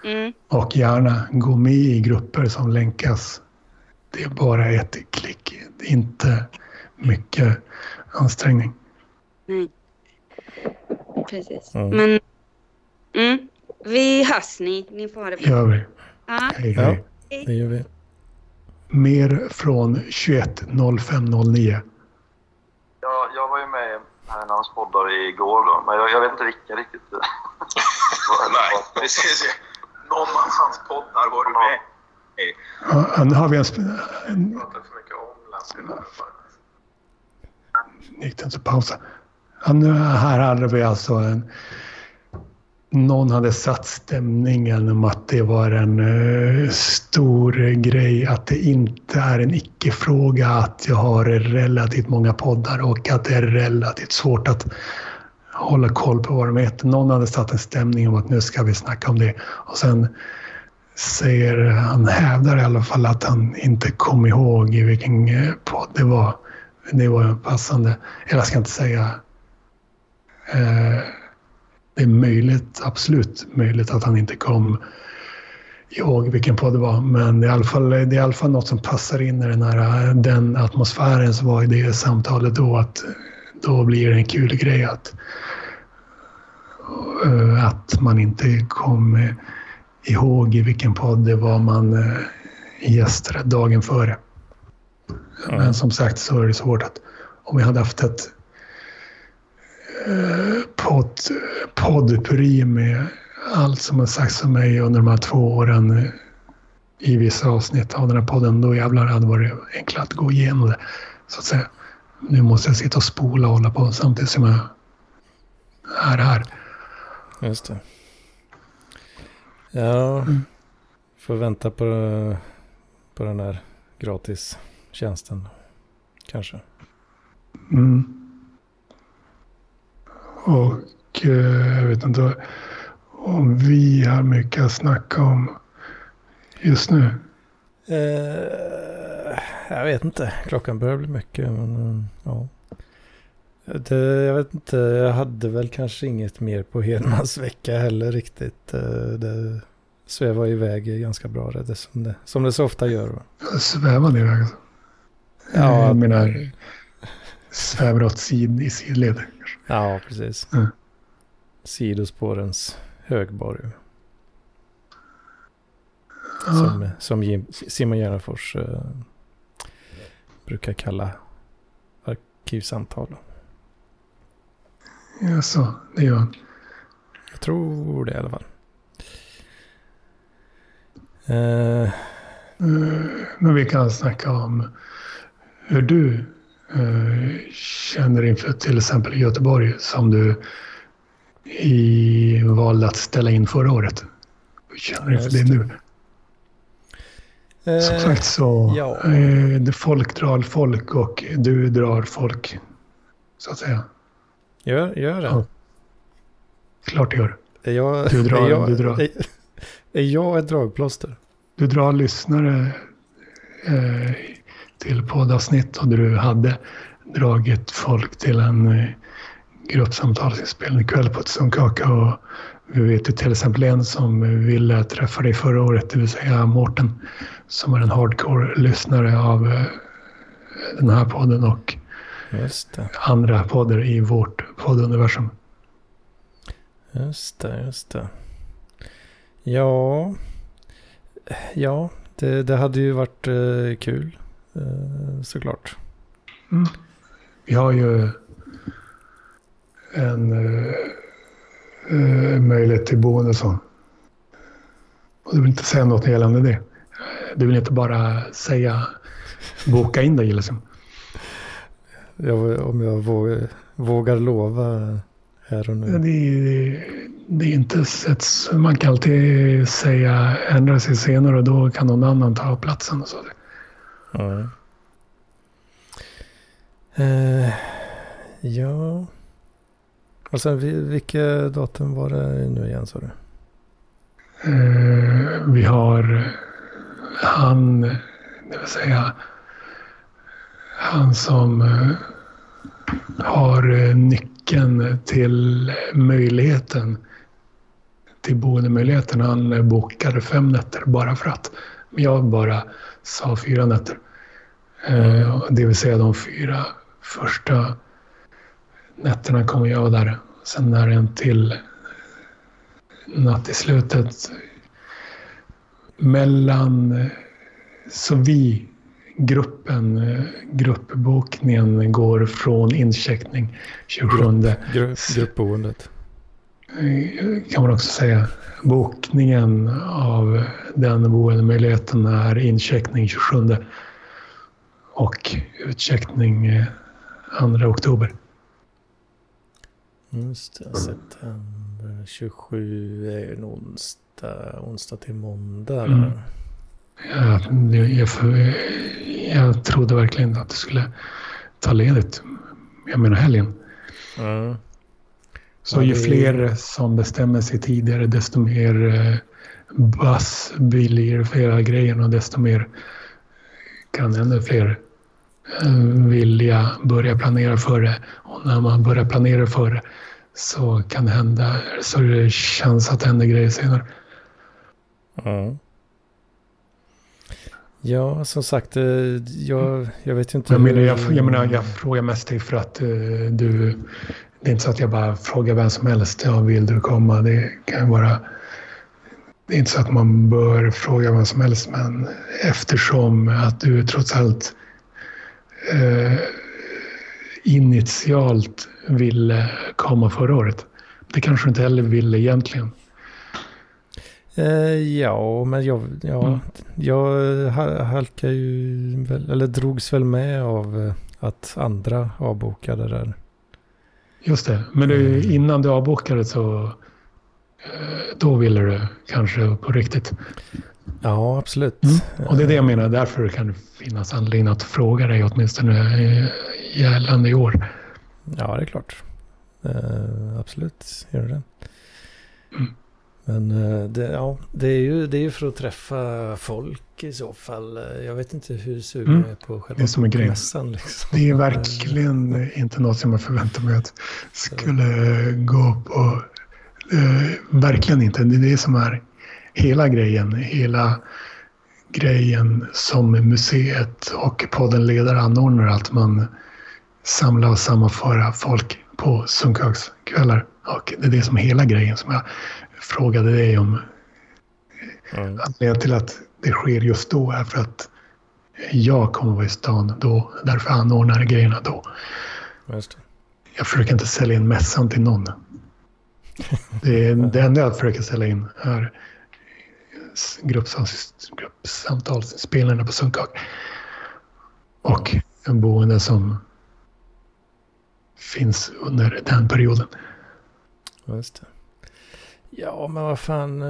mm, Och gärna gå med i grupper som länkas. Det är bara ett klick. Det är inte mycket ansträngning. nej. Precis. Mm. Men mm, vi hörs ni. Ni får ha det bra. Gör vi. Ja. Hej, Ja. hej. Det gör vi. Mer från 21 0509. Ja, jag var ju med i en av hans poddar igår då, men jag, jag vet inte vilka riktigt. Nej, precis. Någon av hans poddar var du med i. Ja, nu har vi en... en pratar för mycket om Lasse. gick det inte att pausa? Ja, nu, här hade vi alltså en... Någon hade satt stämningen om att det var en eh, stor grej, att det inte är en icke-fråga att jag har relativt många poddar och att det är relativt svårt att hålla koll på vad de heter. Någon hade satt en stämning om att nu ska vi snacka om det. Och sen säger han, hävdar i alla fall att han inte kom ihåg i vilken eh, podd det var. Det var passande. Eller jag ska inte säga... Eh, det är möjligt, absolut möjligt att han inte kom ihåg vilken podd det var. Men det är i alla fall, det är i alla fall något som passar in i den, här, den atmosfären som var i det samtalet då. Att då blir det en kul grej att, eh, att man inte kom ihåg i vilken podd det var man eh, gästade dagen före. Men som sagt så är det svårt att om vi hade haft ett podd, poddpuri med allt som har sagts om mig under de här två åren i vissa avsnitt av den här podden, då jävlar hade det varit enklare att gå igenom det. Så att säga. Nu måste jag sitta och spola och hålla på samtidigt som jag är här. Just det. Ja, får vänta på, på den här gratistjänsten. Kanske. Mm. Och eh, jag vet inte om vi har mycket att snacka om just nu. Eh, jag vet inte. Klockan börjar bli mycket. Men, eh, ja. Det, jag vet inte. Jag hade väl kanske inget mer på Hedmans vecka heller riktigt. Det svävar iväg ganska bra. Det, som, det, som det så ofta gör. Va? Jag svävade iväg. Alltså. Ja, jag menar, svävar åt sid, i sidled. Ja, precis. Mm. Sidospårens högborg. Ja, Som, som Jim, Simon Gärdenfors eh, brukar kalla arkivsamtal. ja, så, det gör han. Jag tror det i alla fall. Eh, Eh, Men vi kan snacka om hur du känner inför till exempel Göteborg som du i, valde att ställa in förra året. Hur känner inför det nu? Som eh, sagt så, ja. eh, folk drar folk och du drar folk. Så att säga. gör, gör det. Ja. Klart det gör. Jag, Du drar- jag, du drar. Är, är jag ett dragplåster? Du drar lyssnare eh, till poddavsnitt och du hade dragit folk till en eh, gruppsamtalsinspelning ikväll på ett Sunkaka. Och vi vet ju till exempel en som ville träffa dig förra året, det vill säga Mårten, som är en hardcore-lyssnare av eh, den här podden och andra poddar i vårt podduniversum. Just det, just det. Ja, ja det, det hade ju varit eh, kul såklart. Mm. Vi har ju en eh, eh, möjlighet till boende så. Och du vill inte säga något gällande det? Du vill inte bara säga boka in dig liksom? Jag, om jag vågar, vågar lova här och Det, nu. är- det är inte ett, man kan alltid säga ändra sig senare och då kan någon annan ta platsen. Och så. Ja. Eh, ja. Och sen vilka datum var det nu igen sa du? Eh, vi har han, det vill säga han som eh, har eh, nyckeln till möjligheten till boendemöjligheten. Han eh, bokade fem nätter bara för att. Men jag bara sa fyra nätter. Eh, det vill säga de fyra första nätterna kommer jag vara där. Sen är det en till natt i slutet mellan eh, så vi gruppen, eh, gruppbokningen går från incheckning 27 Gru, gruppboendet eh, kan man också säga. Bokningen av den boendemöjligheten är incheckning 27 och utcheckning eh, 2 oktober. Just det, september 27 är en onsdag, onsdag till måndag. Mm. där. Jag, jag, jag, trodde verkligen att det skulle ta ledigt. Jag menar helgen. Ja. Så Ja, ju det är- fler som bestämmer sig tidigare desto mer eh, bass blir för hela grejen och desto mer kan ännu fler eh, vilja börja planera för det. Och när man börjar planera för det så kan det hända, så det känns att det händer grejer senare. Ja. Ja, som sagt, eh, jag, jag vet inte. Jag menar, jag, jag, menar, jag frågar mest dig för att eh, du... Det är inte så att jag bara frågar vem som helst. Ja, vill du komma? Det kan vara... Det är inte så att man bör fråga vem som helst, men eftersom att du trots allt eh, initialt ville komma förra året. Det kanske du inte heller ville egentligen. Eh, ja, men jag, ja, Mm. jag ha- halkar ju, eller drogs väl med av eh, att andra avbokade där. Just det. Men du, innan du avbokade så... Eh, då ville du kanske på riktigt. Ja, absolut. Mm. Och det är det jag menar, därför kan det finnas anledning att fråga dig åtminstone eh, gällande i år. Ja, det är klart. Eh, absolut, gör det. Mm. Men eh, det, ja, det, är ju, det är ju för att träffa folk i så fall. Jag vet inte hur sugen Mm. jag är på själva Det är som är grejen. mässan. Liksom. Det är verkligen inte något som jag förväntar mig att skulle gå på. Eh, verkligen inte. Det är det som är hela grejen. Hela grejen som museet och podden ledare anordnar. Att man samla och sammanföra folk på sunkagskvällar. Och det är det som är hela grejen som jag frågade dig om. Mm. Anledningen till att det sker just då är för att jag kommer vara i stan då. Därför anordnar jag grejerna då. Just det. Jag försöker inte sälja in mässan till någon. Det, är, det enda jag försöker sälja in är gruppsamtalsspelarna på Sunkag. Och en boende som finns under den perioden. Just det. Ja, men vad fan.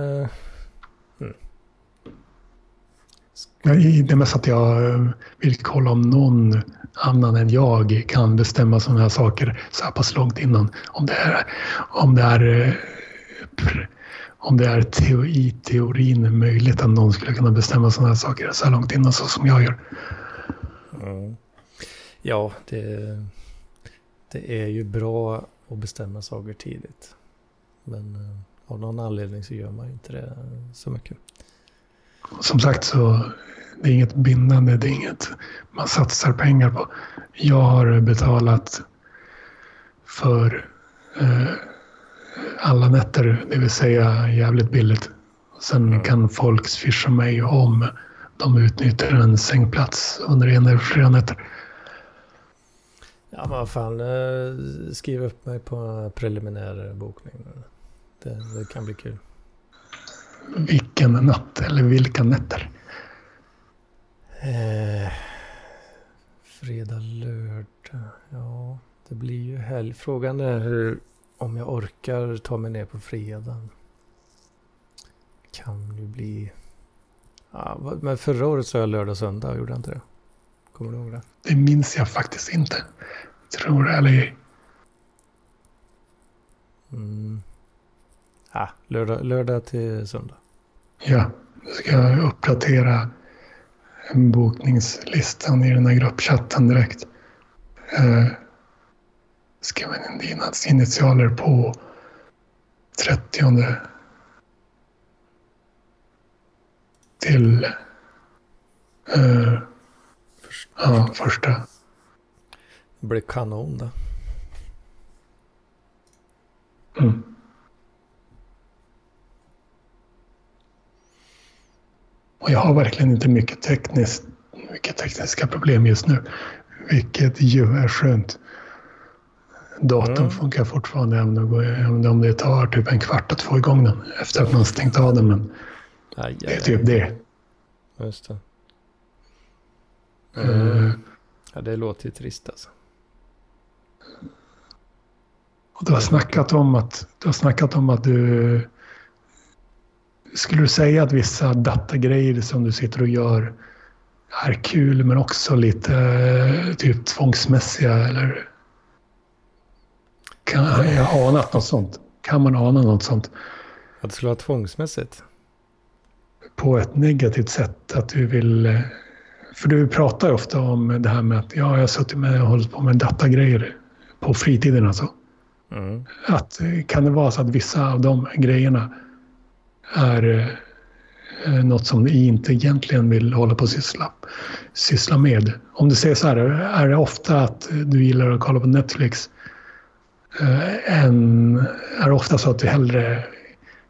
Ja, i- Det är mest att jag eh, vill kolla om någon annan än jag kan bestämma sådana här saker så här pass långt innan. Om det är, om det är, eh, om det är teo, i teorin möjligt att någon skulle kunna bestämma sådana här saker så här långt innan så som jag gör. Mm. Ja, det, det är ju bra att bestämma saker tidigt. Men av någon anledning så gör man ju inte det så mycket. Som sagt så det är inget bindande, det är inget man satsar pengar på. Jag har betalat för eh, alla nätter, det vill säga jävligt billigt. Sen Mm. kan folk swisha mig om de utnyttjar en sängplats under en eller flera nätter. Ja, men vad fan. eh, Skriv upp mig på preliminär bokning. Det, det kan bli kul. Vilken natt eller vilka nätter? Eh, fredag, lördag. Ja, det blir ju helg. Frågan är hur, om jag orkar ta mig ner på fredagen. Kan ju bli... Ja, men förra året sa jag lördag, söndag. Gjorde jag inte det? Kommer du ihåg det? Det minns jag faktiskt inte. Tror eller. Mm. Ah, lördag, lördag till söndag. Ja, nu ska jag uppdatera bokningslistan i den här gruppchatten direkt. Eh, skriva in dina initialer på 30 till eh, ja, första. Det blir kanon då. Mm. Och jag har verkligen inte mycket, tekniskt, mycket tekniska problem just nu. Vilket ju är skönt. Datorn Mm. funkar fortfarande även om det- tar typ en kvart att få igång den efter att man stängt av den. Men Aj, det är typ det. Just det. Eh, Ja, det låter ju trist alltså. Och du har snackat om att du har snackat om att du skulle du säga att vissa datagrejer som du sitter och gör är kul men också lite eh, typ tvångsmässiga eller kan jag har anat något sånt? Kan man ana något sånt Att det skulle vara tvångsmässigt? på ett negativt sätt? Att du vill... eh, För du pratar ju ofta om det här med att ja, jag har suttit med och hållit på med datagrejer på fritiden alltså. Mm. att eh, kan det vara så att vissa av de grejerna är eh, något som ni inte egentligen vill hålla på och syssla, syssla med? Om du säger så här, är det ofta att du gillar att kolla på Netflix eh, än, är det ofta så att du hellre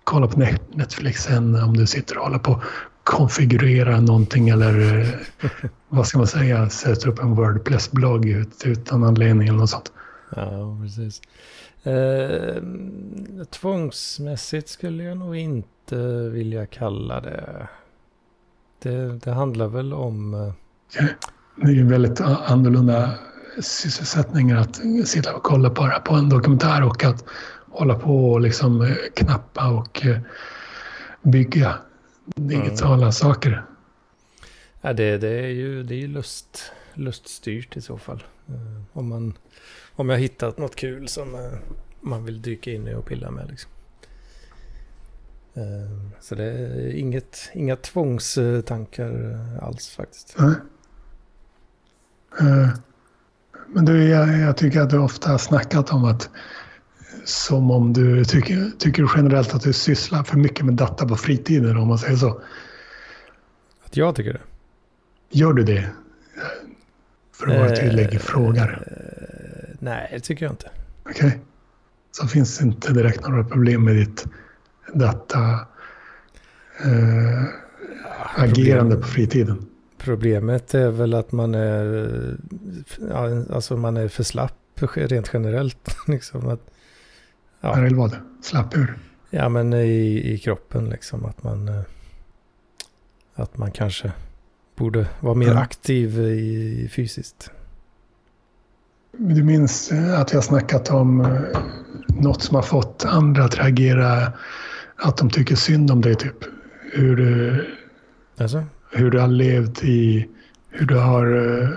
kollar på Netflix än om du sitter och håller på och konfigurerar någonting eller eh, vad ska man säga, sätter upp en Wordpress-blogg utan anledning eller något sånt? Ja, precis. Eh, tvångsmässigt skulle jag nog inte vilja kalla det. Det, det handlar väl om... eh, Det är ju väldigt annorlunda sysselsättningar att sitta och kolla bara på en dokumentär och att hålla på och liksom eh, knappa och eh, bygga digitala saker. Ja, det, det är ju, det är lust, luststyrt i så fall. Eh, om, man, om jag hittat något kul som eh, man vill dyka in i och pilla med. Liksom. Eh, så det är inget, inga tvångstankar eh, alls faktiskt. Nej. Eh, Men du, jag, jag tycker att du ofta har snackat om att som om du tycker, tycker generellt att du sysslar för mycket med data på fritiden om man säger så. Att jag tycker det. Gör du det? För att vara tydlig, Eh, frågar. Nej, det tycker jag inte. Okej. Så finns det inte direkt några problem med ditt data eh, agerande på fritiden? Problemet är väl att man är, ja, alltså man är för slapp rent generellt. liksom att, Ja. Eller vad? Slapp ur? Ja, men i, i kroppen liksom. Att man, eh, att man kanske borde vara mer Ja. aktiv i, fysiskt. Du minns eh, att har snackat om eh, något som har fått andra att reagera, att de tycker synd om dig typ. Hur du, Alltså? hur du har levt i, hur du har eh,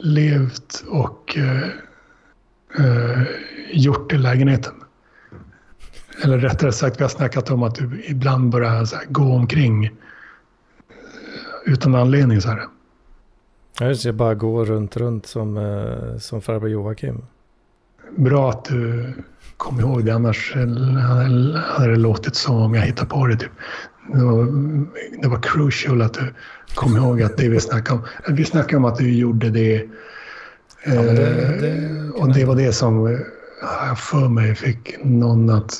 levt och eh, eh, gjort i lägenheten. Eller rättare sagt, vi har snackat om att du ibland börjar här, gå omkring eh, utan anledning så här. Ja, just jag bara går runt, runt som, eh, som farbror Joakim. Bra att du kom ihåg det, annars hade det låtit som om jag hittar på det. Typ. Det, var, det var crucial att du kom ihåg att det vi snackade om. Vi snackade om att du gjorde det. Ja, det- eh, det- och det var det som eh, jag för mig fick någon att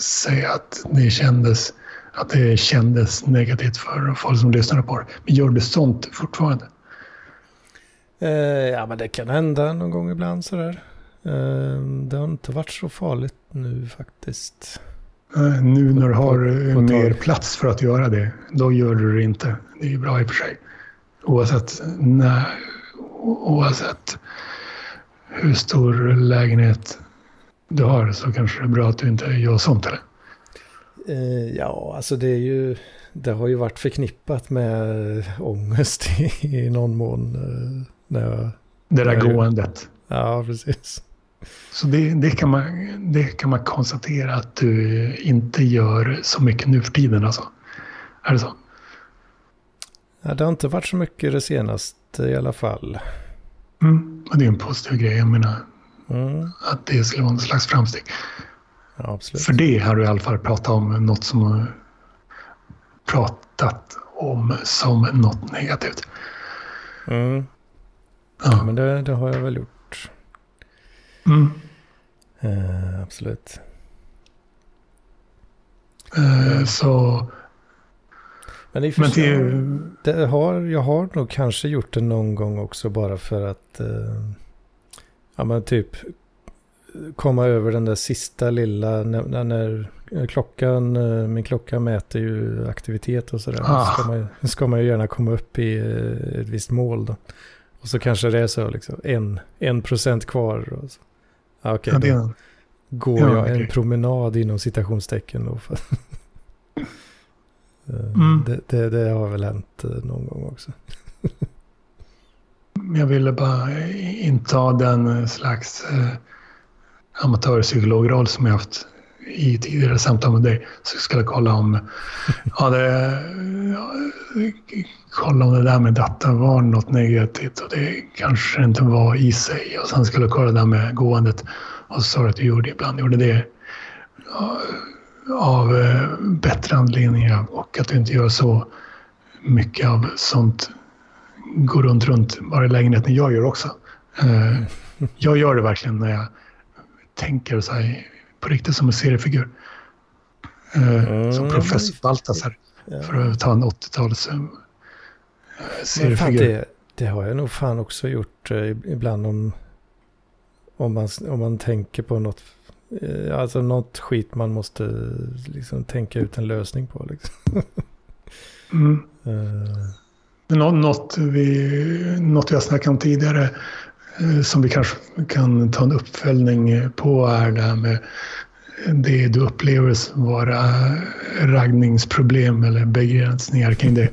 säga att det kändes att det kändes negativt för folk som lyssnade på det. Men gör du sånt fortfarande? Eh, ja, men det kan hända någon gång ibland sådär. Eh, det har inte varit så farligt nu faktiskt. Eh, Nu när du har eh, på mer plats för att göra det, då gör du det inte. Det är ju bra i och för sig. Oavsett, när, oavsett hur stor lägenhet du har så kanske det är bra att du inte gör sånt eller? Ja, alltså det är ju... Det har ju varit förknippat med ångest i någon mån. När jag, Det där gåendet. ja, precis. Så det, det, kan man, det kan man konstatera att du inte gör så mycket nu för tiden alltså. Är det så? Ja, det har inte varit så mycket det senaste i alla fall. Mm. Och det är en positiv grej. Jag menar Mm, att det skulle vara en slags framsteg. ja, absolut. För det har du i alla fall pratat om något som har pratat om som något negativt. Mm, Ja. men det, det har jag väl gjort. Mm. Eh, absolut. Eh, Så, Men, i men sig- det, har, jag har nog kanske gjort det någon gång också bara för att eh, ja, men typ komma över den där sista lilla när, när, klockan, min klocka mäter ju aktivitet och sådär. Ah. Så ska man, ska man ju gärna komma upp i ett visst mål då. Och så kanske det är så liksom en, en procent kvar. Och så. Ja, Okej, ja, det, då går ja, jag en okej. promenad inom citationstecken då. Eh, Mm. det, det, det har väl hänt eh, någon gång också. jag ville bara inta den slags eh, amatörpsykologroll som jag haft i tidigare samtal med dig. Så jag skulle kolla om, ja, det, ja, kolla om det där med data var något negativt och det kanske inte var i sig. Och sen skulle jag kolla det där med gåendet och så sa du att du gjorde ibland gjorde det ja, av eh, bättre anledningar och att du inte gör så mycket av sånt går runt, runt bara i lägenheten. Jag gör också. Eh, jag gör det verkligen när jag tänker så här på riktigt som en seriefigur. Eh, Mm, som professor Baltasar, Ja. för att ta en 80-tals eh, seriefigur. det, det har jag nog fan också gjort eh, ibland om, om, man, om man tänker på något, alltså något skit man måste liksom tänka ut en lösning på. Liksom. Mm. Nå- något vi, något vi har snackat om tidigare som vi kanske kan ta en uppföljning på är det här med det du upplever som vara raggningsproblem eller begränsningar kring det.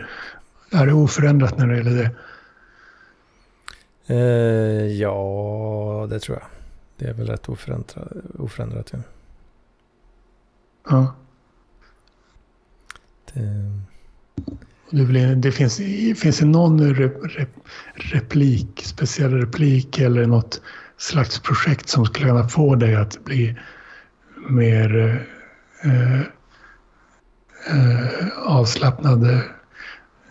Är det oförändrat när det gäller det? eh, ja, det tror jag. Det är väl rätt oförändrat. oförändrat ja. Ja. det, det, blir, det finns, finns det någon replik, speciell replik eller något slags projekt som skulle kunna få dig att bli mer eh, eh, avslappnad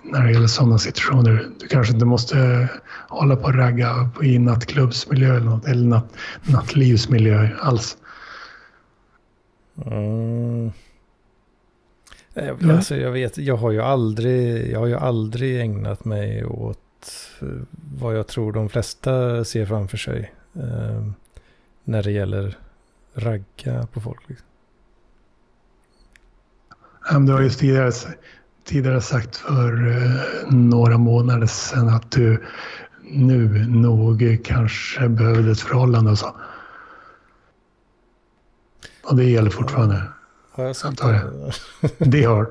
när det gäller sådana situationer. Du kanske inte måste hålla på och ragga i nattklubbsmiljö eller något, eller natt, nattlivsmiljö alls. Mm. Jag, alltså, jag vet, jag har ju aldrig, jag har ju aldrig ägnat mig åt eh, vad jag tror de flesta ser framför sig. Eh, när det gäller ragga på folk. Liksom. Du har ju tidigare, tidigare sagt för eh, några månader sedan att du nu nog kanske behövde ett förhållande och så. Och det gäller fortfarande. Har jag sagt det? Det har,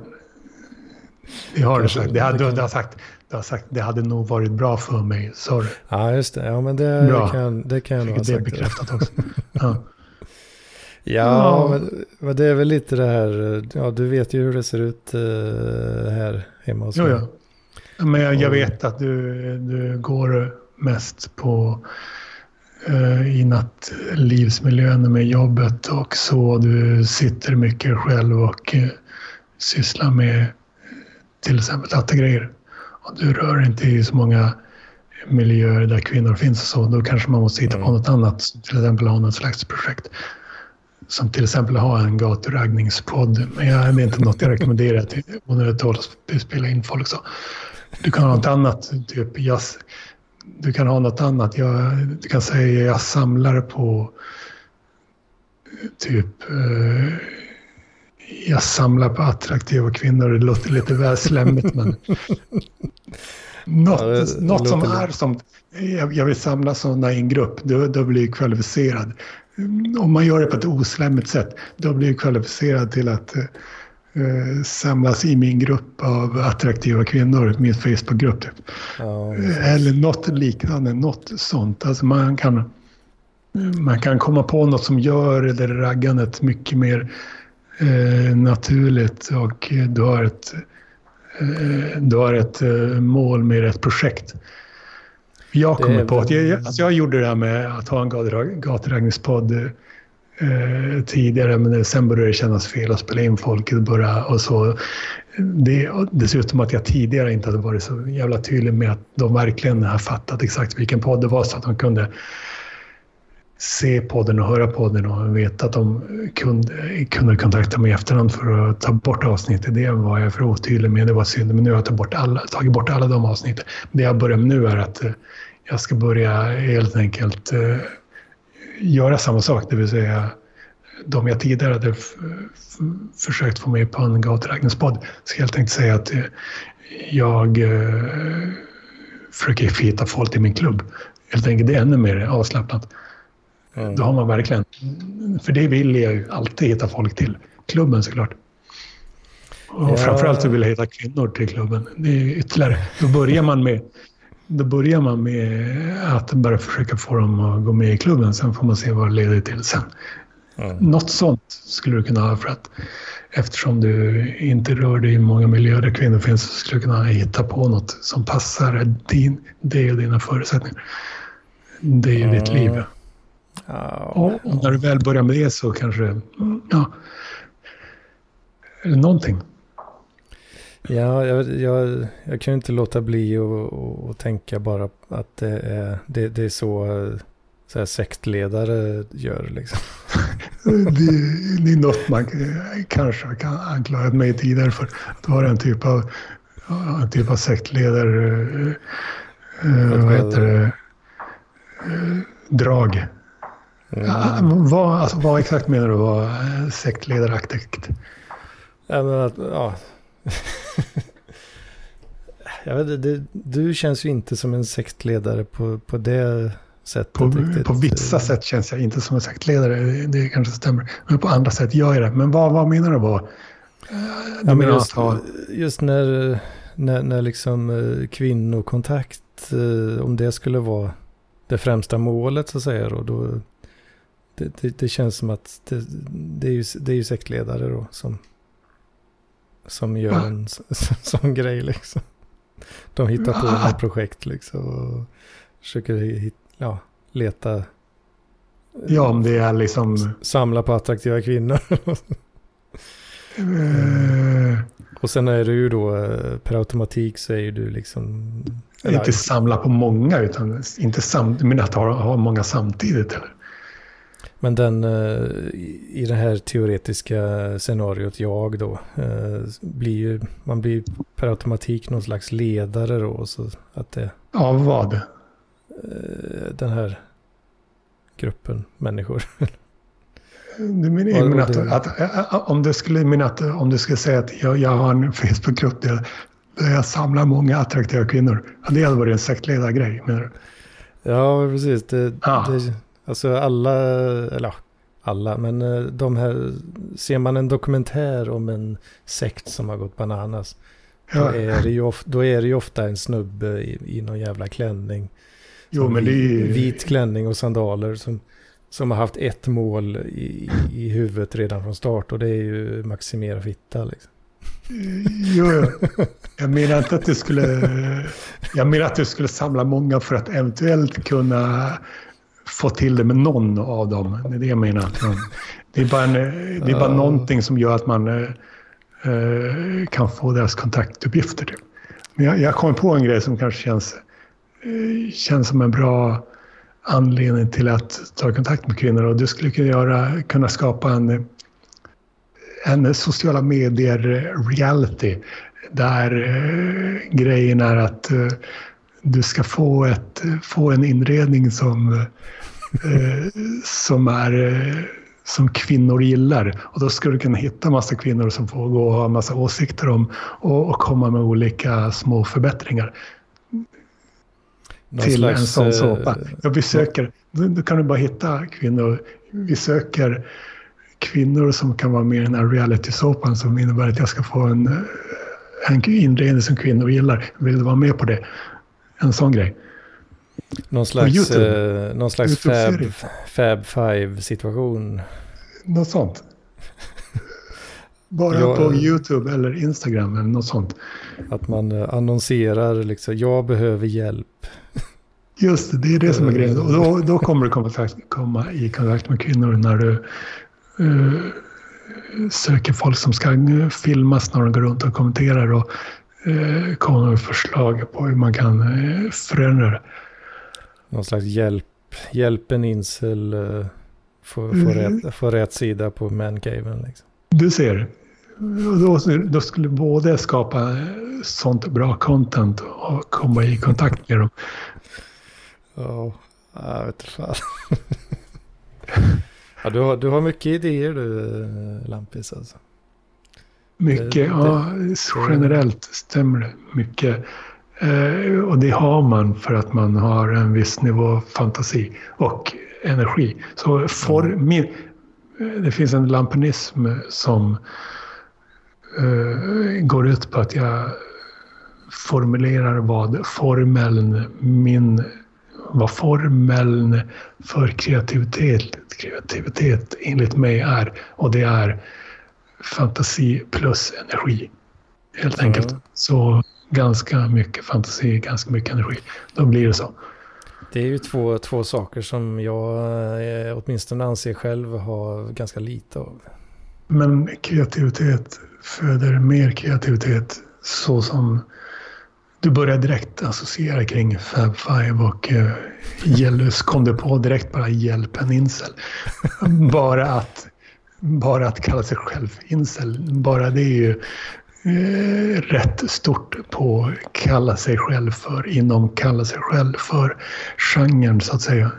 det har du sagt. Det, hade, du, har sagt. Du har sagt det hade nog varit bra för mig, du. Ja, just det. Ja, men det, bra. kan, det kan jag nog ha sagt. Det är bekräftat också. Ja. Ja, men, men, det är väl lite det här, ja du vet ju hur det ser ut uh, här hemma hos mig. Jo, ja. Men jag, jag, vet att du, du går mest på i nattlivsmiljön med jobbet och så. Du sitter mycket själv och uh, sysslar med till exempel grejer. Och du rör inte i så många miljöer där kvinnor finns och så. Då kanske man måste hitta mm. på något annat. Till exempel ha något slags projekt som till exempel har en gaturaggningspodd. Men jag, det är inte något jag rekommenderar till onödigt håll att spela in folk. Så. Du kan ha något annat, typ jazz. Du kan ha något annat. Jag, du kan säga jag samlar på typ eh, jag samlar på attraktiva kvinnor. Det låter lite väl slemmigt men något, ja, det, något som är som jag, jag vill samla sådana i en grupp. Då, då blir jag kvalificerad om man gör det på ett oslemmigt sätt, då blir jag kvalificerad till att eh, samlas i min grupp av attraktiva kvinnor, min Facebookgrupp. Typ. Ja, Eller något liknande, något sånt. Alltså man kan, man kan komma på något som gör det raggandet mycket mer eh, naturligt och du har ett, eh, du har ett eh, mål med ett projekt. Jag kommer på att jag, alltså jag gjorde det här med att ha en gaturaggningspodd eh, tidigare men sen började det kännas fel att spela in folk började, och så. Det, dessutom att jag tidigare inte hade varit så jävla tydlig med att de verkligen har fattat exakt vilken podd det var så att de kunde se podden och höra podden och veta att de kunde, kunde kontakta mig i efterhand för att ta bort avsnittet. Det var jag för otydlig med. Det var synd, men nu har jag tagit bort alla, tagit bort alla de avsnitten. Det jag börjar med nu är att eh, jag ska börja helt enkelt uh, göra samma sak, det vill säga de jag tidigare hade försökt få med på en gaturaggningspodd ska helt enkelt säga att jag uh, försöker hitta folk till min klubb. Helt enkelt, det är ännu mer avslappnat. Mm. Då har man verkligen, för det vill jag ju alltid hitta folk till klubben såklart. Och ja. framförallt så vill jag hitta kvinnor till klubben. Det är ytterligare. Då börjar man med då börjar man med att bara försöka få dem att gå med i klubben. Sen får man se vad det leder till sen. Mm. Något sånt skulle du kunna ha för att eftersom du inte rör dig i många miljöer där kvinnor finns så skulle du kunna hitta på något som passar din, dig och dina förutsättningar. Det är ju mm. ditt liv. Oh. Och när du väl börjar med det så kanske, ja, eller någonting. Ja, jag, jag, jag kan inte låta bli att tänka bara att det är, det, det är så, så här sektledare gör. Liksom. det, det, är något man kanske kan anklaga mig tidigare för. Att vara en typ av, en typ av sektledare. Eh, vad heter det? Eh, drag. Mm. Ja, vad, alltså, vad exakt menar du var sektledaraktigt? Ja, men att, ja, jag vet inte, du känns ju inte som en sektledare på, på det sättet. På, på vissa sätt känns jag inte som en sektledare, det, det kanske stämmer. Men på andra sätt gör jag det. Men vad, vad menar du? Vad? Ja, men just, just när, när, när liksom eh, kvinnokontakt, eh, om det skulle vara det främsta målet så att säga då, då det, det, det, känns som att det, det, är ju, det är ju sektledare då som som gör ah. en sån grej liksom. De hittar på ah. ett projekt liksom och försöker ja, leta. Ja, om det är liksom. Samla på attraktiva kvinnor. uh, Eh, Och sen är det ju då eh, per automatik så är ju du liksom... inte samla på många, utan inte sam, men att ha, ha många samtidigt. Eller? Men den eh, i det här teoretiska scenariot jag då eh, blir ju, man blir per automatik någon slags ledare då. Så att det, Av vad? eh, den här gruppen människor. Du menar, och att, att, att, om, du skulle, menar att, om du skulle säga att jag, jag har en Facebookgrupp där där jag samlar många attraktiva kvinnor. Ja, det hade varit en sektledargrej, menar du? Ja, precis. Det, Ah. det, alltså alla, eller alla, men eh, de här, ser man en dokumentär om en sekt som har gått bananas, då, är det ju of, då är det ofta en snubbe i, i någon jävla klänning. jo, men det är. Vit klänning och sandaler som, som har haft ett mål i, i huvudet redan från start och det är ju maximera fitta. Liksom. Jo, jo. Jag menar inte att du skulle... Jag menar att du skulle samla många för att eventuellt kunna få till det med någon av dem. Det är det jag menar. Det är bara, en, det är bara Ja. någonting som gör att man eh, eh, kan få deras kontaktuppgifter. Typ. Men jag, jag kommer på en grej som kanske känns, eh, känns som en bra anledning till att ta kontakt med kvinnor. Och du skulle kunna, göra, kunna skapa en en sociala medier-reality där eh, grejen är att eh, du ska få, ett, få en inredning som, eh, som, är, eh, som kvinnor gillar. Och då ska du kunna hitta massa kvinnor som får gå och ha massa åsikter om och, och komma med olika små förbättringar Någon till en slags, sån eh, såpa. Ja, vi söker, då, då kan du bara hitta kvinnor. Vi söker kvinnor som kan vara med i den här reality-såpan som innebär att jag ska få en, eh, en inredning som kvinnor gillar. Vill du vara med på det? En sån grej. Någon slags, YouTube. eh, någon slags fab, fab five situation. Något sånt. Bara Ja, på eh. YouTube eller Instagram eller något sånt. Att man eh, annonserar liksom, jag behöver hjälp. Just det, det är det som är grejen. Och då, då kommer du komma, komma i kontakt med kvinnor när du eh, söker folk som ska eh, filmas när de går runt och kommenterar och uh, kommer med förslag på hur man kan uh, förändra det. Någon slags hjälp, hjälp en incel uh, få, få, Mm. rätt, få rätt sida på mancaven. Liksom. Du ser, då, då skulle både skapa sånt bra content och komma i kontakt med dem. Ja, jag vet fan. ja, du, har, du har mycket idéer du, eh, Lampis alltså. Mycket, Det- ja, generellt stämmer det mycket. Eh, och det har man för att man har en viss nivå fantasi och energi. Så for, min, eh, det finns en lampinism som eh, går ut på att jag formulerar vad formeln, min, vad formeln för kreativitet, kreativitet enligt mig är. Och det är fantasi plus energi. Helt enkelt. Mm. Så ganska mycket fantasi, ganska mycket energi. Då blir det så. Det är ju två, två saker som jag eh, åtminstone anser själv har ganska lite av. Men kreativitet föder mer kreativitet så som du börjar direkt associera kring Fab Five och uh, Gellus kom du på direkt bara hjälp en incel. bara, att, bara att kalla sig själv incel, bara det är ju eh, rätt stort på att kalla sig själv för, inom kalla sig själv för genren så att säga.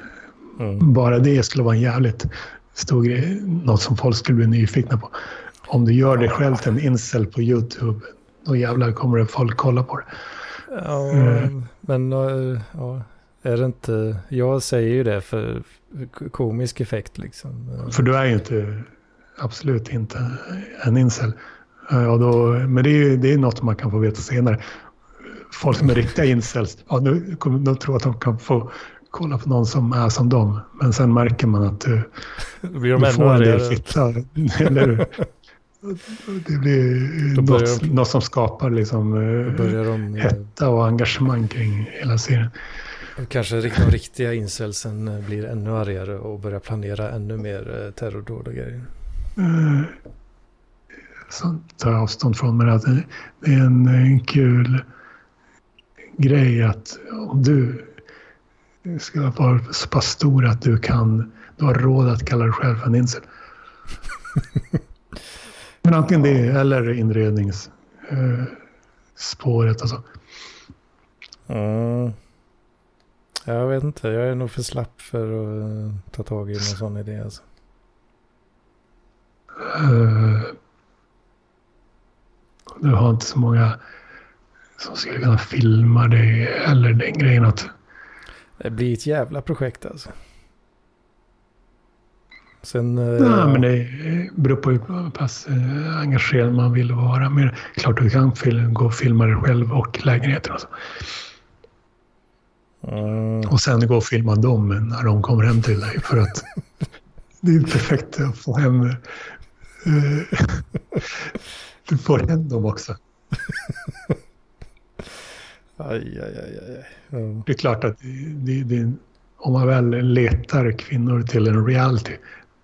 Mm. Bara det skulle vara en jävligt stor grej. Något som folk skulle bli nyfikna på. Om du gör dig själv till en incel på YouTube, då jävlar kommer det folk kolla på det. Ja, Mm. men eh, ja, är det inte... Jag säger ju det för komisk effekt liksom. För du är ju inte, absolut inte en incel. Eh, Och då, men det är ju det är något man kan få veta senare. Folk som är riktiga incels, ja, nu kommer de tro att de kan få kolla på någon som är som dem. Men sen märker man att du, Då blir de du får en del fitta. Eller hur? Det blir något, de- något som skapar liksom, eh, de... eh, hetta och engagemang kring hela serien. Kanske de riktiga incelsen eh, blir ännu argare och börjar planera ännu mer eh, terrordåd och grejer. Eh, så tar jag avstånd från. Men att det, det är en, en kul grej att om du ska vara så pass stor att du kan, du har råd att kalla dig själv för en incel. Men antingen det eller inredningsspåret. Alltså. Mm. Jag vet inte, jag är nog för slapp för att eh, ta tag i någon sån idé. Alltså. Uh, du har inte så många som skulle kunna filma dig eller den grejen att... Det blir ett jävla projekt alltså. Sen... Uh, Nej, men det beror på hur pass uh, engagerad man vill vara. Men klart du kan gå och filma dig själv och lägenheten. Alltså. Mm. Och sen gå och filma dem när de kommer hem till dig. För att det är perfekt att få hem... Uh, du får hem dem också. aj, aj, aj, aj. Mm. Det är klart att det, det, om man väl letar kvinnor till en reality,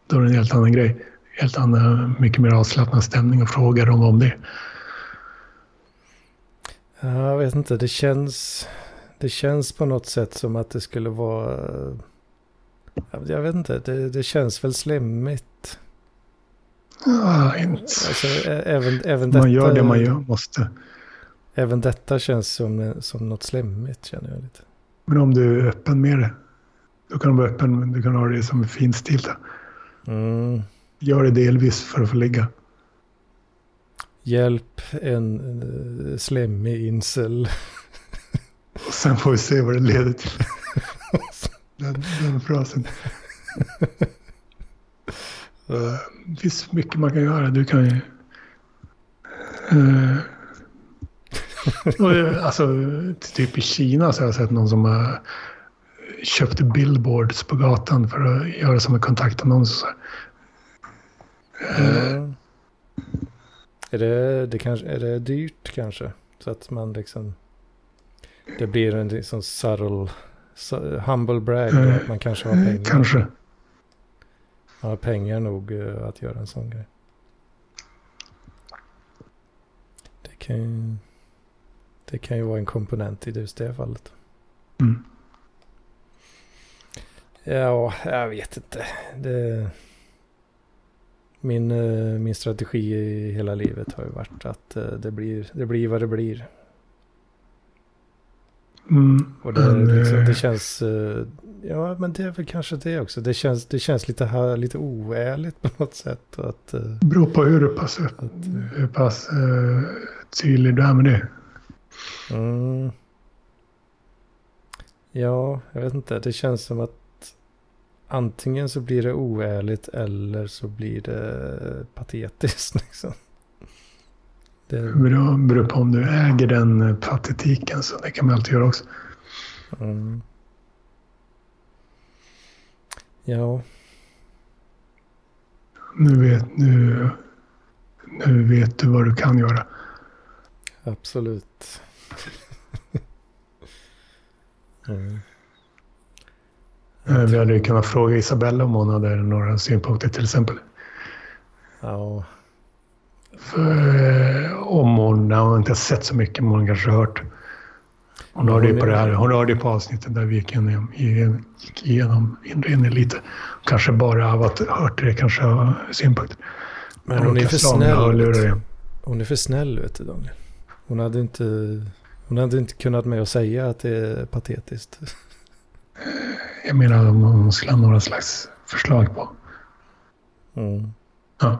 då är det en helt annan grej. Helt annan, mycket mer avslappnad stämning och frågar dem om det. Jag vet inte, det känns, det känns på något sätt som att det skulle vara... Jag vet inte, det, det känns väl slemmigt. Ja, inte. Alltså, även, även man detta, gör det man gör, måste. Även detta känns som, som något slemmigt känner jag lite. Men om du är öppen med det. Då kan du vara öppen, men du kan ha det som en finstilta. Mm. Gör det delvis för att få ligga. Hjälp en, en slemmig incel. Och sen får vi se vad det leder till. den, den frasen. Det finns mycket man kan göra. Du kan ju... Uh, alltså, typ i Kina så har jag sett någon som har köpt billboards på gatan för att göra som en kontaktannons. Mm. Är, det, det kanske, är det dyrt kanske? Så att man liksom... Det blir en liksom subtle, humble brag. Uh, att man kanske har pengar. Kanske. Man har pengar nog uh, att göra en sån grej. Det kan ju, det kan ju vara en komponent i just det fallet. Mm. Ja, jag vet inte. Det, min, uh, min strategi i hela livet har ju varit att uh, det, blir, det blir vad det blir. Mm. Och det, liksom, det känns, ja men det är väl kanske det också. Det känns, det känns lite, här, lite oärligt på något sätt. Att, uh, det beror på hur pass, att, hur pass uh, tydlig du är med det. Mm. Ja, jag vet inte. Det känns som att antingen så blir det oärligt eller så blir det patetiskt. Liksom. Det beror, beror på om du äger den patetiken så det kan man alltid göra också. Mm. Ja. Nu vet, nu, nu vet du vad du kan göra. Absolut. mm. Vi hade ju kunnat fråga Isabella om hon hade några synpunkter till exempel. Ja. För, om hon, hon har inte sett så mycket, men hon kanske hört. Hon hörde ju på det här, hon hörde på avsnittet där vi gick igenom, gick igenom inredningen lite. Kanske bara av att hört det, kanske har synpunkter. Men hon, hon är för snäll. Hon är för snäll vet du Daniel. Hon hade inte, hon hade inte kunnat med att säga att det är patetiskt. Jag menar om hon skulle ha några slags förslag på. Mm. Ja.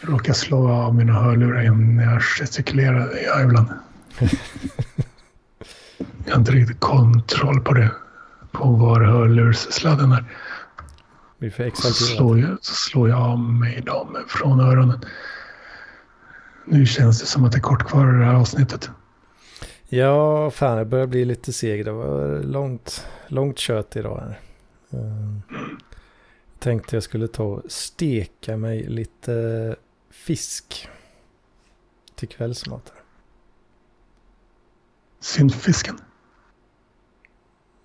Jag råkar slå av mina hörlurar när jag gör jag ibland. jag har inte riktigt kontroll på det. På var hörlurssladden är. Vi får så slår, jag, så slår jag av mig dem från öronen. Nu känns det som att det är kort kvar i det här avsnittet. Ja, fan jag börjar bli lite seg. Det var långt, långt kött idag här. Uh, tänkte jag skulle ta och steka mig lite fisk till kvällsmat. Syndfisken?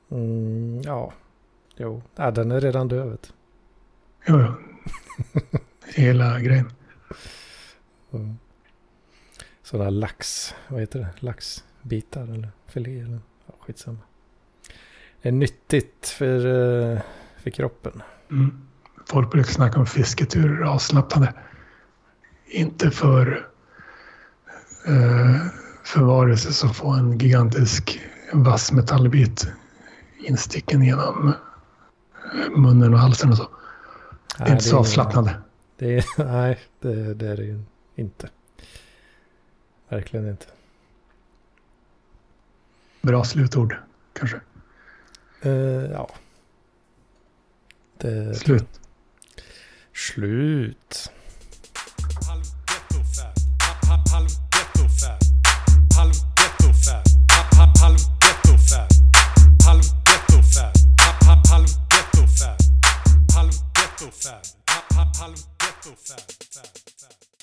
Mm, ja, jo, ja, den är redan död. Jo, jo. Hela grejen. Mm. Sådana lax, vad heter det? Laxbitar eller filé eller ja, skitsamma. Det är nyttigt för, eh, för kroppen. Mm. Folk brukar snacka om fisketurer avslappnande. Inte för, eh, för varelser som får en gigantisk vass metallbit insticken genom munnen och halsen och så. Det är Nej, inte så avslappnande. Det är, nej, det, det är det ju inte. Verkligen inte. Bra slutord, kanske. Eh, ja. Det, Slut. Slut.